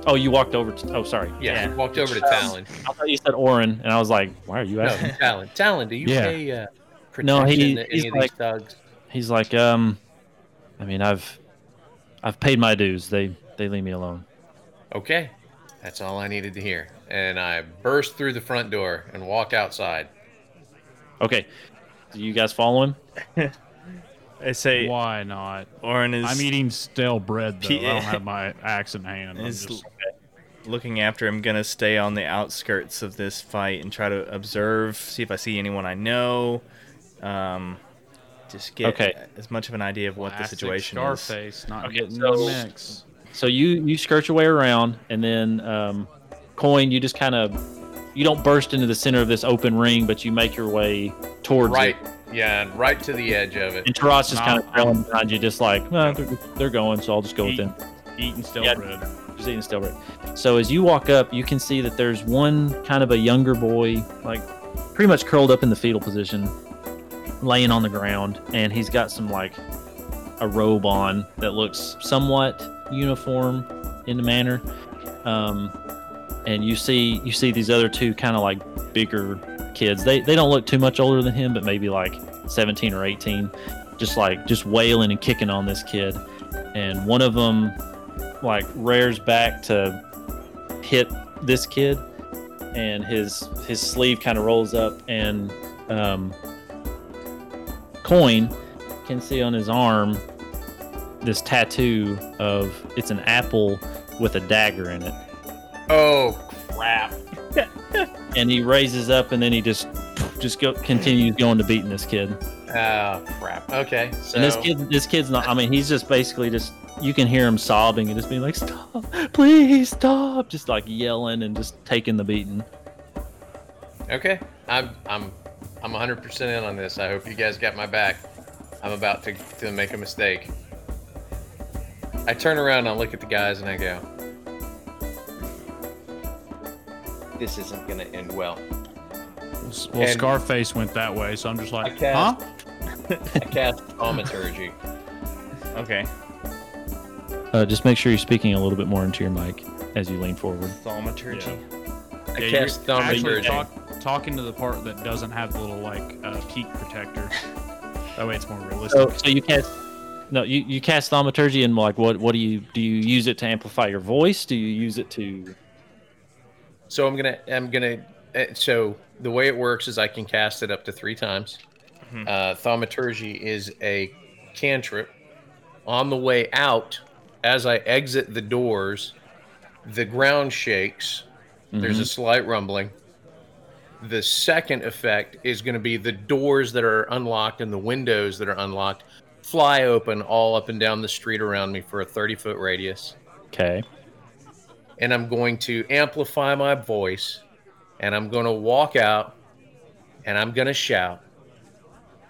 Oh, you walked over to. Oh, sorry. Yeah, Yeah. walked over to Um, Talon. I thought you said Orin, and I was like, why are you No, asking? Talon. Talon, do you Yeah. pay uh, protection No, he- to he's any of like- these thugs? He's like, um, I mean, I've I've paid my dues. They they leave me alone. Okay, that's all I needed to hear. And I burst through the front door and walk outside. Okay. Do you guys follow him? I say Why not? Oren is I'm eating stale bread though. I don't have my axe in hand. I'm is just, looking after him. Gonna stay on the outskirts of this fight and try to observe, see if I see anyone I know. Um, just get Okay. as much of an idea of what the classic situation is. Scarface, not Okay, getting so- the mix. So you you skirt your way around, and then um, coin. You just kind of you don't burst into the center of this open ring, but you make your way towards Right, it. yeah, and right to the edge of it. And Taras is kind of trailing behind you, just like "Well, they're, they're going, so I'll just go with them. Eating stale Yeah. bread. Just eating still bread. So as you walk up, you can see that there's one kind of a younger boy, like pretty much curled up in the fetal position, laying on the ground, and he's got some like a robe on that looks somewhat uniform in the manner. Um, and you see you see these other two kind of like bigger kids. They they don't look too much older than him, but maybe like 17 or 18, just like just wailing and kicking on this kid. And one of them like rears back to hit this kid and his his sleeve kind of rolls up and um, coin can see on his arm this tattoo of it's an apple with a dagger in it Oh crap! and he raises up and then he just just go continues going to beating this kid Oh crap! Okay, so and this kid this kid's not i mean he's just basically just you can hear him sobbing and just being like stop please stop just like yelling and just taking the beating Okay, I'm I'm I'm 100% in on this. I hope you guys got my back. I'm about to, to make a mistake. I turn around and I look at the guys and I go, "This isn't gonna end well." Well, And- Scarface went that way, so I'm just I like, cast- huh? I cast thaumaturgy. Okay, uh, just make sure you're speaking a little bit more into your mic as you lean forward thaumaturgy. I Yeah, cast you're actually thaumaturgy. talk, talking to the part that doesn't have the little like uh, peak protector. That way, it's more realistic. so, so you cast no, you, you cast thaumaturgy and like what what do you do? You use it to amplify your voice? Do you use it to? So I'm gonna I'm gonna uh, so the way it works is I can cast it up to three times. Mhm. Uh, thaumaturgy is a cantrip. On the way out, as I exit the doors, the ground shakes. There's a slight rumbling. The second effect is going to be the doors that are unlocked and the windows that are unlocked fly open all up and down the street around me for a 30 foot radius Okay. And I'm going to amplify my voice and I'm going to walk out and I'm going to shout,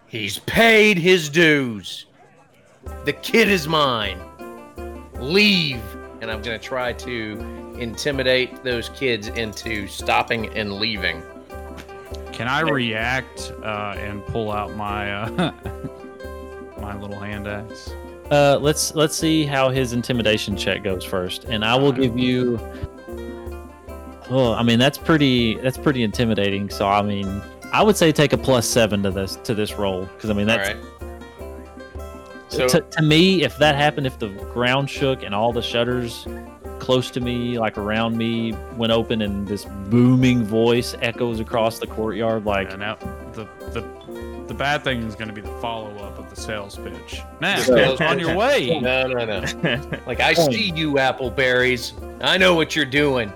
He's paid his dues. The kid is mine. Leave. And I'm going to try to intimidate those kids into stopping and leaving. Can I react uh, and pull out my uh, my little hand axe? Uh, let's let's see how his intimidation check goes first, and I will give you. Oh, I mean that's pretty that's pretty intimidating. So I mean, I would say take a plus seven to this to this roll because I mean All that's right. So, to, to me if that happened if the ground shook and all the shutters close to me like around me went open and this booming voice echoes across the courtyard like Yeah, now the the the bad thing is going to be the follow up of the sales pitch. Now, Sales on your way. no, no, no. Like, I see you, Appleberries. I know what you're doing.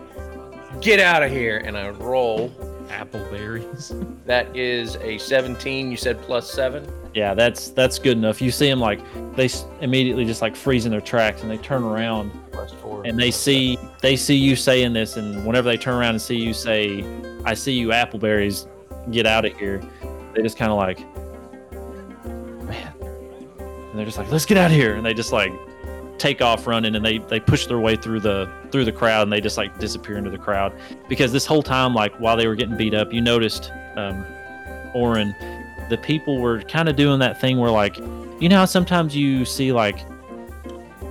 Get out of here. And I roll. Appleberries. That is a 17. You said plus seven. Yeah, that's that's good enough. You see them like they immediately just like freeze in their tracks and they turn around Plus four. and they see they see you saying this and whenever they turn around and see you say, "I see you, Appleberries, get out of here," they just kind of like, man, and they're just like, "Let's get out of here," and they just like take off running and they they push their way through the through the crowd and they just like disappear into the crowd because this whole time like while they were getting beat up, you noticed, um, Orin, the people were kind of doing that thing where like you know how sometimes you see like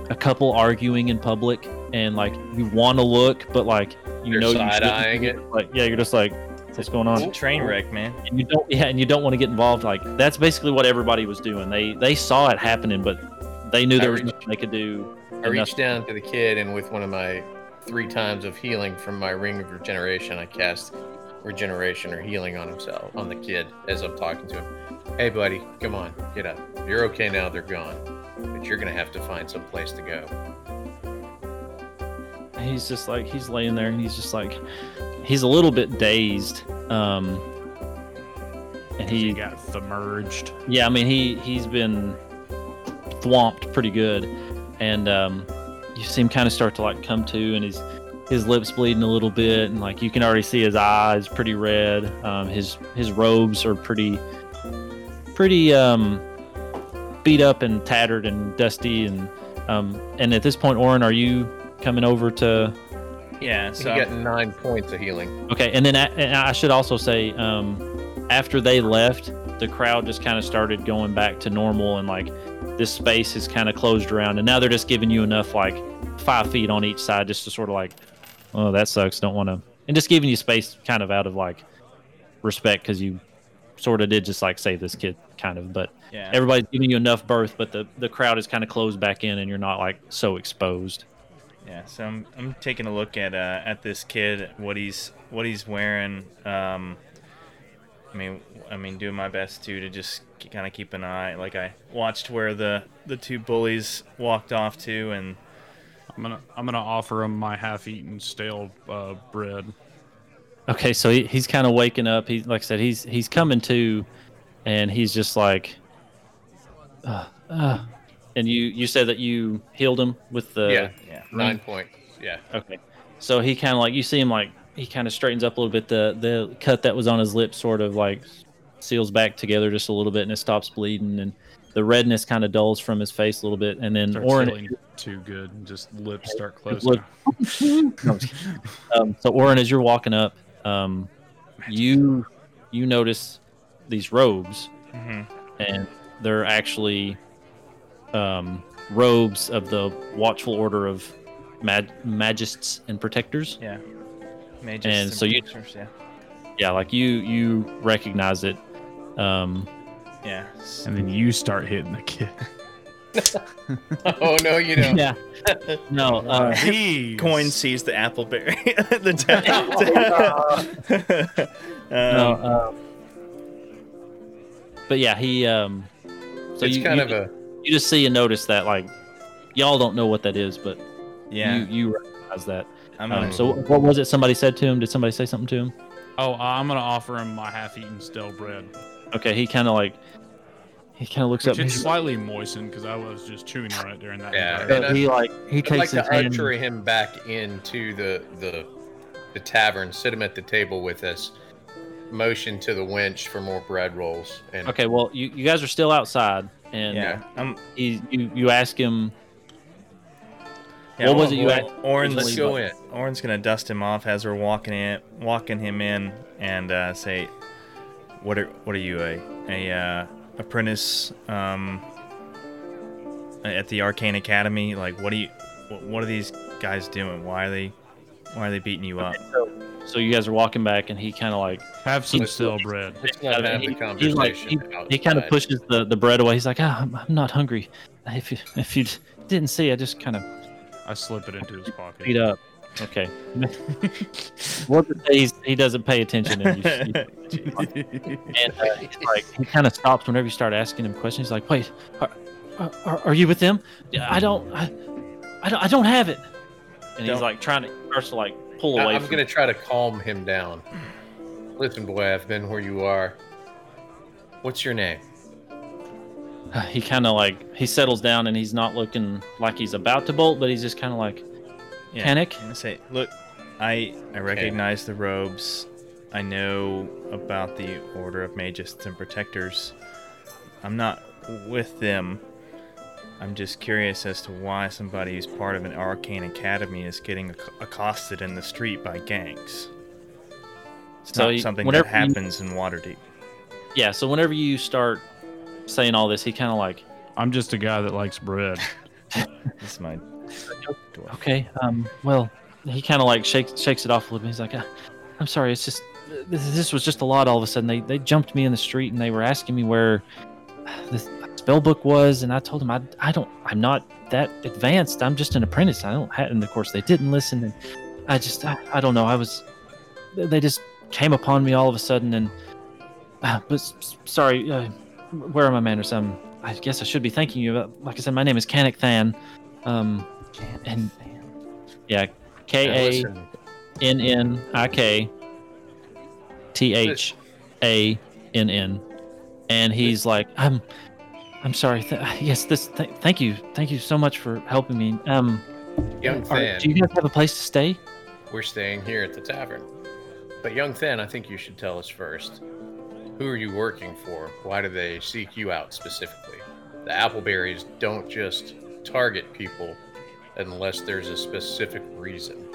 a couple arguing in public and like you want to look but like you You're know you side-eyeing shouldn't. it. like yeah you're just like what's going on? It's a train wreck, man. and you don't yeah and you don't want to get involved like that's basically what everybody was doing they they saw it happening but they knew I there was reached- nothing they could do I reached down to the kid, and with one of my three times of healing from my ring of regeneration, I cast regeneration or healing on himself, on the kid, as I'm talking to him. Hey, buddy, come on, get up. You're okay now. They're gone, but you're gonna have to find some place to go. he's just like he's laying there and he's just like he's a little bit dazed um and he he got submerged. Yeah, I mean he he's been thwomped pretty good, and um, you see him kind of start to like come to, and his his lips bleeding a little bit, and like you can already see his eyes pretty red. Um, his his robes are pretty pretty um, beat up and tattered and dusty, and um, and at this point, Orin, are you coming over to? Yeah, He so got nine points of healing. Okay, and then a- and I should also say, um, after they left, the crowd just kind of started going back to normal, and like this space is kind of closed around, and now they're just giving you enough like five feet on each side, just to sort of like, oh, that sucks, don't want to, and just giving you space, kind of out of like respect, because you sort of did just like save this kid, kind of, but yeah. everybody's giving you enough berth, but the the crowd is kind of closed back in, and you're not like so exposed. Yeah, so I'm, I'm taking a look at uh, at this kid, what he's what he's wearing. Um, I mean, I mean, doing my best too to just kind of keep an eye. Like I watched where the the two bullies walked off to, and I'm gonna I'm gonna offer him my half-eaten stale uh, bread. Okay, so he, he's kind of waking up. He, like I said, he's he's coming to, and he's just like, uh, uh. And you you said that you healed him with the yeah, yeah, nine points. Yeah. Okay, so he kind of like you see him like he kind of straightens up a little bit. The the cut that was on his lip sort of like seals back together just a little bit, and it stops bleeding, and the redness kind of dulls from his face a little bit, and then Starts too good. and Just lips start closing. No, I'm just kidding. um, so Orin, as you're walking up, um, you you notice these robes, hmm and they're actually um, robes of the Watchful Order of mag- Magists and Protectors. yeah. Mages And so you- yeah, Yeah, like you you recognize it. Um, yeah. And then you start hitting the kid. oh no, you don't. Yeah. No. Uh, Jeez. Coin sees the appleberry. the ta- no. um, Uh, but yeah, he. Um, so it's you, kind you, of a you just see and notice that like y'all don't know what that is, but yeah, you you recognize that. I'm Um, gonna. so what was it? Somebody said to him? Did somebody say something to him? Oh, uh, I'm gonna offer him my half-eaten stale bread, Okay, he kind of like he kind of looks which up. and is he's- slightly moistened because I was just chewing on it during that. Yeah, and but he like he I'd like takes to his hand. archery him back into the the the tavern, sit him at the table with us, motion to the winch for more bread rolls, and Okay, well you, you guys are still outside, and yeah, I'm. he you you ask him. Yeah, What was it you asked Orin's, let's go in. Orin's gonna dust him off as we're walking in, walking him in, and uh, say, "What are what are you a a uh, apprentice um, at the Arcane Academy? Like, what are you? What, what are these guys doing? Why are they? Why are they beating you up?" So, so you guys are walking back, and he kind of like have some Let's- stale bread. let's not have he, the he's conversation. like he, he kind of outside. pushes the, the bread away. He's like, ah, I'm, I'm not hungry. If you if you didn't see, I just kind of I slip it into his pocket. beat up. Okay. What did say he's, he doesn't pay attention, and, you, you- and uh, he's like he kind of stops whenever you start asking him questions. He's like, wait, are, are, are you with them? I don't, I, I don't, I don't have it. And he's Don't- like trying to starts to like pull away. I'm from gonna try to calm him down. Listen, boy, I've been where you are. What's your name? he kind of like he settles down and he's not looking like he's about to bolt, but he's just kind of like Yeah. panic. I'm say, look, I I recognize the robes. I know about the Order of Magists and Protectors. I'm not with them. I'm just curious as to why somebody who's part of an arcane academy is getting acc- accosted in the street by gangs. It's So not you- something that whenever you- happens in Waterdeep. Yeah. So whenever you start saying all this, he kind of like, I'm just a guy that likes bread. This is my dwarf. okay, um, well, he kind of like shakes shakes it off a little bit. He's like, "Uh, I'm sorry, it's just this, this was just a lot. All of a sudden, they they jumped me in the street and they were asking me where the spell book was, and I told them I I don't I'm not that advanced. I'm just an apprentice. I don't have, and of course they didn't listen, and I just I, I don't know. I was they just came upon me all of a sudden, and uh, but sorry, uh, where are my manners? Um, I guess I should be thanking you. But like I said, my name is Kannik Thann. Um, and yeah, K A N N I K T H A N N, and he's like, I'm, I'm sorry. Th- yes, this. Th- thank you, thank you so much for helping me. Um, young are- do you guys have a place to stay? we're staying here at the tavern. But young Thann, I think you should tell us first. Who are you working for? Why do they seek you out specifically? The Appleberries don't just target people unless there's a specific reason.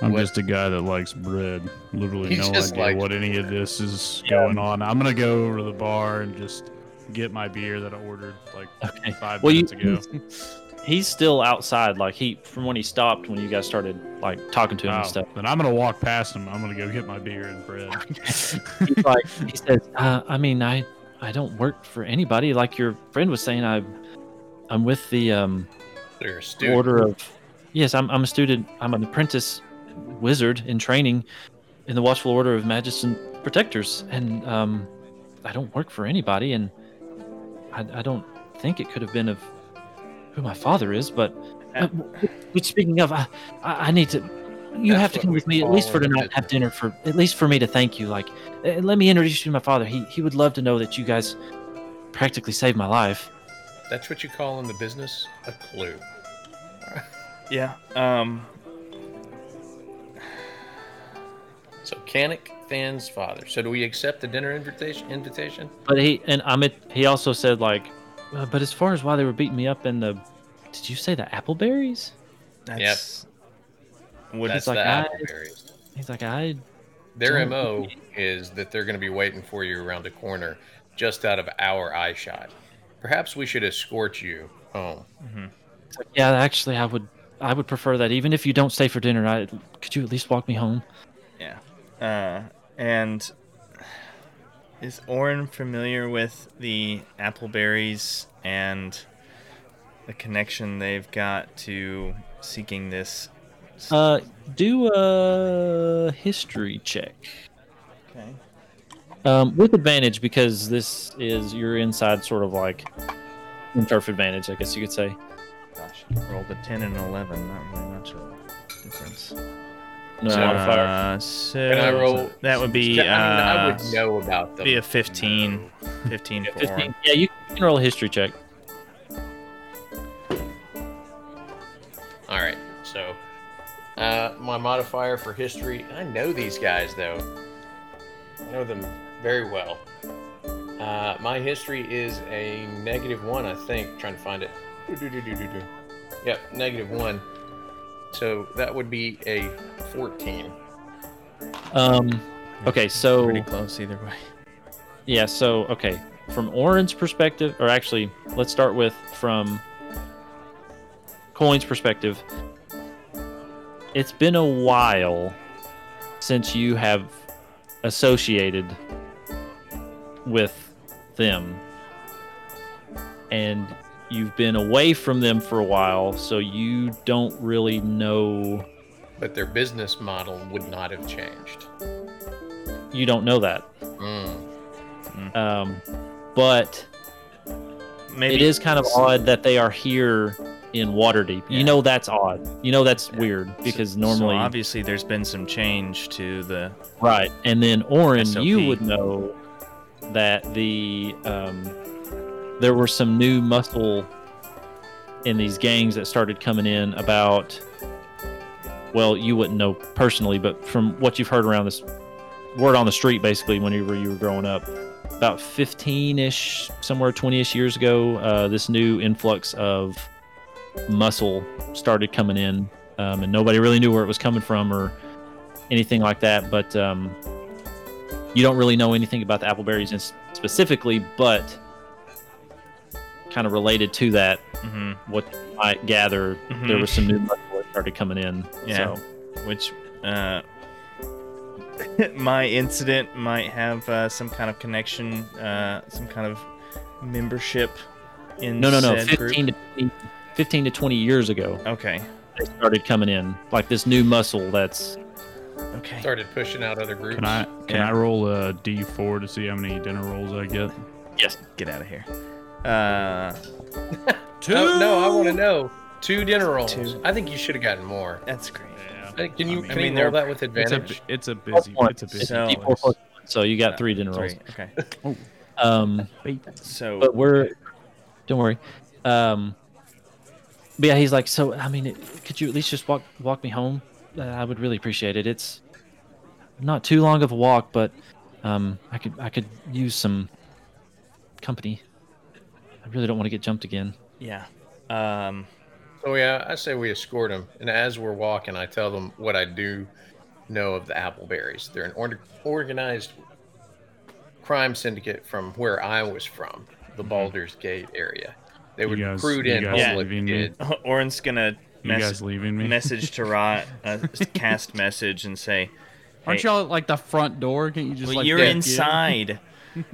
I'm What- just a guy that likes bread. Literally He no idea likes what any of this is Yeah. going on. I'm gonna go over to the bar and just get my beer that I ordered like Okay. five Well, you, minutes ago. he's still outside. Like he, from when he stopped, when you guys started like talking to him Wow. and stuff. Then I'm gonna walk past him. I'm gonna go get my beer and bread. He's like, he says, uh, I mean, I, I don't work for anybody. Like your friend was saying, I, I'm with the um. They're a student. order of yes I'm, I'm a student i'm an apprentice wizard in training in the watchful order of magists and protectors and um i don't work for anybody and i, I don't think it could have been of who my father is but uh, but speaking of i i, I need to you have to come with me at least for tonight have dinner for at least for me to thank you like uh, let me introduce you to my father he he would love to know that you guys practically saved my life That's what you call in the business a clue. Yeah. Um. So Kannik Thann's father. So do we accept the dinner invitation? Invitation? But he and Amit, he also said like, uh, but as far as why they were beating me up in the, did you say the appleberries? That's. Would That's like, the I- Appleberries. He's like, I, Their Don't- MO is that they're going to be waiting for you around the corner just out of our eye shot. Perhaps we should escort you home. it's like, yeah, actually, I would, I would prefer that. Even if you don't stay for dinner, I could you at least walk me home? Uh, and is Orin familiar with the Appleberries and the connection they've got to seeking this. Uh, do a history check. Okay. Um, with advantage because this is you're inside sort of like turf advantage, I guess you could say. Gosh, rolled a ten and an eleven. Not really much of a difference. No So, modifier. Uh, so Can I roll? that would be. I mean, I uh, would know about them. Be a 15. 15 for 15. Yeah, you can roll a history check. All right. So, uh, my modifier for history. I know these guys though. I know them very well. Uh, my history is a negative one, I think. Trying to find it. Yep, negative one. So that would be a 14. Um, okay, so Pretty close either way. yeah, so okay, from Orin's perspective, or actually, let's start with from Coin's perspective. It's been a while since you have associated with them, and you've been away from them for a while, so you don't really know. But their business model would not have changed. You don't know that. Mm. Um, but Maybe it is kind of odd that they are here in Waterdeep. Yeah. You know that's odd. You know that's Yeah. weird because so normally obviously there's been some change to the. right. And then Orin, SOP. you would know that the um, there were some new muscle in these gangs that started coming in about. Well, you wouldn't know personally, but from what you've heard around this word on the street, basically, whenever you were growing up, about 15-ish, somewhere 20-ish years ago, uh, this new influx of muscle started coming in, um, and nobody really knew where it was coming from or anything like that. But um, you don't really know anything about the appleberries specifically, but kind of related to that, hmm what I might gather, Mhm. there was some new muscle that started coming in. Yeah. So, which uh, my incident might have uh, some kind of connection, uh, some kind of membership in no, no, no. said 15 group. to 20, 15 to 20 years ago, Okay. they started coming in. Like this new muscle that's Okay. Started pushing out other groups. Can I can Yeah. I roll a D4 to see how many dinner rolls I get? Yes. Get out of here. Uh, No, no, I want to know. Two dinner rolls. Two. I think you should have gotten more. that's great. Uh, Can you I can mean, you they're- roll that with It's a advantage? it's a busy it's a busy. So- D4 plus one, so you got three dinner rolls. Three. Okay. Um, So but we're don't worry. Um, but yeah, he's like, so I mean, it- could you at least just walk walk me home? Uh, I would really appreciate it. It's not too long of a walk, but um, I could I could use some company. I really don't want to get jumped again. yeah. Um, So yeah, I say we escort them, and as we're walking, I tell them what I do know of the Appleberries. They're an or- organized crime syndicate from where I was from, the Baldur's Gate area. They You would guys- recruit in guys homeless leaving me? kids. Orin's gonna You mess- guys leaving me? message to Rot, uh, cast message, and say, Aren't Hey. y'all at like the front door? Can't you just well, like "You're walk in? inside."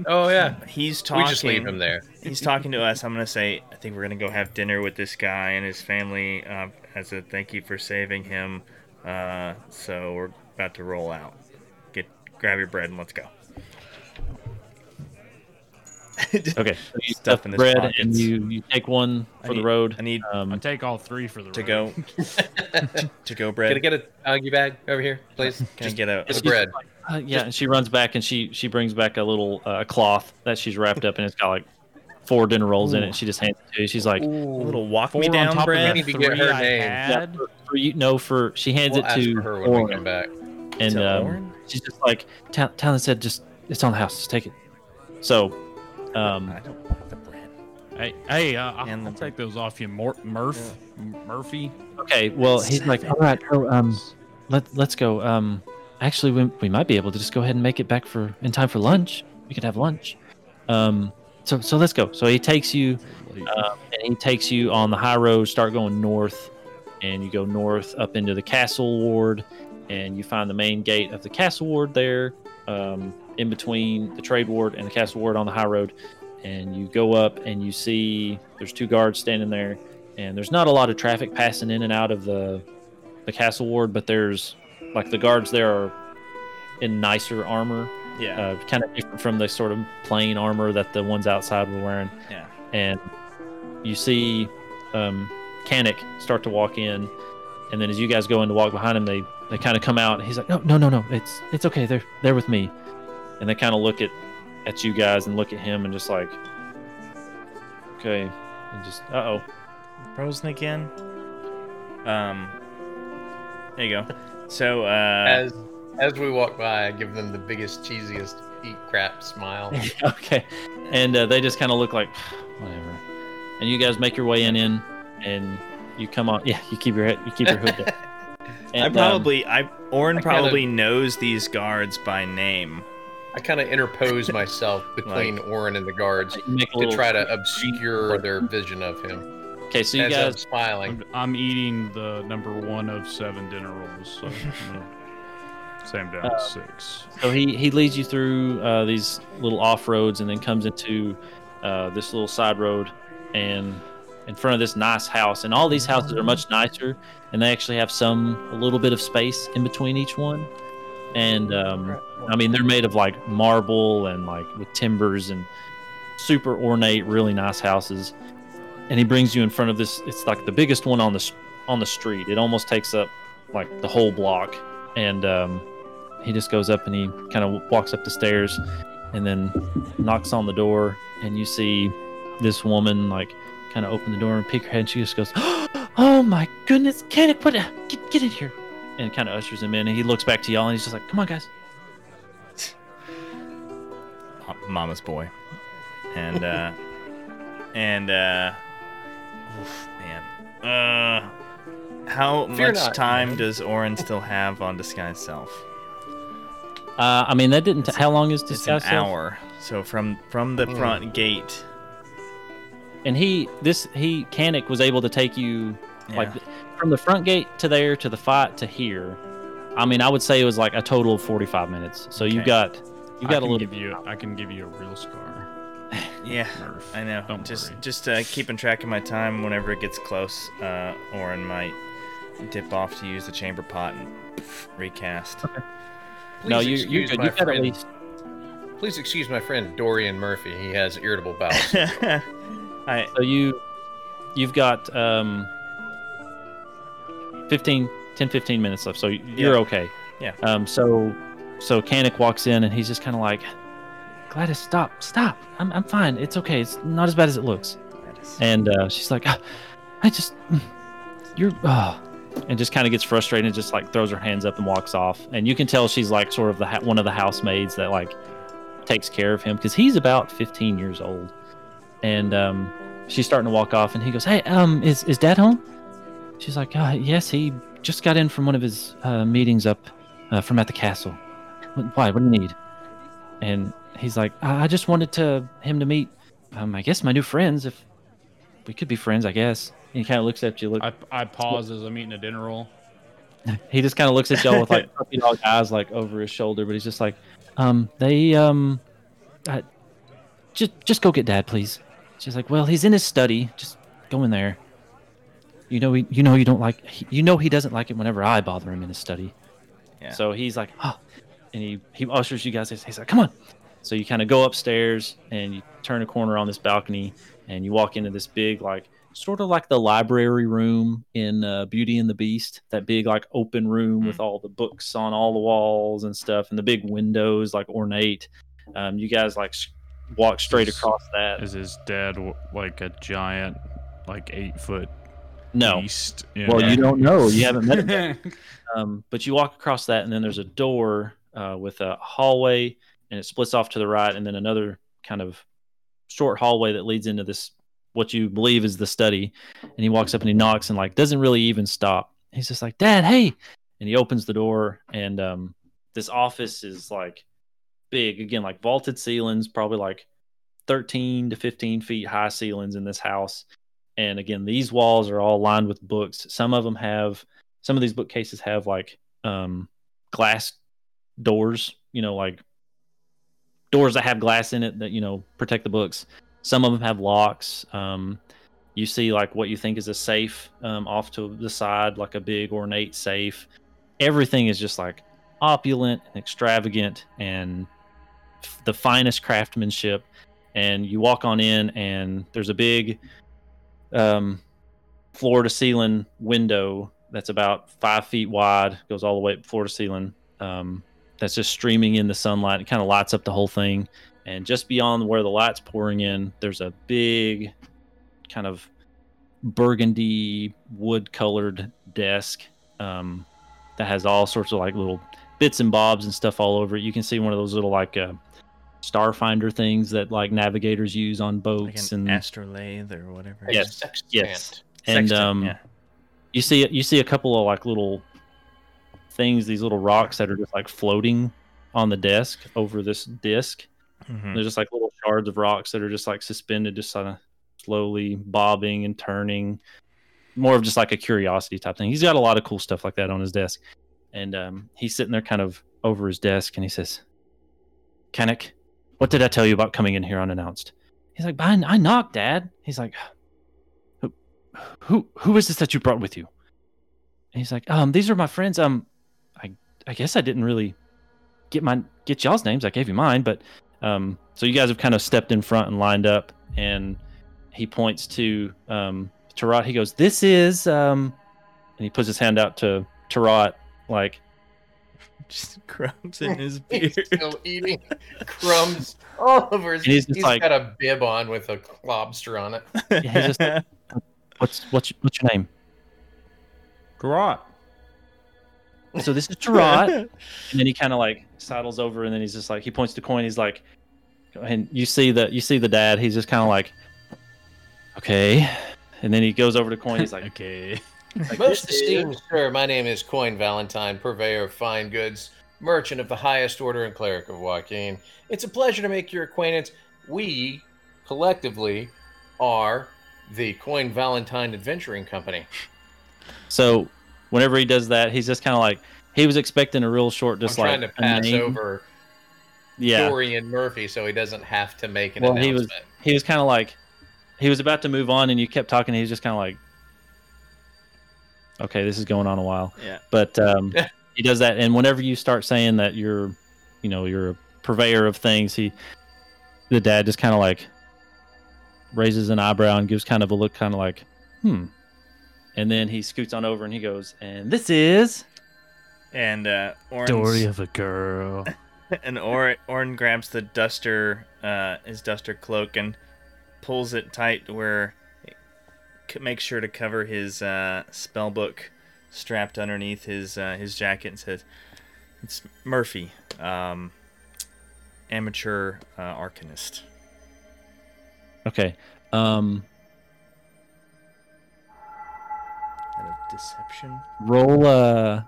Oh yeah, He's talking. we just leave him there. He's talking to us. I'm gonna say, I think we're gonna go have dinner with this guy and his family uh, as a thank you for saving him. Uh, so we're about to roll out. Get grab your bread and let's go. Okay, so you Stuff stuff in the his bread and you you take one I for the road. I need I Um, take all three for the road. to road. go to go Can I bread. get a Aggie bag over here, please? Can I get a Just bread. Uh, yeah, and she runs back and she she brings back a little uh, cloth that she's wrapped up and it's got like four dinner rolls in it. She just hands it to you. She's like, a little walk Four me on down top bread? of Need the to get her I name. yeah, had. for, for you, no, for she hands We'll it to for her when we come back. and um, she's just like, Ta- Talon said, just it's on the house, just take it. So, um, I don't want the bread. Hey, hey, uh, I'll, And I'll take those off you, Mor- Murph, M- Murphy. okay, well, he's like, all right, oh, um, let let's go. Um, actually, we we might be able to just go ahead and make it back for in time for lunch. We could have lunch. Um, so so let's go. So he takes you um, and he takes you on the high road. Start going north, and you go north up into the castle ward, and you find the main gate of the castle ward there, um, in between the trade ward and the castle ward on the high road. And you go up, and you see there's two guards standing there, and there's not a lot of traffic passing in and out of the the castle ward, but there's like the guards there are in nicer armor, Yeah. uh, kind of different from the sort of plain armor that the ones outside were wearing. Yeah. And you see um, Kannik start to walk in, and then as you guys go in to walk behind him, they they kind of come out, and he's like, "No, no, no, no, it's it's okay. They're they're with me," and they kind of look at at you guys and look at him and just like, okay, and just uh oh. Frozen again. Um. There you go. So, uh, As as we walk by, I give them the biggest, cheesiest eat crap smile. okay, and uh, they just kind of look like whatever, and you guys make your way in in, and you come on. Yeah, you keep your head, you keep your hood down. I And, um, probably, I Orin I kinda- probably knows these guards by name. I kind of interpose myself between Orin and the guards you to try to obscure their vision of him. Okay, so you as I'm guys smiling. I'm, I'm eating the number one of seven dinner rolls. So I'm gonna say I'm down Uh, six. So he he leads you through uh, these little off roads and then comes into uh, this little side road and in front of this nice house. And all these houses are much nicer, and they actually have some a little bit of space in between each one. And um, I mean, they're made of like marble and like with timbers and super ornate, really nice houses. And he brings you in front of this. It's like the biggest one on the on the street. It almost takes up like the whole block. And um, he just goes up and he kind of walks up the stairs and then knocks on the door and you see this woman like kind of open the door and peek her head and she just goes oh my goodness Kenneth put it get, get in here and kind of ushers him in and he looks back to y'all and he's just like come on guys Mama's boy, and uh, and uh, oof, man, uh, how Fear much not, time man. does Orin still have on disguise self? uh, i mean that didn't It's- how long is disguise? It's this an guy's self? hour. So from from the Hmm. front gate, and he this he Kannik was able to take you like from the front gate to there to the fight to here i mean i would say it was like a total of 45 minutes so you Okay. got you I got a little give you. I can give you a real scar. yeah, Murph. I know. Don't just worry. just uh, keeping track of my time. Whenever it gets close, uh, Orin might dip off to use the chamber pot and pff, recast. no Please you you excuse good my you got at least Please excuse my friend Dorian Murphy. He has irritable bowel. I So you, you've got um, 15, 10, 15 minutes left. So you're Yeah. okay. Yeah. Um. So, so Kannik walks in and he's just kind of like, Gladys, stop, stop. I'm, I'm fine. It's okay. It's not as bad as it looks. is- And uh, she's like, "Ah, I just, you're, oh. and just kind of gets frustrated and just like throws her hands up and walks off. And you can tell she's like sort of the ha- one of the housemaids that like takes care of him because he's about 15 years old. And um, she's starting to walk off, and he goes, "Hey, um, is is Dad home?" She's like, uh, "Yes, he just got in from one of his uh, meetings up uh, from at the castle. Why? What do you need?" And he's like, "I I just wanted to him to meet, um, I guess my new friends. If we could be friends, I guess." And he kind of looks at you. Look, I, I pause as I'm eating a dinner roll. he just kind of looks at y'all with like puppy dog eyes, like over his shoulder. But he's just like, um, they um, uh, just just go get dad, please. She's like, well, he's in his study. Just go in there. You know, he, you know, you don't like. He, you know, he doesn't like it whenever I bother him in his study. Yeah. So he's like, oh, and he he ushers you guys. He's like, come on. So you kind of go upstairs and you turn a corner on this balcony and you walk into this big like sort of like the library room in uh, Beauty and the Beast, that big like open room with all the books on all the walls and stuff, and the big windows like ornate. Um, you guys like walk straight Is- across that. Is his dad like a giant, like eight foot No, beast? well you don't know. You haven't met him. Um, but you walk across that, and then there's a door uh, with a hallway, and it splits off to the right, and then another kind of short hallway that leads into this what you believe is the study. And he walks up and he knocks and like doesn't really even stop. He's just like, "Dad, hey!" And he opens the door, and um, this office is like big again, like vaulted ceilings, probably like 13 to 15 feet high ceilings in this house. And again, these walls are all lined with books. Some of them have some of these bookcases have like um glass doors you know like doors that have glass in it that you know protect the books some of them have locks um you see like what you think is a safe um, off to the side, like a big ornate safe. Everything is just like opulent and extravagant and f- the finest craftsmanship. And you walk on in, and there's a big um, floor to ceiling window that's about five feet wide, goes all the way floor to ceiling. Um, that's just streaming in the sunlight. It kind of lights up the whole thing. And just beyond where the light's pouring in, there's a big kind of burgundy wood colored desk um, that has all sorts of like little bits and bobs and stuff all over it. You can see one of those little like uh, starfinder things that like navigators use on Like boats an and astrolabe or whatever. A Yes, sextant. yes. and um, yeah. you see you see a couple of like little things, these little rocks that are just like floating on the desk over this disc. Mhm. They're just like little shards of rocks that are just like suspended, just kind of slowly bobbing and turning. More of just like a curiosity type thing. He's got a lot of cool stuff like that on his desk, and um, he's sitting there kind of over his desk, and he says, "Kannik, what did I tell you about coming in here unannounced?" He's like, "I, I knocked, Dad." He's like, "Who, who, who is this that you brought with you?" And he's like, "Um, these are my friends. Um, I, I guess I didn't really get my get y'all's names. I gave you mine, but um, so you guys have kind of stepped in front and lined up, and he points to um, Tarot. He goes, "This is," um, and he puts his hand out to Tarot, like, Just crumbs in his He's beard. still eating crumbs all over his. And he's he's like- got a bib on with a lobster on it. Yeah, he's just- "What's what's what's your name?" Garrot. So this is Tarot, and then he kind of like sidles over, and then he's just like he points to coin. He's like, and you see the you see the dad. He's just kind of like, okay, and then he goes over to coin. He's like, Okay. like, Most esteemed sir, my name is Coin Valentine, purveyor of fine goods, merchant of the highest order and cleric of Waukeen. It's a pleasure to make your acquaintance. We, collectively, are the Coin Valentine Adventuring Company. So whenever he does that, he's just kind of like he was expecting a real short, just I'm like trying to pass name. over Yeah, Dorian Murphy so he doesn't have to make an Well, he was- he was kind of like he was about to move on, and you kept talking. And he was just kind of like, okay, this is going on a while. Yeah. But um, he does that, and whenever you start saying that you're, you know, you're a purveyor of things, he, the dad just kind of like raises an eyebrow and gives kind of a look, kind of like, hmm. And then he scoots on over and he goes, and this is And uh, Orin's, Story of a girl. and Or, Orin grabs the duster, uh, his duster cloak, and pulls it tight to where it c- makes sure to cover his uh, spell book strapped underneath his uh, his jacket, and says, "It's Murphy, um, amateur uh, arcanist." okay. Um, deception. roll uh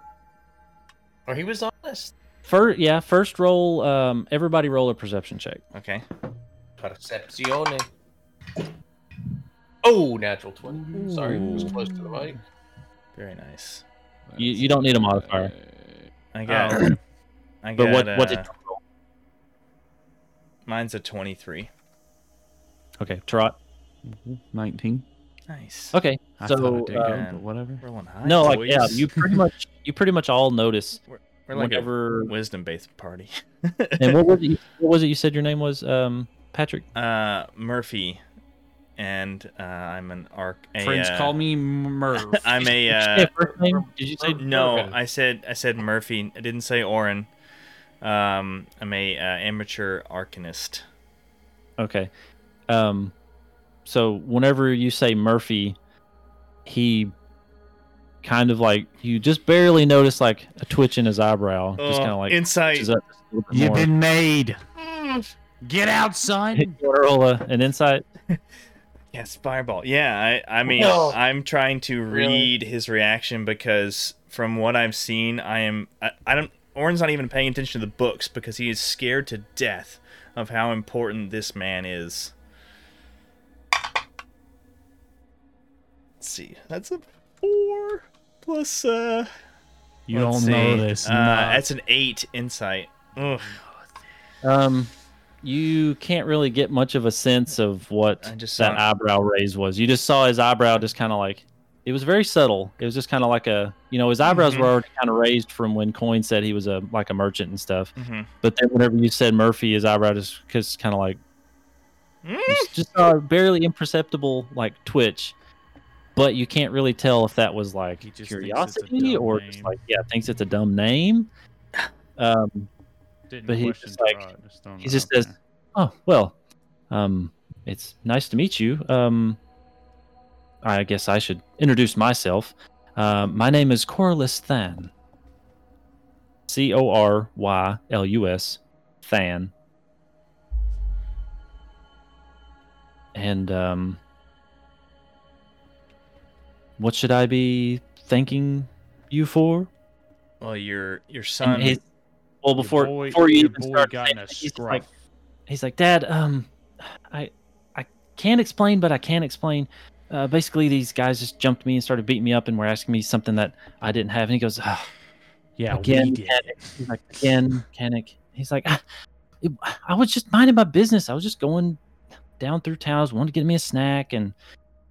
Or he was honest. first, yeah, first roll. Um, everybody roll a perception check. Okay. Percepzione. Oh, natural 20. Sorry, it was close to the mic. Very nice. You, you don't need a modifier. I got. Oh. I got. But what what did uh, you roll? mine's a twenty-three. Okay, Trot. 19. Nice. Okay, I so I um, good, but whatever. Rolling high. no, like yeah, you pretty much you pretty much all notice We're like whenever. a wisdom-based party. and what was it? You, what was it you said your name was? Um, Patrick. uh, Murphy, and uh, I'm an arc. A, Friends uh, call me Murph. I'm a. Did you say Uh, first name? Did you say? no, Morgan. I said I said Murphy. I didn't say Orin. Um, I'm a uh, amateur arcanist. Okay. Um, so whenever you say Murphy, he kind of like you just barely notice like a twitch in his eyebrow, just oh, kind of like insight. twitches up just a little bit You've more. been made. Get out, son. You wanna roll a- an insight. Yes, fireball. Yeah, I, I mean, No. I'm trying to Really? read his reaction because from what I've seen, I am. I, I don't. Orin's not even paying attention to the books because he is scared to death of how important this man is. Let's see. That's a four plus. uh You don't know this. Uh, no. That's an eight insight. Ugh. Um, you can't really get much of a sense of what I just that saw- eyebrow raise was. You just saw his eyebrow just kind of like it was very subtle. It was just kind of like a you know his eyebrows Mhm. were already kind of raised from when Coin said he was a like a merchant and stuff. hmm But then whenever you said Murphy, his eyebrow just just kind of like s- just saw a barely imperceptible like twitch. But you can't really tell if that was like just thinks it's a curiosity or just like yeah thinks it's a dumb name. Um, Didn't But he just, like- just he just says, there. Oh well, um, it's nice to meet you. Um, I guess I should introduce myself. Um, my name is Corylus Thann. C O R Y L U S, Thann. And um, what should I be thanking you for? Well, your your son. his- well, before boy- before you even start, got saying in a it, he's like, he's like, Dad, um, I, I can't explain, but I can explain. Uh, basically, these guys just jumped me and started beating me up and were asking me something that I didn't have. And he goes, ah, yeah, again, we did. mechanic. He's like, again, mechanic. He's like, ah, it- I was just minding my business. I was just going down through towns, wanted to get me a snack, and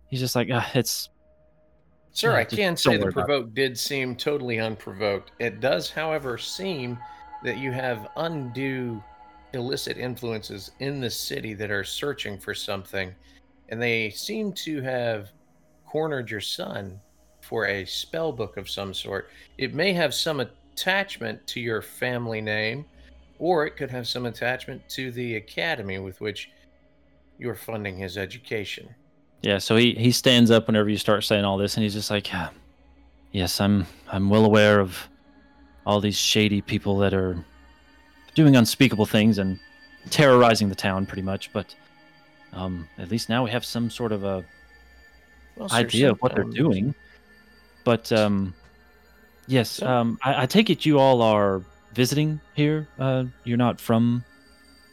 he's just like, ah, it's Sir, I can say the worry about it. provoked did seem totally unprovoked. It does, however, seem that you have undue illicit influences in the city that are searching for something, and they seem to have cornered your son for a spell book of some sort. It may have some attachment to your family name, or it could have some attachment to the academy with which you're funding his education. Yeah, so he he stands up whenever you start saying all this, and he's just like, "Ah, "Yes, I'm I'm well aware of all these shady people that are doing unspeakable things and terrorizing the town, pretty much. But um, at least now we have some sort of a Well, idea of what they're doing. But um, yes, um, I, I take it you all are visiting here. Uh, you're not from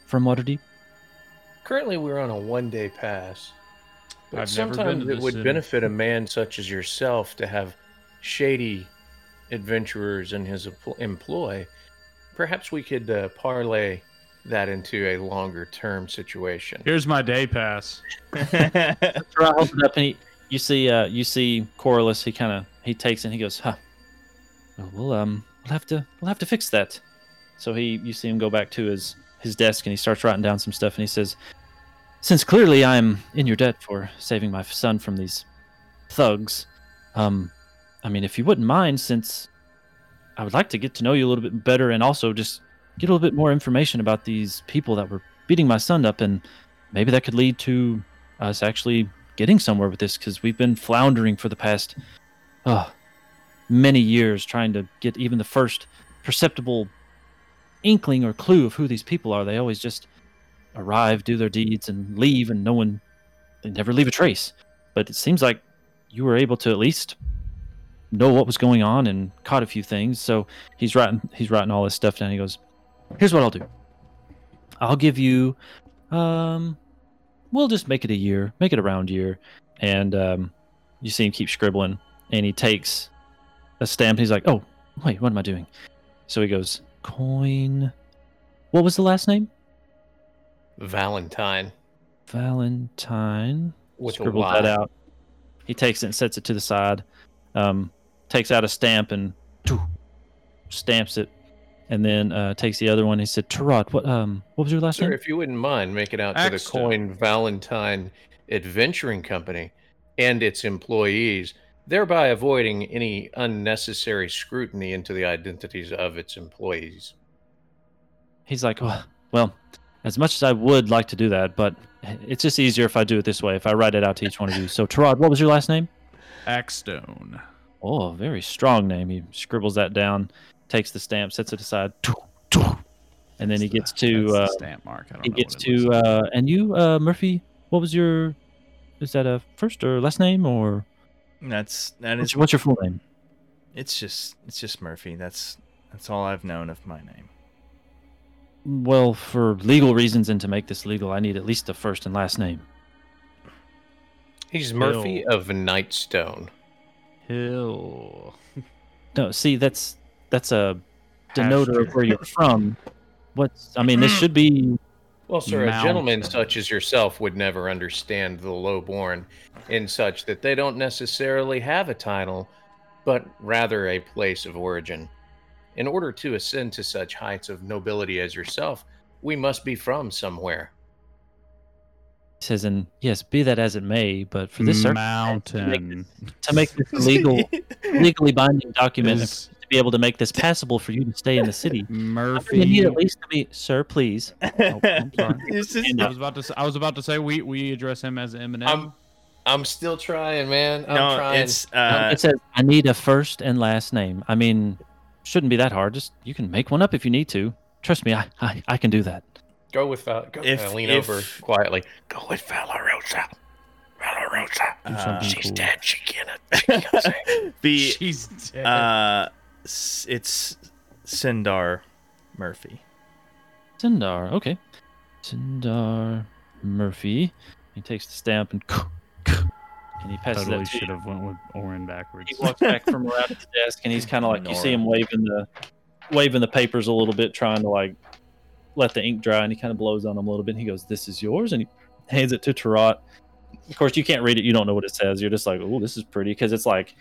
from Waterdeep. Currently, we're on a one-day pass. But I've never been sometimes it would city. benefit a man such as yourself to have shady adventurers in his employ. Perhaps we could uh, parlay that into a longer-term situation. Here's my day pass. Gerard holds it up, and he, you see, uh, you see Corylus. He kind of he takes it. and He goes, "Huh. Well, we'll um, we'll have to we'll have to fix that." So he, you see him go back to his his desk, and he starts writing down some stuff, and he says, "Since clearly I'm in your debt for saving my son from these thugs, um, I mean, if you wouldn't mind, since I would like to get to know you a little bit better, and also just get a little bit more information about these people that were beating my son up, and maybe that could lead to us actually getting somewhere with this because we've been floundering for the past oh, many years trying to get even the first perceptible inkling or clue of who these people are. They always just arrive, do their deeds, and leave, and no one, they never leave a trace. But it seems like you were able to at least know what was going on and caught a few things. So he's writing, he's writing all this stuff down. He goes, "Here's what I'll do. I'll give you, um, we'll just make it a year, make it a round year. And um, you see him keep scribbling, and he takes a stamp. He's like, "Oh, wait, what am I doing?" So he goes, "Coin." What was the last name? Valentine Valentine. with a Scribbles Y. that out. He takes it and sets it to the side. Um, takes out a stamp and doo, stamps it, and then uh, takes the other one. He said, "Tarot, what um, what was your last Sir, name?" if you wouldn't mind, make it out to the Coin Valentine Adventuring Company and its employees, thereby avoiding any unnecessary scrutiny into the identities of its employees. He's like, well, well, as much as I would like to do that, but it's just easier if I do it this way. If I write it out to each one of you. So, Tarot, what was your last name? Axstone. Oh, very strong name. He scribbles that down, takes the stamp, sets it aside, and then he gets to uh, stamp mark. I don't he know gets to like. uh, and you, uh, Murphy. What was your? Is that a first or last name or That's that what's is. what's your full name? It's just it's just Murphy. That's that's all I've known of my name. Well, for legal reasons and to make this legal, I need at least a first and last name. He's Murphy of Nightstone. Hill. No, see, that's that's a denoter of where you're from. What's I mean, this should be Well, sir, a gentleman such as yourself would never understand the lowborn in such that they don't necessarily have a title, but rather a place of origin. In order to ascend to such heights of nobility as yourself, we must be from somewhere. He says, and yes, be that as it may, but for this circumstance, mountain. to make this a legal, legally binding document Is to be able to make this passable for you to stay in the city, you Murphy. need at least to be, sir, please. Oh, I'm sorry. It's I was about to. Say, I was about to say we we address him as Eminem. I'm- I'm still trying, man. I'm no, trying. it's uh, it says, I need a first and last name. I mean, shouldn't be that hard. Just you can make one up if you need to. Trust me, I I, I can do that. Go with Val. Go, If- uh, lean if- over quietly. Go with Valarosa. Valarosa. Do uh, She's cool. dead. She can't. She can't say. the She's dead. uh, it's Sindar Murphy. Sindar, okay. Sindar Murphy. He takes the stamp and and he passes totally that to you. should have went with Orin backwards. He walks back from around his desk and he's kind of like you see him waving the waving the papers a little bit, trying to like let the ink dry, and he kind of blows on them a little bit. And he goes, "This is yours," and he hands it to Tarot. Of course, you can't read it; you don't know what it says. You're just like, "Oh, this is pretty," because it's like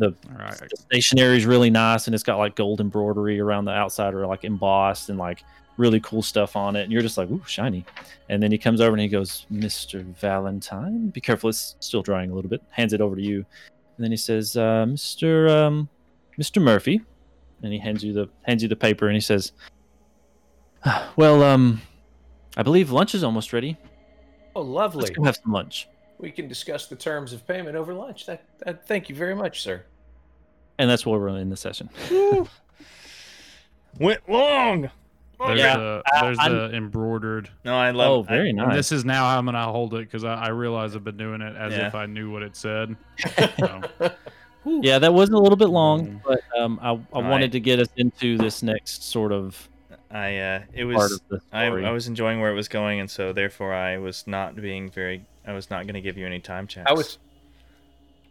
All right. the stationery is really nice, and it's got like gold embroidery around the outside, or like embossed, and like really cool stuff on it. And you're just like, "Ooh, shiny!" And then he comes over and he goes, "Mr. Valentine, be careful; it's still drying a little bit." Hands it over to you, and then he says, uh, "Mr. Um, Mr. Murphy," and he hands you the hands you the paper, and he says, "Well, um, I believe lunch is almost ready. Oh, lovely. Let's go have some lunch." We can discuss the terms of payment over lunch. That, that thank you very much, sir. And that's where we're in the session. Went long. There's Yeah. the there's I'm- the embroidered. No, I Oh, love. very And nice. this is now how I'm gonna hold it because I, I realize I've been doing it as Yeah. if I knew what it said. So, Yeah, that was a little bit long, Mm. but um, I, I Right. wanted to get us into this next sort of I uh, it was. I. I was enjoying where it was going, and so therefore I was not being very. I was not going to give you any time checks. I was,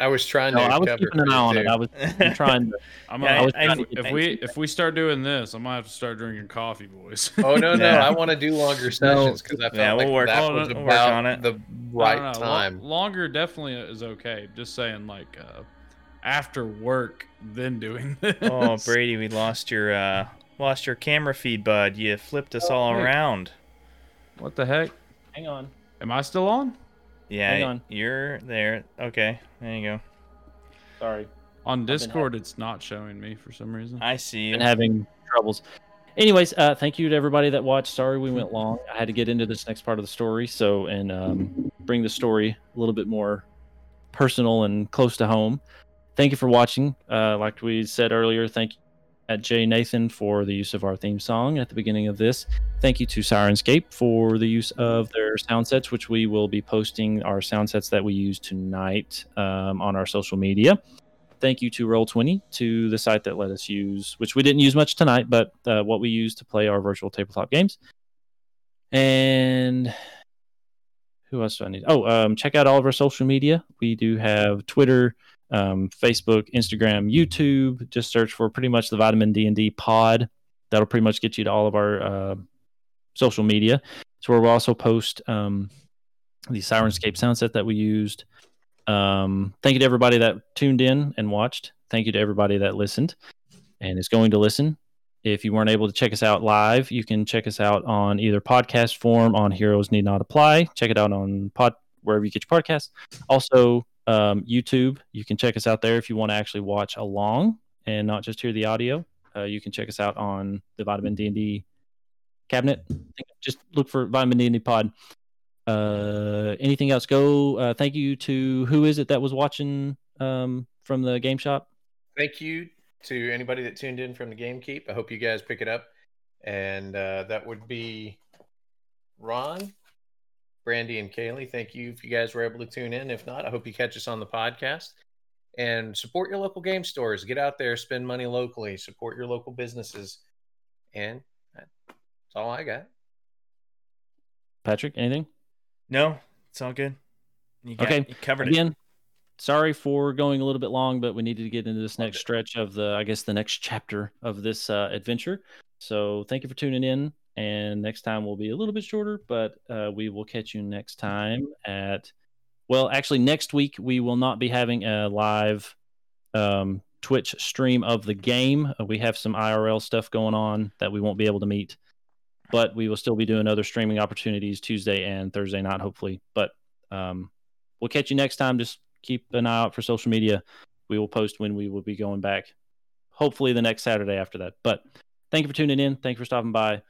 I was trying no, to. I was cover keeping an eye you, on it. I was trying to. I'm Yeah, gonna, I- I- if, if I- we if we start doing this, I might have to start drinking coffee, boys. Oh no, no! I want to do longer sessions because I felt Yeah, we'll like work- that was we'll about work on it. the right no, no, time. longer definitely is okay. Just saying, like uh, after work, then doing this. oh, Brady, we lost your uh, lost your camera feed, bud. You flipped us Oh, all hey. around. What the heck? Hang on. Am I still on? Yeah, Hang on. you're there. Okay, there you go. Sorry, On been Discord, it's not showing me for some reason. I see you. been having troubles. Anyways, uh, thank you to everybody that watched. Sorry we went long. I had to get into this next part of the story, so and um, bring the story a little bit more personal and close to home. Thank you for watching. Uh, like we said earlier, thank you at Jay Nathan for the use of our theme song at the beginning of this. Thank you to Syrinscape for the use of their sound sets, which we will be posting our sound sets that we use tonight um, on our social media. Thank you to Roll20 to the site that let us use, which we didn't use much tonight, but uh, what we use to play our virtual tabletop games. And who else do I need? Oh, um, check out all of our social media. We do have Twitter, um, Facebook, Instagram, YouTube. Just search for pretty much the Vitamin D and D Pod. That'll pretty much get you to all of our uh, social media. It's where we'll also post um, the Syrinscape sound set that we used. Um, thank you to everybody that tuned in and watched. Thank you to everybody that listened and is going to listen. If you weren't able to check us out live, you can check us out on either podcast form on Heroes Need Not Apply. Check it out on pod wherever you get your podcasts. Also, um, YouTube. You can check us out there if you want to actually watch along and not just hear the audio. Uh, you can check us out on the Vitamin D and D cabinet. Just look for Vitamin D and D Pod. Uh, anything else? Go. Uh, thank you to who is it that was watching um, from the game shop? Thank you to anybody that tuned in from the Game Keep. I hope you guys pick it up. And uh, that would be Ron, Brandy, and Kaylee. Thank you if you guys were able to tune in. If not, I hope you catch us on the podcast. And support your local game stores. Get out there, spend money locally, support your local businesses. And that's all I got. Patrick, anything? No, it's all good. You got, Okay, you covered it. Again, sorry for going a little bit long, but we needed to get into this next stretch of the, I guess, the next chapter of this uh, adventure. So thank you for tuning in. And next time will be a little bit shorter, but uh, we will catch you next time at. Well, actually, next week we will not be having a live um, Twitch stream of the game. Uh, we have some IRL stuff going on that we won't be able to meet, but we will still be doing other streaming opportunities Tuesday and Thursday night, hopefully. But um, we'll catch you next time. Just keep an eye out for social media. We will post when we will be going back, hopefully the next Saturday after that. But thank you for tuning in. Thank you for stopping by.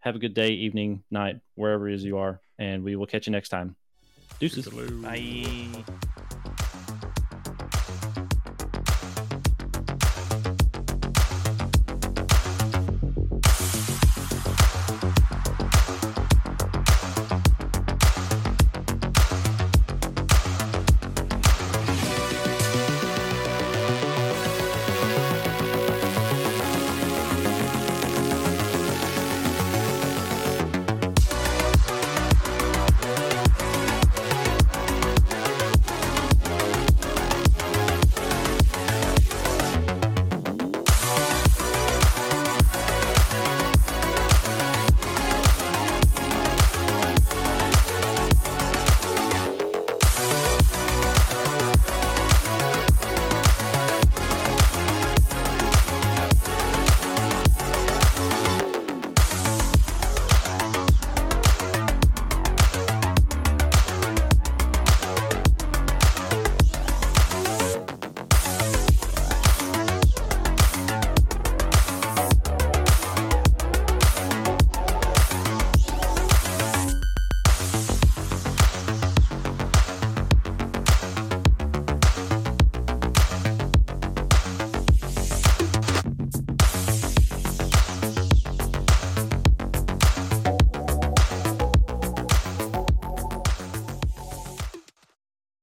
Have a good day, evening, night, wherever it is you are, and we will catch you next time. Deuces. Bye.